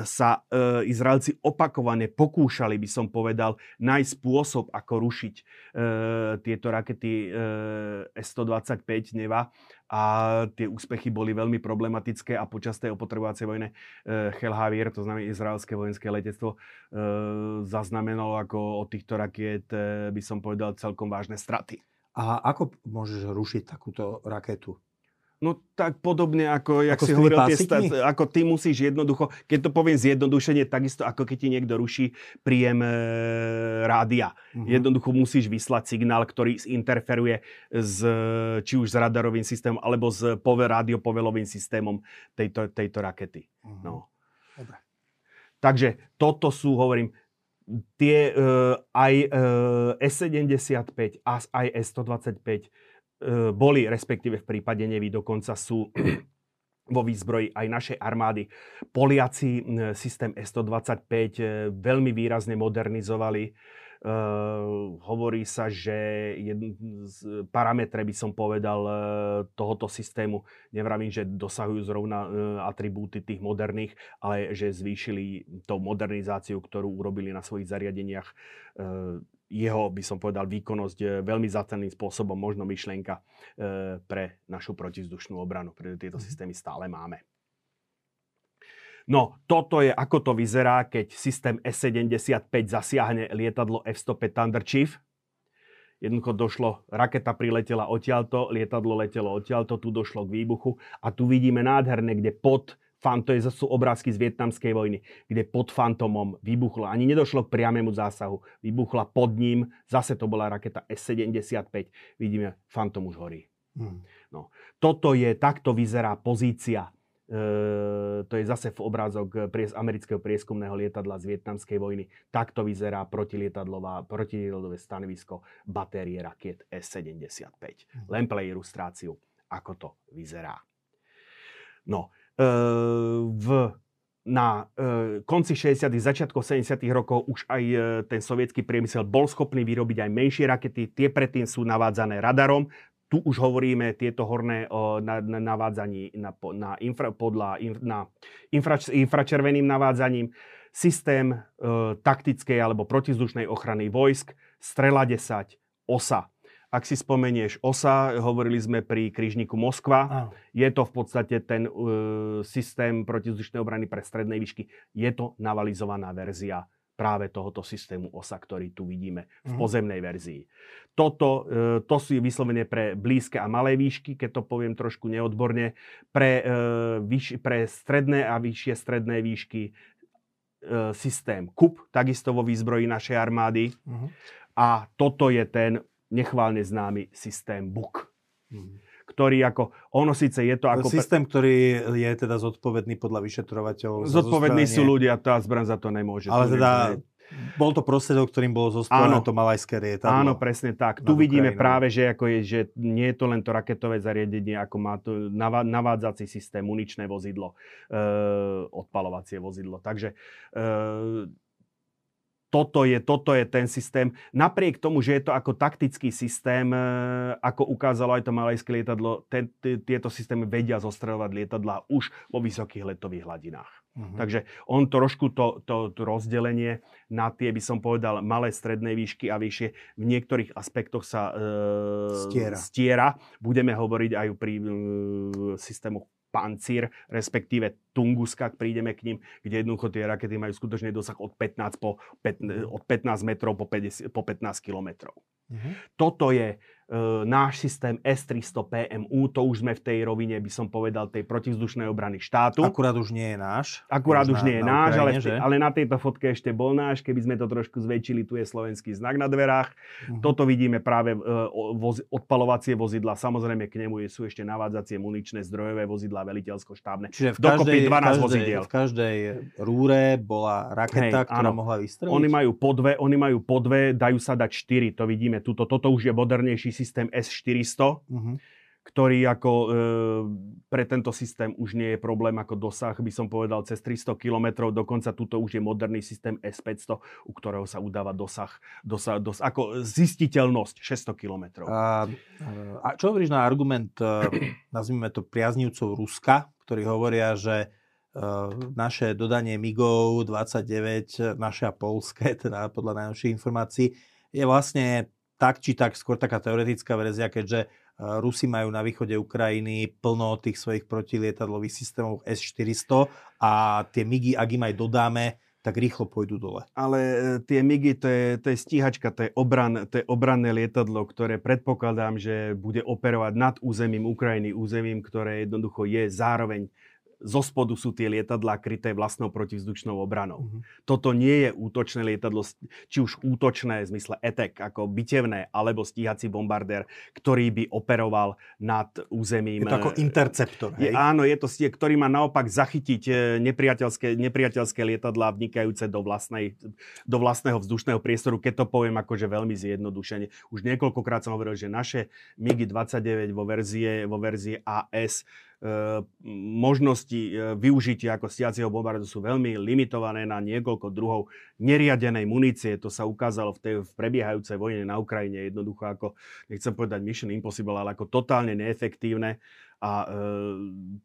sa e, Izraelci opakovane pokúšali, by som povedal, nájsť spôsob, ako rušiť e, tieto rakety e, S-125 Neva a tie úspechy boli veľmi problematické a počas tej opotrebovacej vojne e, Chelhavier, to znamená izraelské vojenské letectvo, e, zaznamenalo ako od týchto rakiet, e, by som povedal, celkom vážne straty. A ako môžeš rušiť takúto raketu? No tak podobne ako, jak ako si hovoril, tie ako ty musíš jednoducho, keď to poviem zjednodušenie, takisto ako keď ti niekto ruší príjem e, rádia. Uh-huh. Jednoducho musíš vyslať signál, ktorý interferuje s, či už s radarovým systémom, alebo s pove, rádiopovelovým systémom tejto, tejto rakety. Uh-huh. No. Dobre. Takže toto sú, hovorím, tie e, aj e, S75 a aj S125 E, boli, respektíve v prípade Nevy dokonca sú vo výzbroji aj našej armády. Poliaci systém S-125 e, veľmi výrazne modernizovali. Uh, hovorí sa, že z parametre by som povedal tohoto systému, nevravím, že dosahujú zrovna uh, atribúty tých moderných, ale že zvýšili tou modernizáciu, ktorú urobili na svojich zariadeniach jeho, by som povedal, výkonnosť e, veľmi zacenným spôsobom, možno myšlienka e, pre našu protizdušnú obranu, pretože tieto mhm. systémy stále máme. No, toto je, ako to vyzerá, keď systém S-75 zasiahne lietadlo F-105 Thunder Chief. Jednoducho došlo, raketa priletela odtiaľto, lietadlo letelo odtiaľto, tu došlo k výbuchu a tu vidíme nádherne, kde pod Fan, to je, sú obrázky z vietnamskej vojny, kde pod Fantomom vybuchla, ani nedošlo k priamému zásahu, vybuchla pod ním, zase to bola raketa S-75, vidíme, Fantom už horí. Hmm. No. Toto je, takto vyzerá pozícia E, to je zase v obrázok pries, amerického prieskumného lietadla z vietnamskej vojny. Takto vyzerá protilietadlové stanovisko batérie rakiet S-75. Hmm. Len pre ilustráciu, ako to vyzerá. No, v na e, konci 60. začiatkoch 70. rokov už aj e, ten sovietský priemysel bol schopný vyrobiť aj menšie rakety. Tie predtým sú navádzané radarom. Tu už hovoríme tieto horné o, na, na navádzaní na, na, infra, podľa, na infra, infračerveným navádzaním. Systém e, taktickej alebo protizdušnej ochrany vojsk, strela 10, osa Ak si spomenieš OSA, hovorili sme pri krížniku Moskva, Áno. je to v podstate ten uh, systém protizdušnej obrany pre strednej výšky. Je to navalizovaná verzia práve tohoto systému OSA, ktorý tu vidíme v mhm. pozemnej verzii. Toto, uh, to sú vyslovene pre blízke a malé výšky, keď to poviem trošku neodborne, pre, vyš, pre stredné a vyššie stredné výšky systém KUP, takisto vo výzbroji našej armády. Uh-huh. A toto je ten nechválne známy systém BUK. Hmm. Ktorý ako, ono síce je to ako... Systém, ktorý je teda zodpovedný podľa vyšetrovateľov. Zodpovední sú ľudia, tá zbran za to nemôže. Ale teda bol to prostriedok, ktorým bolo zostrelené to malajské rietadlo. Áno, presne tak. Tu vidíme práve, že, ako je, že nie je to len to raketové zariadenie, ako má to navádzací systém, muničné vozidlo, e, odpalovacie vozidlo. Takže e, toto je, toto je ten systém. Napriek tomu, že je to ako taktický systém, e, ako ukázalo aj to malajské lietadlo, te, te, tieto systémy vedia zostreľovať lietadlá už vo vysokých letových hladinách. Uh-huh. Takže on trošku to, to, to rozdelenie na tie, by som povedal, malé stredné výšky a vyššie v niektorých aspektoch sa e, stiera. stiera. Budeme hovoriť aj pri e, systému pancír, respektíve Tunguska, prídeme k ním, kde jednoducho tie rakety majú skutočný dosah od 15, po, 15, od 15 metrov po, 50, po 15 kilometrov. Uh-huh. Toto je náš systém S-300 PMU, to už sme v tej rovine, by som povedal, tej protivzdušnej obrany štátu. Akurát už nie je náš. Akurát už, už nie je náš, Ukrajine, ale, v, ale na tejto fotke ešte bol náš. Keby sme to trošku zväčšili, tu je slovenský znak na dverách. Uh-huh. Toto vidíme práve e, voz, odpalovacie vozidla. Samozrejme k nemu sú ešte navádzacie muničné zdrojové vozidla, veliteľsko-štábne. Čiže v každej, 12 každej, vozidiel. V každej rúre bola raketa, Hej, ktorá áno. mohla vystreliť? Oni majú po dve, oni majú po dve, dajú sa dať štyri, to vidíme tuto. Toto už je modernejší systém S400, uh-huh. ktorý ako e, pre tento systém už nie je problém ako dosah, by som povedal, cez 300 km. Dokonca tuto už je moderný systém S500, u ktorého sa udáva dosah, dosah, dosah ako zistiteľnosť 600 km. A, a čo hovoríš na argument, e, nazvime to priaznivcov Ruska, ktorí hovoria, že e, naše dodanie MIGov 29, naše a polské, teda podľa najnovších informácií, je vlastne tak či tak skôr taká teoretická verzia, keďže e, Rusi majú na východe Ukrajiny plno tých svojich protilietadlových systémov S-400 a tie MIGy, ak im aj dodáme, tak rýchlo pôjdu dole. Ale e, tie MIGy, to je, to je stíhačka, to je, obran, to je obranné lietadlo, ktoré predpokladám, že bude operovať nad územím Ukrajiny, územím, ktoré jednoducho je zároveň zo spodu sú tie lietadlá kryté vlastnou protivzdušnou obranou. Mm-hmm. Toto nie je útočné lietadlo, či už útočné v zmysle etek, ako bitevné, alebo stíhací bombardér, ktorý by operoval nad územím. Je to ako interceptor, hej? Je, áno, je to stie, ktorý má naopak zachytiť e, nepriateľské, nepriateľské lietadlá vnikajúce do, vlastnej, do vlastného vzdušného priestoru, keď to poviem akože veľmi zjednodušene. Už niekoľkokrát som hovoril, že naše MiG-29 vo verzie, vo verzie AS možnosti e, využitia ako stiacieho bombardu sú veľmi limitované na niekoľko druhov neriadenej munície. To sa ukázalo v, tej, v prebiehajúcej vojne na Ukrajine jednoducho ako, nechcem povedať mission impossible, ale ako totálne neefektívne a e,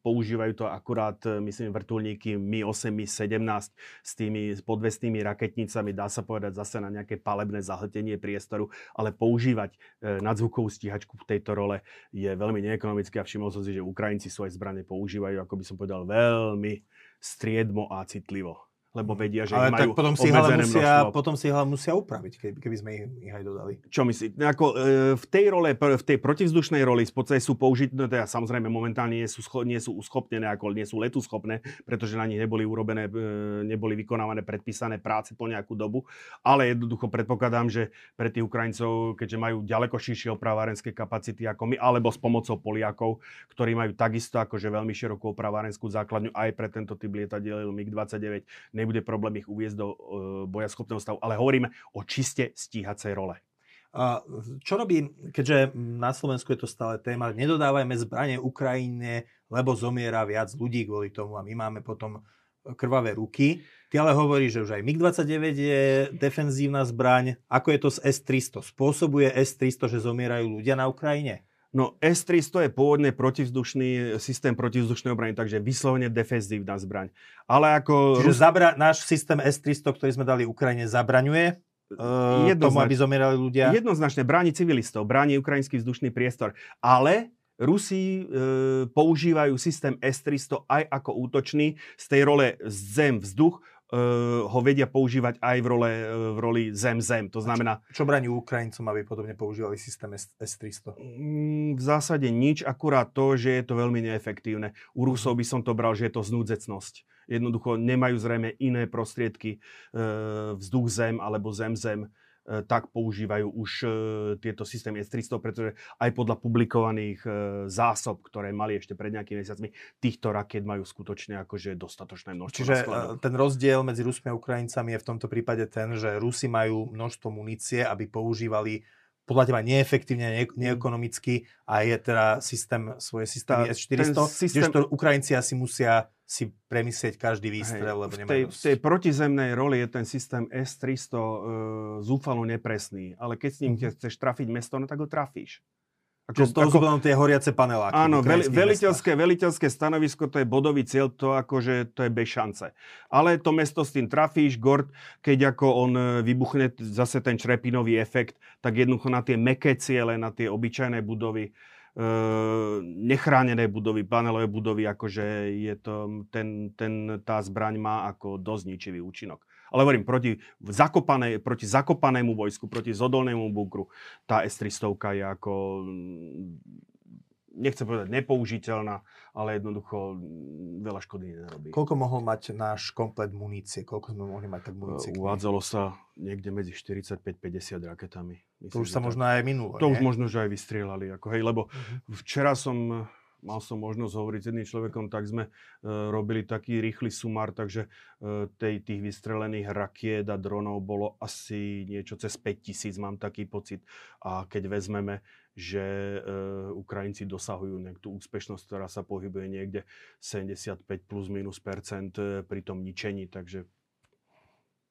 používajú to akurát, e, myslím, vrtulníky Mi-8, Mi-17 s tými podvestnými raketnicami, dá sa povedať zase na nejaké palebné zahltenie priestoru, ale používať e, nadzvukovú stíhačku v tejto role je veľmi neekonomické a všimol som si, že Ukrajinci svoje zbranie používajú, ako by som povedal, veľmi striedmo a citlivo lebo vedia, že ale majú tak potom si, musia, množstvo. potom si ho musia upraviť, keby, keby sme ich, ich aj dodali. Čo myslíš? No ako, e, v tej role, v tej protivzdušnej roli v podstate sú použité, no teda samozrejme momentálne nie sú, scho, nie sú uschopnené, ako nie sú letu schopné, pretože na nich neboli urobené, e, neboli vykonávané predpísané práce po nejakú dobu, ale jednoducho predpokladám, že pre tých Ukrajincov, keďže majú ďaleko širšie opravárenské kapacity ako my, alebo s pomocou Poliakov, ktorí majú takisto akože veľmi širokú opravárenskú základňu aj pre tento typ lietadiel MiG-29, nebude problém ich uviezť do uh, bojaschopného stavu, ale hovoríme o čiste stíhacej role. A čo robí, keďže na Slovensku je to stále téma, nedodávajme zbranie Ukrajine, lebo zomiera viac ľudí kvôli tomu a my máme potom krvavé ruky. Ty ale hovorí, že už aj MiG-29 je defenzívna zbraň. Ako je to s S-300? Spôsobuje S-300, že zomierajú ľudia na Ukrajine? No S-300 je pôvodne protivzdušný systém protivzdušnej obrany, takže vyslovene defenzívna zbraň. Ale ako... Čiže zabra- náš systém S-300, ktorý sme dali Ukrajine, zabraňuje uh, tomu, aby zomierali ľudia? Jednoznačne bráni civilistov, bráni ukrajinský vzdušný priestor. Ale Rusi e, používajú systém S-300 aj ako útočný z tej role zem, vzduch, e, ho vedia používať aj v, role, e, v roli zem-zem. To znamená... Čo, čo bráni Ukrajincom, aby podobne používali systém S-300? Mm, v zásade nič, akurát to, že je to veľmi neefektívne. U Rusov by som to bral, že je to znúdzecnosť. Jednoducho nemajú zrejme iné prostriedky, e, vzduch-zem alebo zem-zem tak používajú už e, tieto systémy S-300, pretože aj podľa publikovaných e, zásob, ktoré mali ešte pred nejakými mesiacmi, týchto raket majú skutočne akože dostatočné množstvo. Čiže ten rozdiel medzi Rusmi a Ukrajincami je v tomto prípade ten, že Rusi majú množstvo munície, aby používali podľa teba neefektívne, ne- neekonomicky a je teda systém, svoje systémy S-400, systém... kdežto Ukrajinci asi musia si premyslieť každý výstrel, Hej, lebo v tej, v tej protizemnej roli je ten systém S-300 e, zúfalo nepresný, ale keď s ním mm-hmm. chceš trafiť mesto, no tak ho trafíš. Ako, Čiže toho ako, tie horiace paneláky. Áno, veli, veliteľské, veliteľské stanovisko, to je bodový cieľ, to akože to je bez šance. Ale to mesto s tým trafíš, Gord, keď ako on e, vybuchne zase ten črepinový efekt, tak jednoducho na tie meké ciele, na tie obyčajné budovy, nechránené budovy, panelové budovy, akože je to, ten, ten, tá zbraň má ako dosť ničivý účinok. Ale hovorím, proti, zakopané, proti zakopanému vojsku, proti zodolnému bunkru, tá S-300 je ako nechcem povedať nepoužiteľná, ale jednoducho mm, veľa škody nerobí. Koľko mohol mať náš komplet munície? Koľko sme mohli mať tak munície? Uvádzalo sa niekde medzi 45-50 raketami. Myslím, to už sa možno aj minulo, To nie? už možno, že aj vystrieľali. Ako, hej, lebo uh-huh. včera som mal som možnosť hovoriť s jedným človekom, tak sme e, robili taký rýchly sumár, takže e, tej, tých vystrelených rakiet a dronov bolo asi niečo cez 5000, mám taký pocit. A keď vezmeme, že e, Ukrajinci dosahujú tú úspešnosť, ktorá sa pohybuje niekde 75 plus minus percent e, pri tom ničení, takže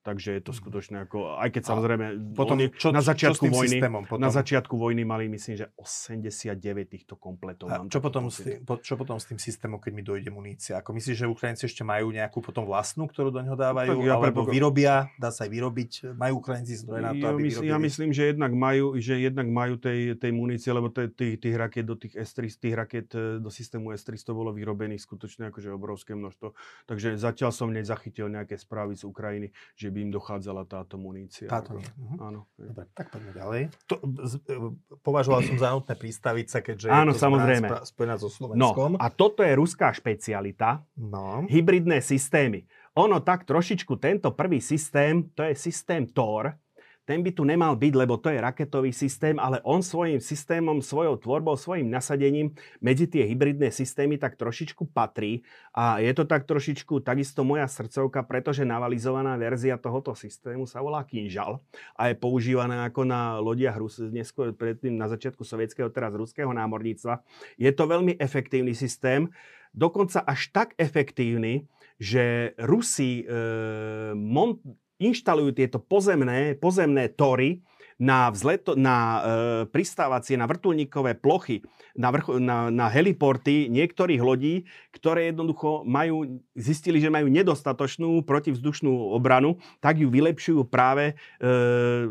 Takže je to mhm. skutočne ako, aj keď samozrejme, potom, oni čo, na začiatku čo vojny, potom? na začiatku vojny mali myslím, že 89 týchto kompletov. A čo, potom s tým, čo potom s tým systémom, keď mi dojde munícia? Ako myslíš, že Ukrajinci ešte majú nejakú potom vlastnú, ktorú do ňoho dávajú? Tak ja alebo prepoko... vyrobia, dá sa aj vyrobiť? Majú Ukrajinci zdroje na to, ja aby myslím, Ja myslím, že jednak majú, že jednak majú tej, tej munície, lebo tých, tých raket do tých S-300, tých raket e, do systému S-300 bolo vyrobených skutočne akože obrovské množstvo. Takže zatiaľ som nezachytil nejaké správy z Ukrajiny, že by im dochádzala táto munícia. Táto nie. Uh-huh. Áno. Dobre, tak poďme ďalej. To, z, e, považoval som za nutné pristaviť sa, keďže Áno, je to samozrejme. spojená so Slovenskom. No, a toto je ruská špecialita. No. Hybridné systémy. Ono tak trošičku, tento prvý systém, to je systém TOR, ten by tu nemal byť, lebo to je raketový systém, ale on svojim systémom, svojou tvorbou, svojim nasadením medzi tie hybridné systémy tak trošičku patrí a je to tak trošičku takisto moja srdcovka, pretože navalizovaná verzia tohoto systému sa volá Kinžal a je používaná ako na lodiach Rus, neskôr predtým na začiatku sovietského, teraz ruského námorníctva. Je to veľmi efektívny systém, dokonca až tak efektívny, že Rusi e, mon, inštalujú tieto pozemné, pozemné tory na, vzleto, na e, pristávacie, na vrtulníkové plochy, na, vrch, na, na heliporty niektorých lodí, ktoré jednoducho majú, zistili, že majú nedostatočnú protivzdušnú obranu, tak ju vylepšujú práve e,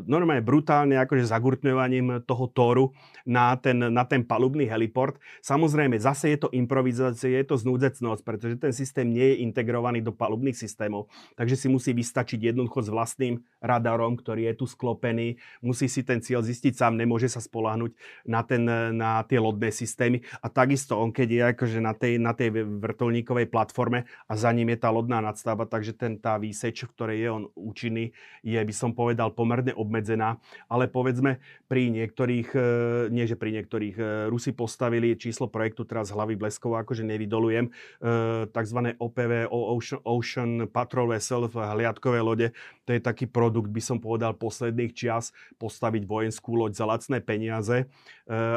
normálne brutálne akože zagurtňovaním toho toru na ten, na ten palubný heliport. Samozrejme, zase je to improvizácia, je to znúdzecnosť, pretože ten systém nie je integrovaný do palubných systémov, takže si musí vystačiť jednoducho s vlastným radarom, ktorý je tu sklopený, si ten cieľ zistiť sám, nemôže sa spolahnuť na, ten, na tie lodné systémy. A takisto on, keď je akože na tej, na tej vrtulníkovej platforme a za ním je tá lodná nadstavba, takže ten, tá výseč, v ktorej je on účinný, je, by som povedal, pomerne obmedzená. Ale povedzme, pri niektorých, e, nie že pri niektorých, e, Rusi postavili číslo projektu, teraz hlavy bleskovo, akože nevydolujem, e, tzv. OPV, Ocean, Ocean Patrol Vessel, hliadkové lode. To je taký produkt, by som povedal, posledných čias postaviť vojenskú loď za lacné peniaze, e,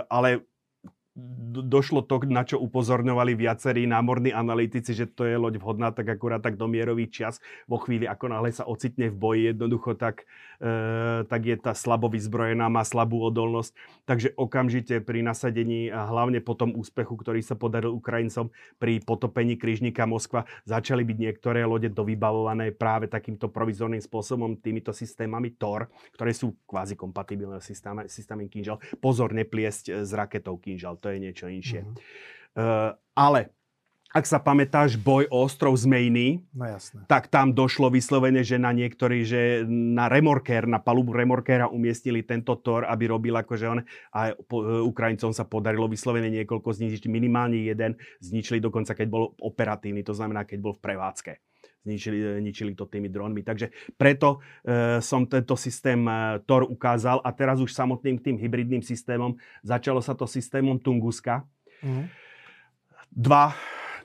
ale došlo to, na čo upozorňovali viacerí námorní analytici, že to je loď vhodná tak akurát tak do mierový čas. Vo chvíli, ako náhle sa ocitne v boji jednoducho, tak, e, tak je tá slabo vyzbrojená, má slabú odolnosť. Takže okamžite pri nasadení a hlavne po tom úspechu, ktorý sa podaril Ukrajincom pri potopení križníka Moskva, začali byť niektoré lode dovybavované práve takýmto provizorným spôsobom, týmito systémami TOR, ktoré sú kvázi kompatibilné systémy, systémy Kinžal. Pozor, nepliesť s raketou Kinžal, to je je niečo inšie. Uh, ale ak sa pamätáš, boj o ostrov Zmejný, no jasné. tak tam došlo vyslovene, že na niektorí, že na remorkér, na palubu remorkéra umiestnili tento tor, aby robil akože on a po, e, Ukrajincom sa podarilo vyslovene niekoľko zničiť, minimálne jeden zničili dokonca, keď bol operatívny, to znamená, keď bol v prevádzke zničili, ničili to tými dronmi. Takže preto e, som tento systém e, TOR ukázal a teraz už samotným tým hybridným systémom začalo sa to systémom Tunguska. Mm. Dva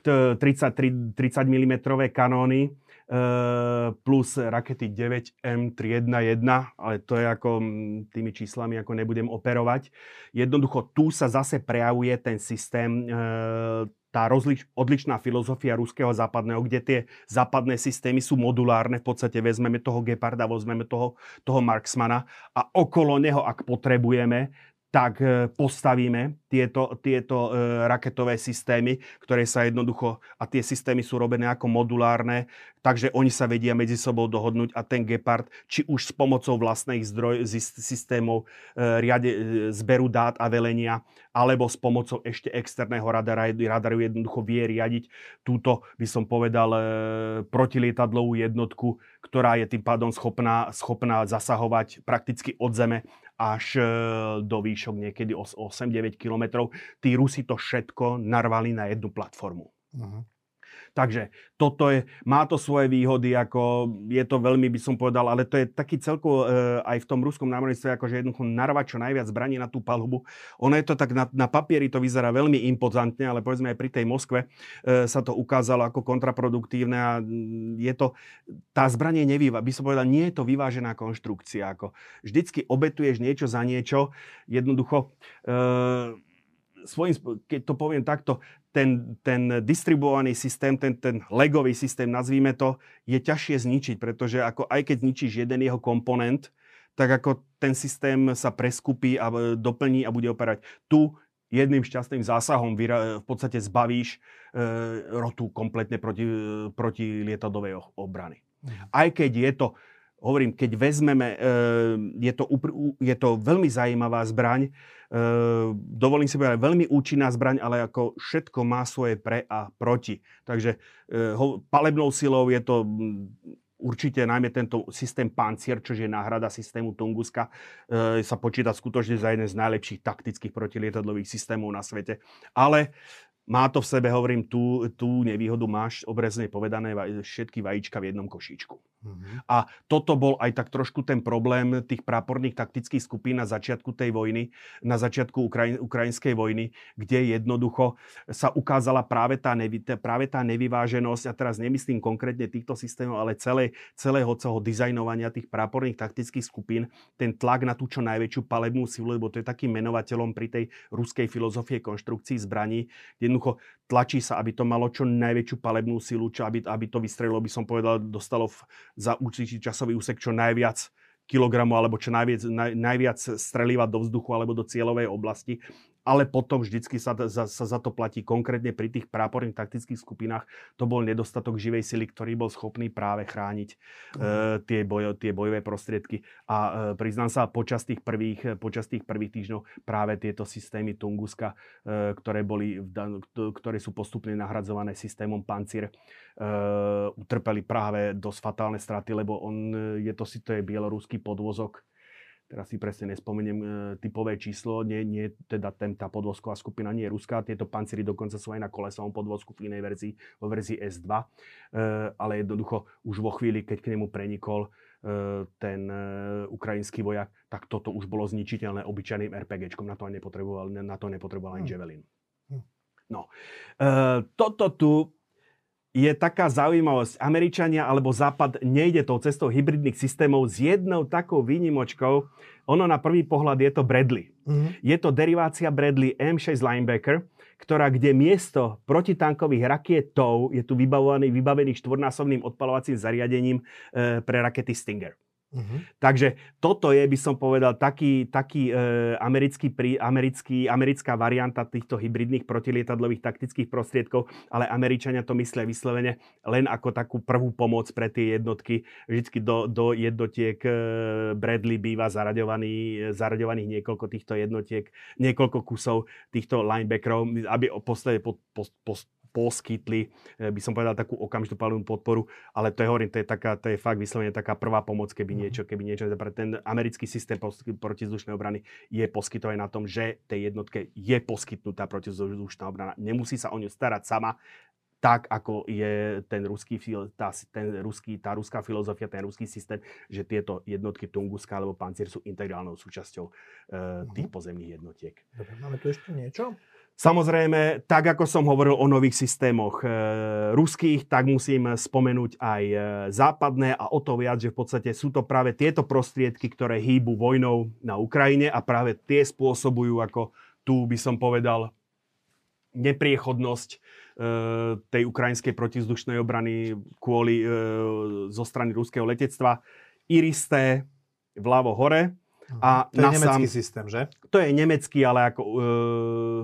30, 30 mm kanóny e, plus rakety 9M311, ale to je ako tými číslami ako nebudem operovať. Jednoducho tu sa zase prejavuje ten systém e, tá rozlič, odličná filozofia ruského západného, kde tie západné systémy sú modulárne, v podstate vezmeme toho Geparda, vezmeme toho, toho Marksmana a okolo neho, ak potrebujeme, tak e, postavíme tieto, tieto e, raketové systémy, ktoré sa jednoducho, a tie systémy sú robené ako modulárne, takže oni sa vedia medzi sebou dohodnúť a ten Gepard, či už s pomocou vlastných zdroj, systémov e, riade, zberu dát a velenia, alebo s pomocou ešte externého radara, radaru jednoducho vie riadiť túto, by som povedal, protilietadlovú jednotku, ktorá je tým pádom schopná, schopná zasahovať prakticky od zeme až e, do výšok niekedy 8-9 kilometrov. Tí Rusi to všetko narvali na jednu platformu. Uh-huh. Takže toto je, má to svoje výhody, ako je to veľmi, by som povedal, ale to je taký celkovo e, aj v tom ruskom námorníctve, akože jednoducho narvať čo najviac zbraní na tú palubu. Ono je to tak, na, na papieri to vyzerá veľmi impozantne, ale povedzme aj pri tej Moskve e, sa to ukázalo ako kontraproduktívne a je to, tá zbranie nevýva, by som povedal, nie je to vyvážená konštrukcia. Ako vždycky obetuješ niečo za niečo, jednoducho e, svojím, keď to poviem takto, ten, ten distribuovaný systém, ten, ten legový systém, nazvíme to, je ťažšie zničiť, pretože ako aj keď zničíš jeden jeho komponent, tak ako ten systém sa preskupí a doplní a bude operať. Tu jedným šťastným zásahom v podstate zbavíš e, rotu kompletne proti, proti lietadovej obrany. Mhm. Aj keď je to hovorím, keď vezmeme, e, je to, je to veľmi zaujímavá zbraň, e, dovolím si povedať, veľmi účinná zbraň, ale ako všetko má svoje pre a proti. Takže e, palebnou silou je to určite najmä tento systém Pancier, čo je náhrada systému Tunguska, sa počíta skutočne za jeden z najlepších taktických protilietadlových systémov na svete. Ale má to v sebe, hovorím, tú, tú nevýhodu máš obrazne povedané všetky vajíčka v jednom košíčku. Mm-hmm. A toto bol aj tak trošku ten problém tých práporných taktických skupín na začiatku tej vojny, na začiatku Ukraj, ukrajinskej vojny, kde jednoducho sa ukázala práve tá, nevi, práve tá nevyváženosť, a teraz nemyslím konkrétne týchto systémov, ale celé, celého celého dizajnovania tých práporných taktických skupín, ten tlak na tú čo najväčšiu palebnú silu, lebo to je takým menovateľom pri tej ruskej filozofie konštrukcií zbraní, jednoducho tlačí sa, aby to malo čo najväčšiu palebnú silu, čo aby, aby to vystrelilo, by som povedal, dostalo v, za určitý časový úsek čo najviac kilogramov alebo čo najviac, naj, najviac strelívať do vzduchu alebo do cieľovej oblasti ale potom vždycky sa, za, sa za to platí konkrétne pri tých práporných taktických skupinách. To bol nedostatok živej sily, ktorý bol schopný práve chrániť uh, tie, bojo, tie bojové prostriedky. A uh, priznám sa, počas tých prvých, počas tých prvých týždňov práve tieto systémy Tunguska, uh, ktoré, boli, ktoré sú postupne nahradzované systémom Pancir, uh, utrpeli práve dosť fatálne straty, lebo on, je to si to je bieloruský podvozok, teraz si presne nespomeniem e, typové číslo, nie, nie teda ten, tá podvozková skupina nie je ruská, tieto pancíry dokonca sú aj na kolesovom podvozku v inej verzii, vo verzii S2, e, ale jednoducho už vo chvíli, keď k nemu prenikol e, ten e, ukrajinský vojak, tak toto už bolo zničiteľné obyčajným RPGčkom, na to nepotreboval, na to nepotreboval ani hm. Javelin. Hm. No, e, toto tu je taká zaujímavosť. Američania alebo Západ nejde tou cestou hybridných systémov s jednou takou výnimočkou. Ono na prvý pohľad je to Bradley. Mm-hmm. Je to derivácia Bradley M6 Linebacker ktorá, kde miesto protitankových rakietov je tu vybavený, vybavený štvornásobným odpalovacím zariadením e, pre rakety Stinger. Uh-huh. Takže toto je, by som povedal, taký, taký e, americký, pri, americký, americká varianta týchto hybridných protilietadlových taktických prostriedkov, ale Američania to myslia vyslovene len ako takú prvú pomoc pre tie jednotky. Vždycky do, do jednotiek e, Bradley býva zaraďovaný, zaraďovaných niekoľko týchto jednotiek, niekoľko kusov týchto linebackerov, aby postavili po, po, po, poskytli, eh, by som povedal, takú okamžitú palivnú podporu, ale to je, hovorím, to je, taká, to je fakt vyslovene taká prvá pomoc, keby mhm. niečo, keby niečo, ten americký systém protizdušnej obrany je poskytovaný na tom, že tej jednotke je poskytnutá protizdušná obrana. Nemusí sa o ňu starať sama, tak, ako je ten ruský, tá, ten ruský, tá ruská filozofia, ten ruský systém, že tieto jednotky Tunguska alebo Pancier sú integrálnou súčasťou e, tých pozemných jednotiek. Dobre, máme tu ešte niečo? Samozrejme, tak ako som hovoril o nových systémoch e, ruských, tak musím spomenúť aj e, západné a o to viac, že v podstate sú to práve tieto prostriedky, ktoré hýbu vojnou na Ukrajine a práve tie spôsobujú, ako tu by som povedal, nepriechodnosť e, tej ukrajinskej protizdušnej obrany kvôli e, zo strany ruského letectva. Iristé vľavo hore, a to je NASAM, nemecký systém, že? To je nemecký, ale ako, uh,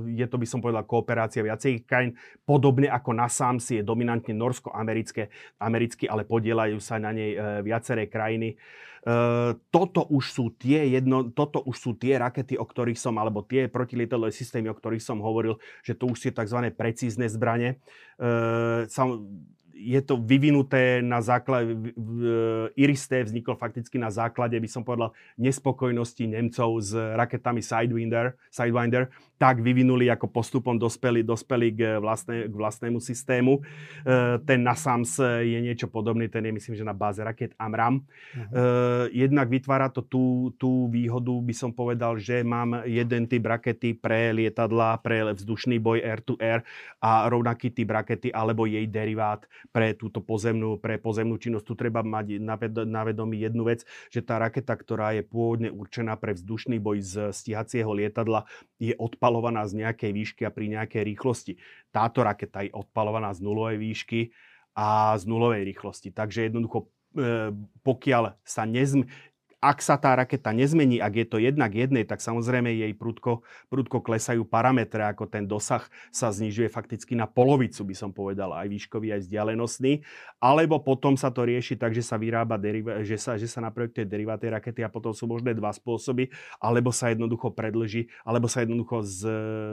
je to by som povedal kooperácia viacej krajín. Podobne ako NASAMS je dominantne norsko-americké, americký, ale podielajú sa na nej uh, viaceré krajiny. Uh, toto, už sú tie jedno, toto už sú tie rakety, o ktorých som, alebo tie protilietadlové systémy, o ktorých som hovoril, že to už sú tzv. precízne zbranie. Uh, sam, je to vyvinuté na základe, Iristé vzniklo fakticky na základe, by som povedal, nespokojnosti Nemcov s raketami Sidewinder, Sidewinder tak vyvinuli, ako postupom dospeli, dospeli k, vlastné, k vlastnému systému. E, ten NASAMS je niečo podobný, ten je myslím, že na báze raket AMRAM. Uh-huh. Jednak vytvára to tú, tú výhodu, by som povedal, že mám jeden typ rakety pre lietadla, pre vzdušný boj air-to-air a rovnaký typ rakety alebo jej derivát pre túto pozemnú, pre pozemnú činnosť. Tu treba mať na vedomí jednu vec, že tá raketa, ktorá je pôvodne určená pre vzdušný boj z stíhacieho lietadla, je odpal odpalovaná z nejakej výšky a pri nejakej rýchlosti. Táto raketa je odpalovaná z nulovej výšky a z nulovej rýchlosti. Takže jednoducho, e, pokiaľ sa nezm ak sa tá raketa nezmení, ak je to jednak jednej, tak samozrejme jej prudko, prudko klesajú parametre, ako ten dosah sa znižuje fakticky na polovicu, by som povedal, aj výškový, aj vzdialenostný. Alebo potom sa to rieši tak, že sa vyrába, deriva- že sa, že sa naprojektuje derivát tej rakety a potom sú možné dva spôsoby, alebo sa jednoducho predlží, alebo sa jednoducho z,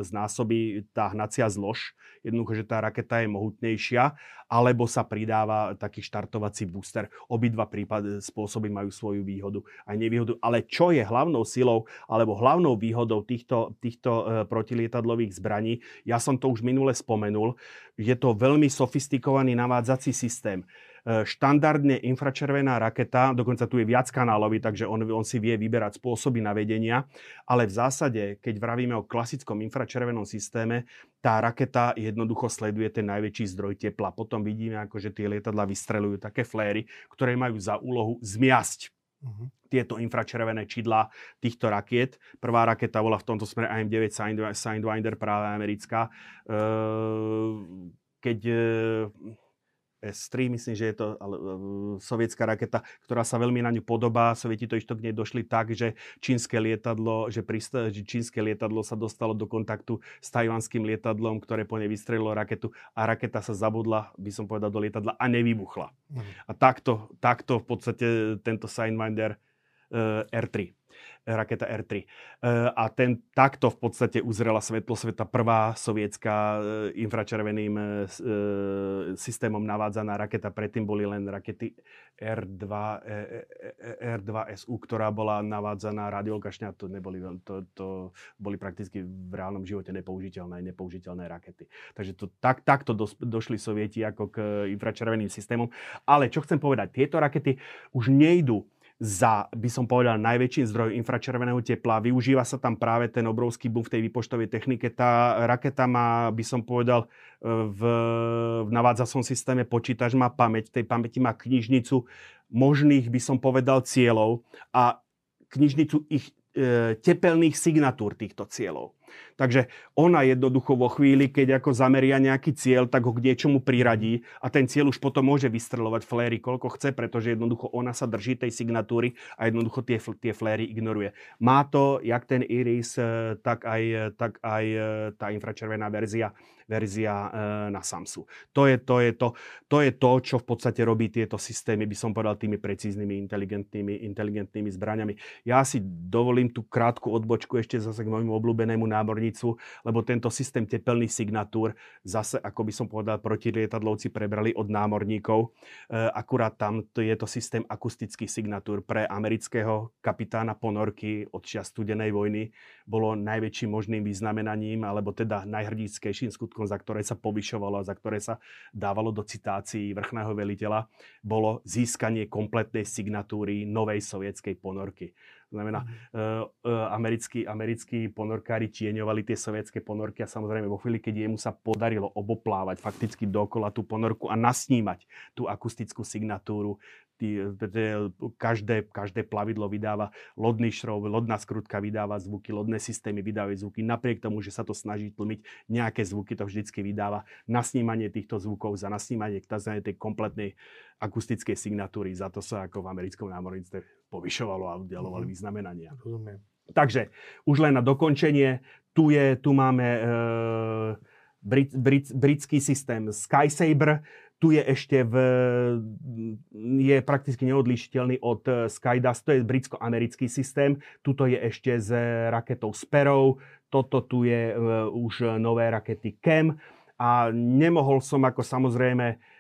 znásobí tá hnacia zlož, jednoducho, že tá raketa je mohutnejšia, alebo sa pridáva taký štartovací booster. Obidva prípady, spôsoby majú svoju výhodu aj nevýhodu. Ale čo je hlavnou silou alebo hlavnou výhodou týchto, týchto e, protilietadlových zbraní, ja som to už minule spomenul, je to veľmi sofistikovaný navádzací systém. E, štandardne infračervená raketa, dokonca tu je viac kanálový, takže on, on si vie vyberať spôsoby navedenia, ale v zásade, keď vravíme o klasickom infračervenom systéme, tá raketa jednoducho sleduje ten najväčší zdroj tepla. Potom vidíme, ako že tie lietadla vystrelujú také fléry, ktoré majú za úlohu zmiasť uh-huh. tieto infračervené čidla týchto rakiet. Prvá raketa bola v tomto smere AM-9 Sidewinder, práve americká. Ehm, keď s-3, myslím, že je to ale, sovietská raketa, ktorá sa veľmi na ňu podobá. Sovieti to išto k nej došli tak, že čínske lietadlo, že, prista- že čínske lietadlo sa dostalo do kontaktu s tajvanským lietadlom, ktoré po nej vystrelilo raketu a raketa sa zabudla, by som povedal, do lietadla a nevybuchla. Mm. A takto, takto v podstate tento Sidewinder uh, R3 raketa R3. E, a ten takto v podstate uzrela svetlo sveta prvá sovietská e, infračerveným e, systémom navádzaná raketa. Predtým boli len rakety R2, R2SU, ktorá bola navádzaná radiokašňa. To, neboli, to, to boli prakticky v reálnom živote nepoužiteľné, nepoužiteľné rakety. Takže to, tak, takto dos, došli sovieti ako k infračerveným systémom. Ale čo chcem povedať, tieto rakety už nejdu za, by som povedal, najväčším zdrojom infračerveného tepla. Využíva sa tam práve ten obrovský boom v tej výpočtovej technike. Tá raketa má, by som povedal, e, v, v navádzacom systéme počítač má pamäť. Tej pamäti má knižnicu možných, by som povedal, cieľov a knižnicu ich e, tepelných signatúr týchto cieľov. Takže ona jednoducho vo chvíli, keď ako zameria nejaký cieľ, tak ho k niečomu priradí a ten cieľ už potom môže vystrelovať fléry, koľko chce, pretože jednoducho ona sa drží tej signatúry a jednoducho tie, tie fléry ignoruje. Má to jak ten Iris, eh, tak aj, tak aj eh, tá infračervená verzia verzia na Samsu. To je to, je to, to je to, čo v podstate robí tieto systémy, by som povedal, tými precíznymi, inteligentnými, inteligentnými zbraniami. Ja si dovolím tú krátku odbočku ešte zase k môjmu obľúbenému námornicu, lebo tento systém tepelných signatúr zase, ako by som povedal, protilietadlovci prebrali od námorníkov. E, akurát tam je to systém akustických signatúr pre amerického kapitána ponorky od čas studenej vojny. Bolo najväčším možným vyznamenaním, alebo teda najhrdickejším skutkom, za ktoré sa povyšovalo a za ktoré sa dávalo do citácií vrchného veliteľa, bolo získanie kompletnej signatúry novej sovietskej ponorky. Znamená, mm. uh, uh, americkí, americkí ponorkári tieňovali tie sovietské ponorky a samozrejme vo chvíli, keď jemu sa podarilo oboplávať fakticky dokola tú ponorku a nasnímať tú akustickú signatúru, tý, každé, každé plavidlo vydáva lodný šrov, lodná skrutka vydáva zvuky, lodné systémy vydávajú zvuky. Napriek tomu, že sa to snaží tlmiť, nejaké zvuky to vždycky vydáva. Nasnímanie týchto zvukov za nasnímanie tej kompletnej akustickej signatúry, za to sa ako v americkom námorníctve povyšovalo a udelovali mm. vyznamenania. Rozumiem. Takže už len na dokončenie, tu, je, tu máme e, brit, brit, britský systém Skysaber, tu je ešte v, je prakticky neodlišiteľný od e, Skydust, to je britsko-americký systém, tuto je ešte s raketou Sparrow, toto tu je uh, už nové rakety KEM a nemohol som ako samozrejme E,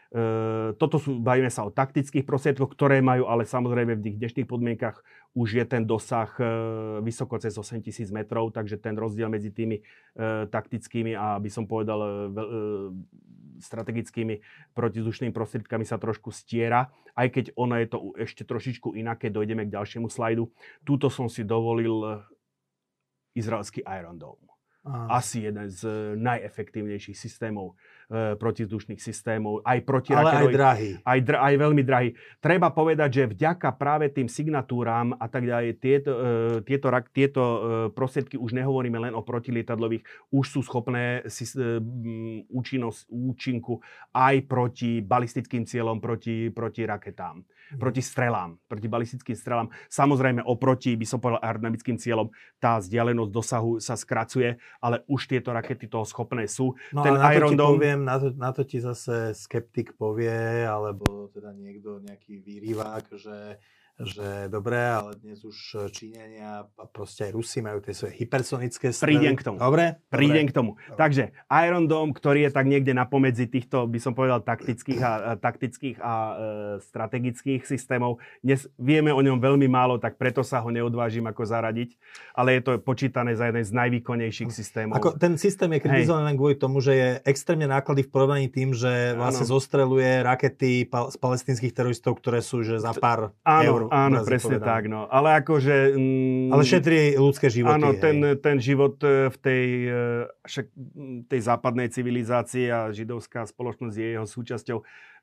toto sú, bavíme sa o taktických prostriedkoch, ktoré majú, ale samozrejme v tých dnešných podmienkach už je ten dosah e, vysoko cez 8000 metrov, takže ten rozdiel medzi tými e, taktickými a by som povedal strategickými protizdušnými prostriedkami sa trošku stiera, aj keď ono je to ešte trošičku inak, keď dojdeme k ďalšiemu slajdu. Túto som si dovolil izraelský Iron Dome. Aha. Asi jeden z najefektívnejších systémov protizdušných systémov, aj proti Ale aj drahý. Aj, dr- aj veľmi drahý. Treba povedať, že vďaka práve tým signatúram a tak ďalej, tieto, e, tieto, tieto e, prostriedky už nehovoríme len o protilietadlových, už sú schopné si, e, účinnosť, účinku aj proti balistickým cieľom, proti, proti raketám. Proti strelám, proti balistickým strelám. Samozrejme oproti, by som povedal, aerodynamickým cieľom, tá vzdialenosť dosahu sa skracuje, ale už tieto rakety toho schopné sú. No Ten na Iron to Dome... poviem, na to, na to ti zase skeptik povie, alebo teda niekto, nejaký výrivák, že že dobre, ale dnes už Číňania a proste aj Rusi majú tie svoje hypersonické strely. Prídem k tomu. Dobre? Prídem dobre. k tomu. Dobre. Takže Iron Dome, ktorý je tak niekde napomedzi týchto, by som povedal, taktických a, taktických a e, strategických systémov. Dnes vieme o ňom veľmi málo, tak preto sa ho neodvážim ako zaradiť, ale je to počítané za jeden z najvýkonnejších systémov. Ako ten systém je kritizovaný len kvôli tomu, že je extrémne náklady v porovnaní tým, že vlastne ano. zostreluje rakety z palestinských teroristov, ktoré sú že za pár ano, eur Áno, presne povedané. tak. No. Ale akože... Mm, Ale šetrí ľudské životy. Áno, ten, ten život e, v tej, e, však, tej západnej civilizácii a židovská spoločnosť je jeho súčasťou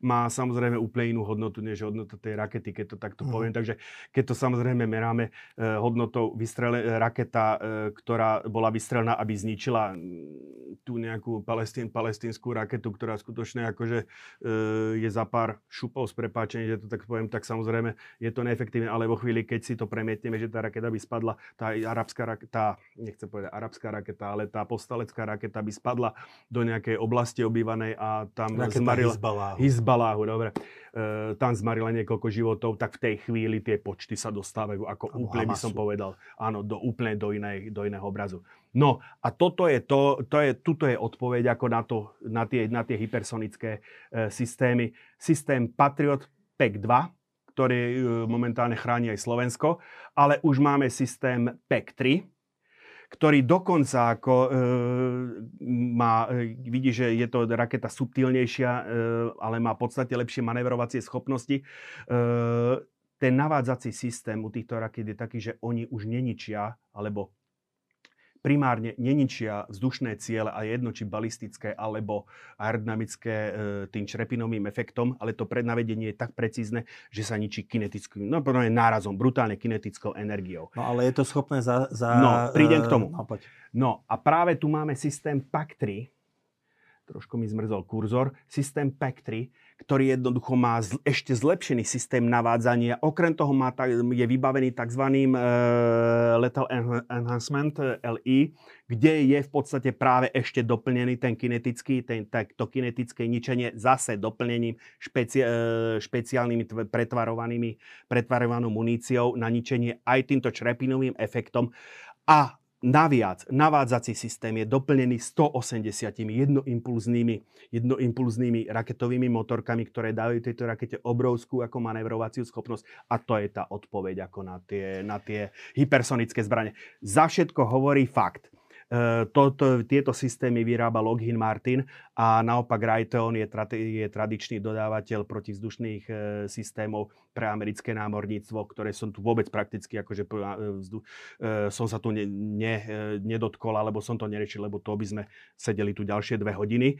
má samozrejme úplne inú hodnotu, než hodnota tej rakety, keď to takto mm. poviem. Takže keď to samozrejme meráme eh, hodnotou vystrele, eh, raketa, eh, ktorá bola vystrelená, aby zničila tú nejakú palestín, palestínsku raketu, ktorá skutočne akože je za pár šupov s prepáčením, že to tak poviem, tak samozrejme je to neefektívne, ale vo chvíli, keď si to premietneme, že tá raketa by spadla, tá arabská raketa, nechcem povedať arabská raketa, ale tá postalecká raketa by spadla do nejakej oblasti obývanej a tam raketa zmarila... Hizbaláhu. Hizbaláhu, dobre, e, tam zmarila niekoľko životov, tak v tej chvíli tie počty sa dostávajú ako Amo úplne, by som povedal, áno, do, úplne do, inej, do iného obrazu. No a toto je to, to je, tuto je odpoveď ako na, to, na, tie, na tie hypersonické e, systémy. Systém Patriot PEC 2, ktorý e, momentálne chráni aj Slovensko, ale už máme systém PEC 3, ktorý dokonca ako e, má, e, vidí, že je to raketa subtilnejšia, e, ale má podstate lepšie manevrovacie schopnosti. E, ten navádzací systém u týchto raket je taký, že oni už neničia, alebo primárne neničia vzdušné ciele a jedno či balistické alebo aerodynamické e, tým črepinovým efektom, ale to prednavedenie je tak precízne, že sa ničí kinetickým, no nárazom, brutálne kinetickou energiou. No ale je to schopné za... za no, prídem k tomu. No, poď. no a práve tu máme systém PAC-3, trošku mi zmrzol kurzor, systém PAC-3, ktorý jednoducho má zl- ešte zlepšený systém navádzania. Okrem toho má tak, je vybavený tzv. Uh, Lethal Enhancement, LI, kde je v podstate práve ešte doplnený ten kinetický, ten, tak, to kinetické ničenie zase doplnením špeci, uh, špeciálnymi pretvarovanými, pretvarovanou muníciou na ničenie aj týmto črepinovým efektom. A Naviac, navádzací systém je doplnený 180 jednoimpulznými, jednoimpulznými raketovými motorkami, ktoré dávajú tejto rakete obrovskú ako manevrovaciu schopnosť. A to je tá odpoveď ako na tie, na tie hypersonické zbranie. Za všetko hovorí fakt, E, toto, tieto systémy vyrába Lockheed Martin a naopak Raytheon je, tra, je tradičný dodávateľ protivzdušných e, systémov pre americké námorníctvo, ktoré som tu vôbec prakticky, akože e, e, som sa tu ne, ne, e, nedotkol, alebo som to neriešil, lebo to by sme sedeli tu ďalšie dve hodiny.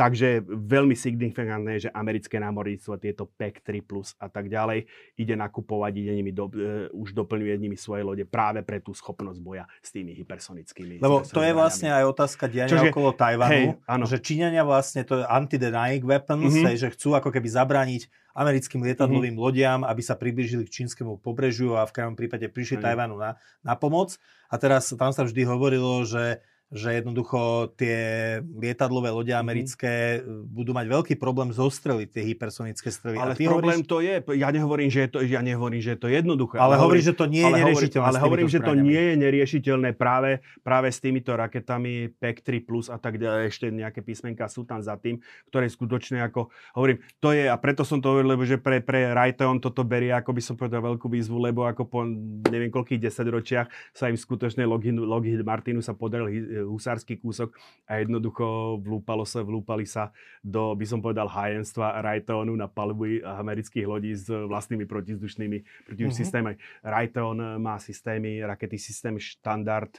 Takže veľmi signifikantné že americké námorníctvo, tieto PEC 3 plus a tak ďalej, ide nakupovať, ide nimi do, uh, už doplňuje nimi svoje lode práve pre tú schopnosť boja s tými hypersonickými. Lebo to je vlastne aj otázka diania Čože, okolo Tajvanu, hej, že Číňania vlastne, to je anti-denying weapons, mm-hmm. že chcú ako keby zabrániť americkým lietadlovým mm-hmm. lodiam, aby sa približili k čínskemu pobrežiu a v krajnom prípade prišli Tajvanu na, na pomoc. A teraz tam sa vždy hovorilo, že že jednoducho tie lietadlové lode mhm. americké mm-hmm. budú mať veľký problém zostreliť tie hypersonické strely. Ale problém hovoríš... to je, ja nehovorím, že je to, ja nehovorím, že je to jednoduché. Ale, ale hovorím, že to nie je neriešiteľné. Ale hovorím, že to nie je neriešiteľné práve, práve s týmito raketami PEC 3 plus a tak ďalej. Ešte nejaké písmenka sú tam za tým, ktoré skutočne ako, hovorím, to je, a preto som to hovoril, lebo že pre, pre Raytheon toto berie, ako by som povedal, veľkú výzvu, lebo ako po neviem koľkých desaťročiach sa im skutočne Lockheed, Lockheed Martinu sa podaril husársky kúsok a jednoducho vlúpalo sa, vlúpali sa do, by som povedal, hajenstva Raytheonu na palubu amerických lodí s vlastnými protizdušnými, protizdušnými uh-huh. systémami. Raytheon má systémy, rakety systém štandard,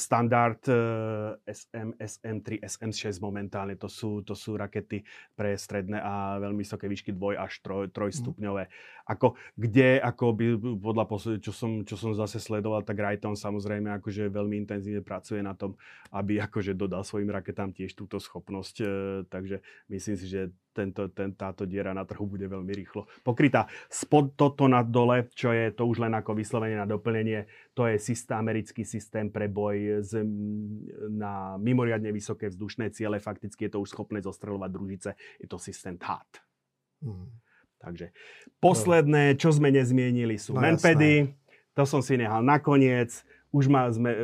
standard SM, SM3, SM6 momentálne. To sú, to sú rakety pre stredné a veľmi vysoké výšky dvoj až troj, trojstupňové. Ako, kde, ako by, podľa posled, čo som, čo som zase sledoval, tak Raytheon samozrejme akože veľmi intenzívne pracuje na tom, aby akože dodal svojim raketám tiež túto schopnosť. Eh, takže myslím si, že tento, ten, táto diera na trhu bude veľmi rýchlo pokrytá. Spod toto na dole, čo je to už len ako vyslovenie na doplnenie, to je systém, americký systém pre boj z, na mimoriadne vysoké vzdušné ciele. Fakticky je to už schopné zostreľovať družice. Je to systém THAAD. Hmm. Takže posledné, čo sme nezmienili, sú no, manpady. To som si nehal nakoniec. Už má, sme, uh,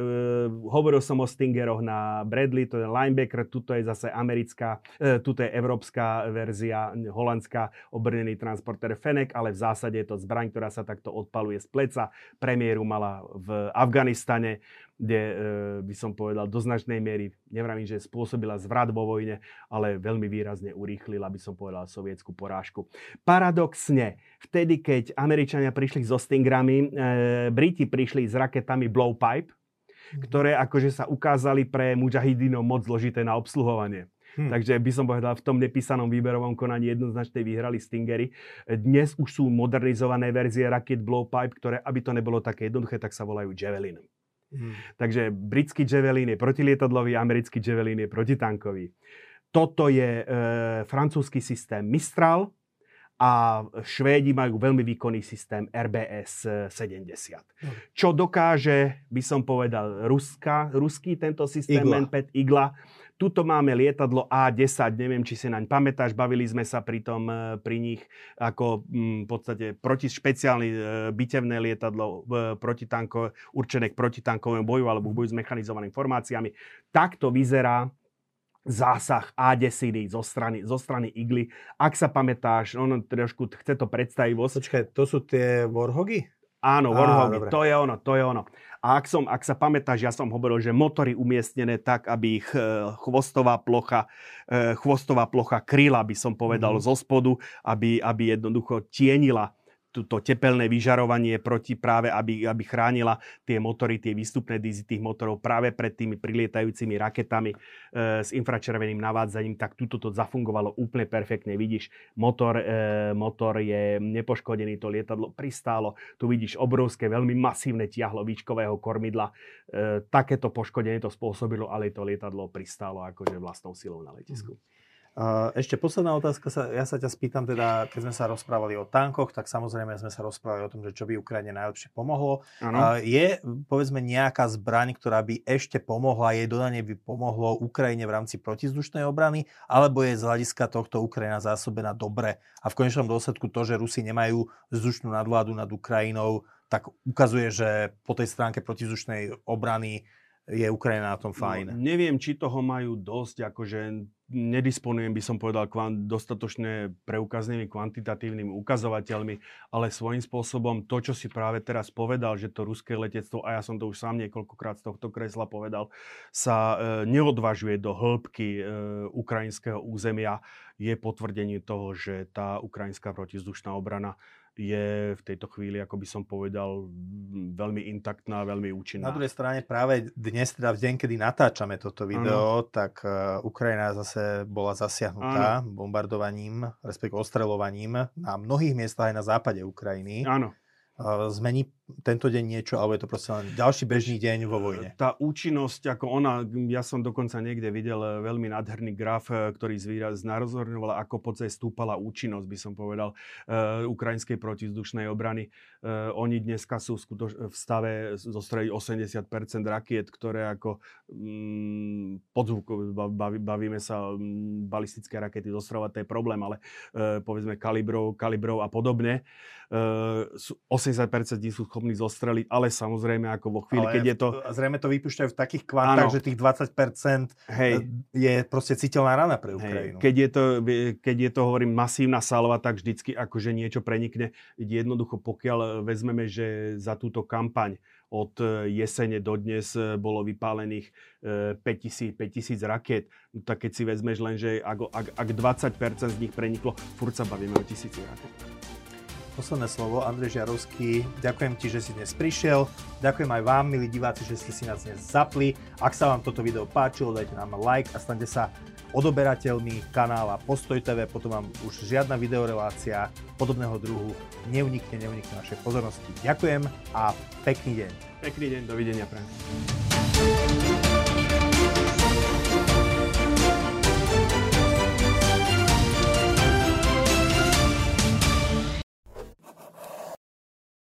hovoril som o Stingeroch na Bradley, to je linebacker, tuto je zase americká, uh, tuto je európska verzia, holandská obrnený transporter Fenek, ale v zásade je to zbraň, ktorá sa takto odpaluje z pleca. Premiéru mala v Afganistane kde e, by som povedal do značnej miery, nevravím, že spôsobila zvrat vo vojne, ale veľmi výrazne urýchlila, by som povedal, sovietskú porážku. Paradoxne, vtedy, keď Američania prišli so Stingrami, e, Briti prišli s raketami Blowpipe, mhm. ktoré akože sa ukázali pre mujahidinov moc zložité na obsluhovanie. Hmm. Takže by som povedal, v tom nepísanom výberovom konaní jednoznačne vyhrali Stingery. Dnes už sú modernizované verzie raket Blowpipe, ktoré, aby to nebolo také jednoduché, tak sa volajú Javelin. Hmm. Takže britský Javelin je protilietadlový, americký Javelin je protitankový. Toto je e, francúzsky systém Mistral a Švédi majú veľmi výkonný systém RBS 70. Hmm. Čo dokáže, by som povedal, Ruska, ruský tento systém Igla. Igla Tuto máme lietadlo A10, neviem, či si naň pamätáš, bavili sme sa pri tom, e, pri nich ako mm, v podstate proti špeciálne bitevné lietadlo protitanko, určené k protitankovému boju alebo boju s mechanizovanými formáciami. Takto vyzerá zásah A10 zo strany, zo strany igly. Ak sa pamätáš, ono trošku chce to predstavivosť. Počkaj, to sú tie Warhogy? Áno, Warhogy, to je ono, to je ono. A ak, som, ak sa pamätáš, ja som hovoril, že motory umiestnené tak, aby ich e, chvostová plocha, e, chvostová plocha kryla, by som povedal, mm-hmm. zo spodu, aby, aby jednoducho tienila to tepelné vyžarovanie proti práve, aby, aby chránila tie motory, tie výstupné dizy tých motorov práve pred tými prilietajúcimi raketami e, s infračerveným navádzaním, tak tuto to zafungovalo úplne perfektne. Vidíš, motor, e, motor je nepoškodený, to lietadlo pristálo, tu vidíš obrovské, veľmi masívne tiahlo výškového kormidla. E, takéto poškodenie to spôsobilo, ale to lietadlo pristálo akože vlastnou silou na letisku. Mm. Ešte posledná otázka, sa, ja sa ťa spýtam teda, keď sme sa rozprávali o tankoch, tak samozrejme sme sa rozprávali o tom, že čo by Ukrajine najlepšie pomohlo. Ano. Je, povedzme, nejaká zbraň, ktorá by ešte pomohla, jej dodanie by pomohlo Ukrajine v rámci protizdušnej obrany, alebo je z hľadiska tohto Ukrajina zásobená dobre a v konečnom dôsledku to, že Rusi nemajú vzdušnú nadvládu nad Ukrajinou, tak ukazuje, že po tej stránke protizdušnej obrany je Ukrajina na tom fajn. No, neviem, či toho majú dosť, akože nedisponujem, by som povedal, kvant, dostatočne preukaznými kvantitatívnymi ukazovateľmi, ale svojím spôsobom to, čo si práve teraz povedal, že to ruské letectvo, a ja som to už sám niekoľkokrát z tohto kresla povedal, sa e, neodvažuje do hĺbky e, ukrajinského územia, je potvrdenie toho, že tá ukrajinská protizdušná obrana je v tejto chvíli, ako by som povedal, veľmi intaktná, veľmi účinná. Na druhej strane práve dnes, teda v deň, kedy natáčame toto video, ano. tak uh, Ukrajina zase bola zasiahnutá ano. bombardovaním, respektíve ostrelovaním na mnohých miestach aj na západe Ukrajiny. Áno zmení tento deň niečo, alebo je to proste len ďalší bežný deň vo vojne? Tá účinnosť, ako ona, ja som dokonca niekde videl eh, veľmi nádherný graf, eh, ktorý znarozorňoval, ako podstate stúpala účinnosť, by som povedal, uh, ukrajinskej protizdušnej obrany. Uh, oni dneska sú skutoč- v stave zostrediť 80% rakiet, ktoré ako um, podzvuk, baví, bavíme sa um, balistické rakety zostrovať, to je problém, ale uh, povedzme kalibrov, kalibrov a podobne. Uh, 80% z nich sú schopní zostreliť, ale samozrejme ako vo chvíli, ale keď je to... Zrejme to vypúšťajú v takých kvantách, že tých 20% Hej. je proste citeľná rana pre Ukrajinu. Hej. Keď, je to, keď je to, hovorím, masívna salva, tak vždycky akože niečo prenikne. Jednoducho, pokiaľ vezmeme, že za túto kampaň od jesene do dnes bolo vypálených 5000, e, 5000 raket, no tak keď si vezmeš len, že ak, ak, ak 20% z nich preniklo, furt sa bavíme o tisíci raket posledné slovo. Andrej Žiarovský, ďakujem ti, že si dnes prišiel. Ďakujem aj vám, milí diváci, že ste si nás dnes zapli. Ak sa vám toto video páčilo, dajte nám like a stante sa odoberateľmi kanála Postoj TV, potom vám už žiadna videorelácia podobného druhu neunikne, neunikne našej pozornosti. Ďakujem a pekný deň. Pekný deň, dovidenia pre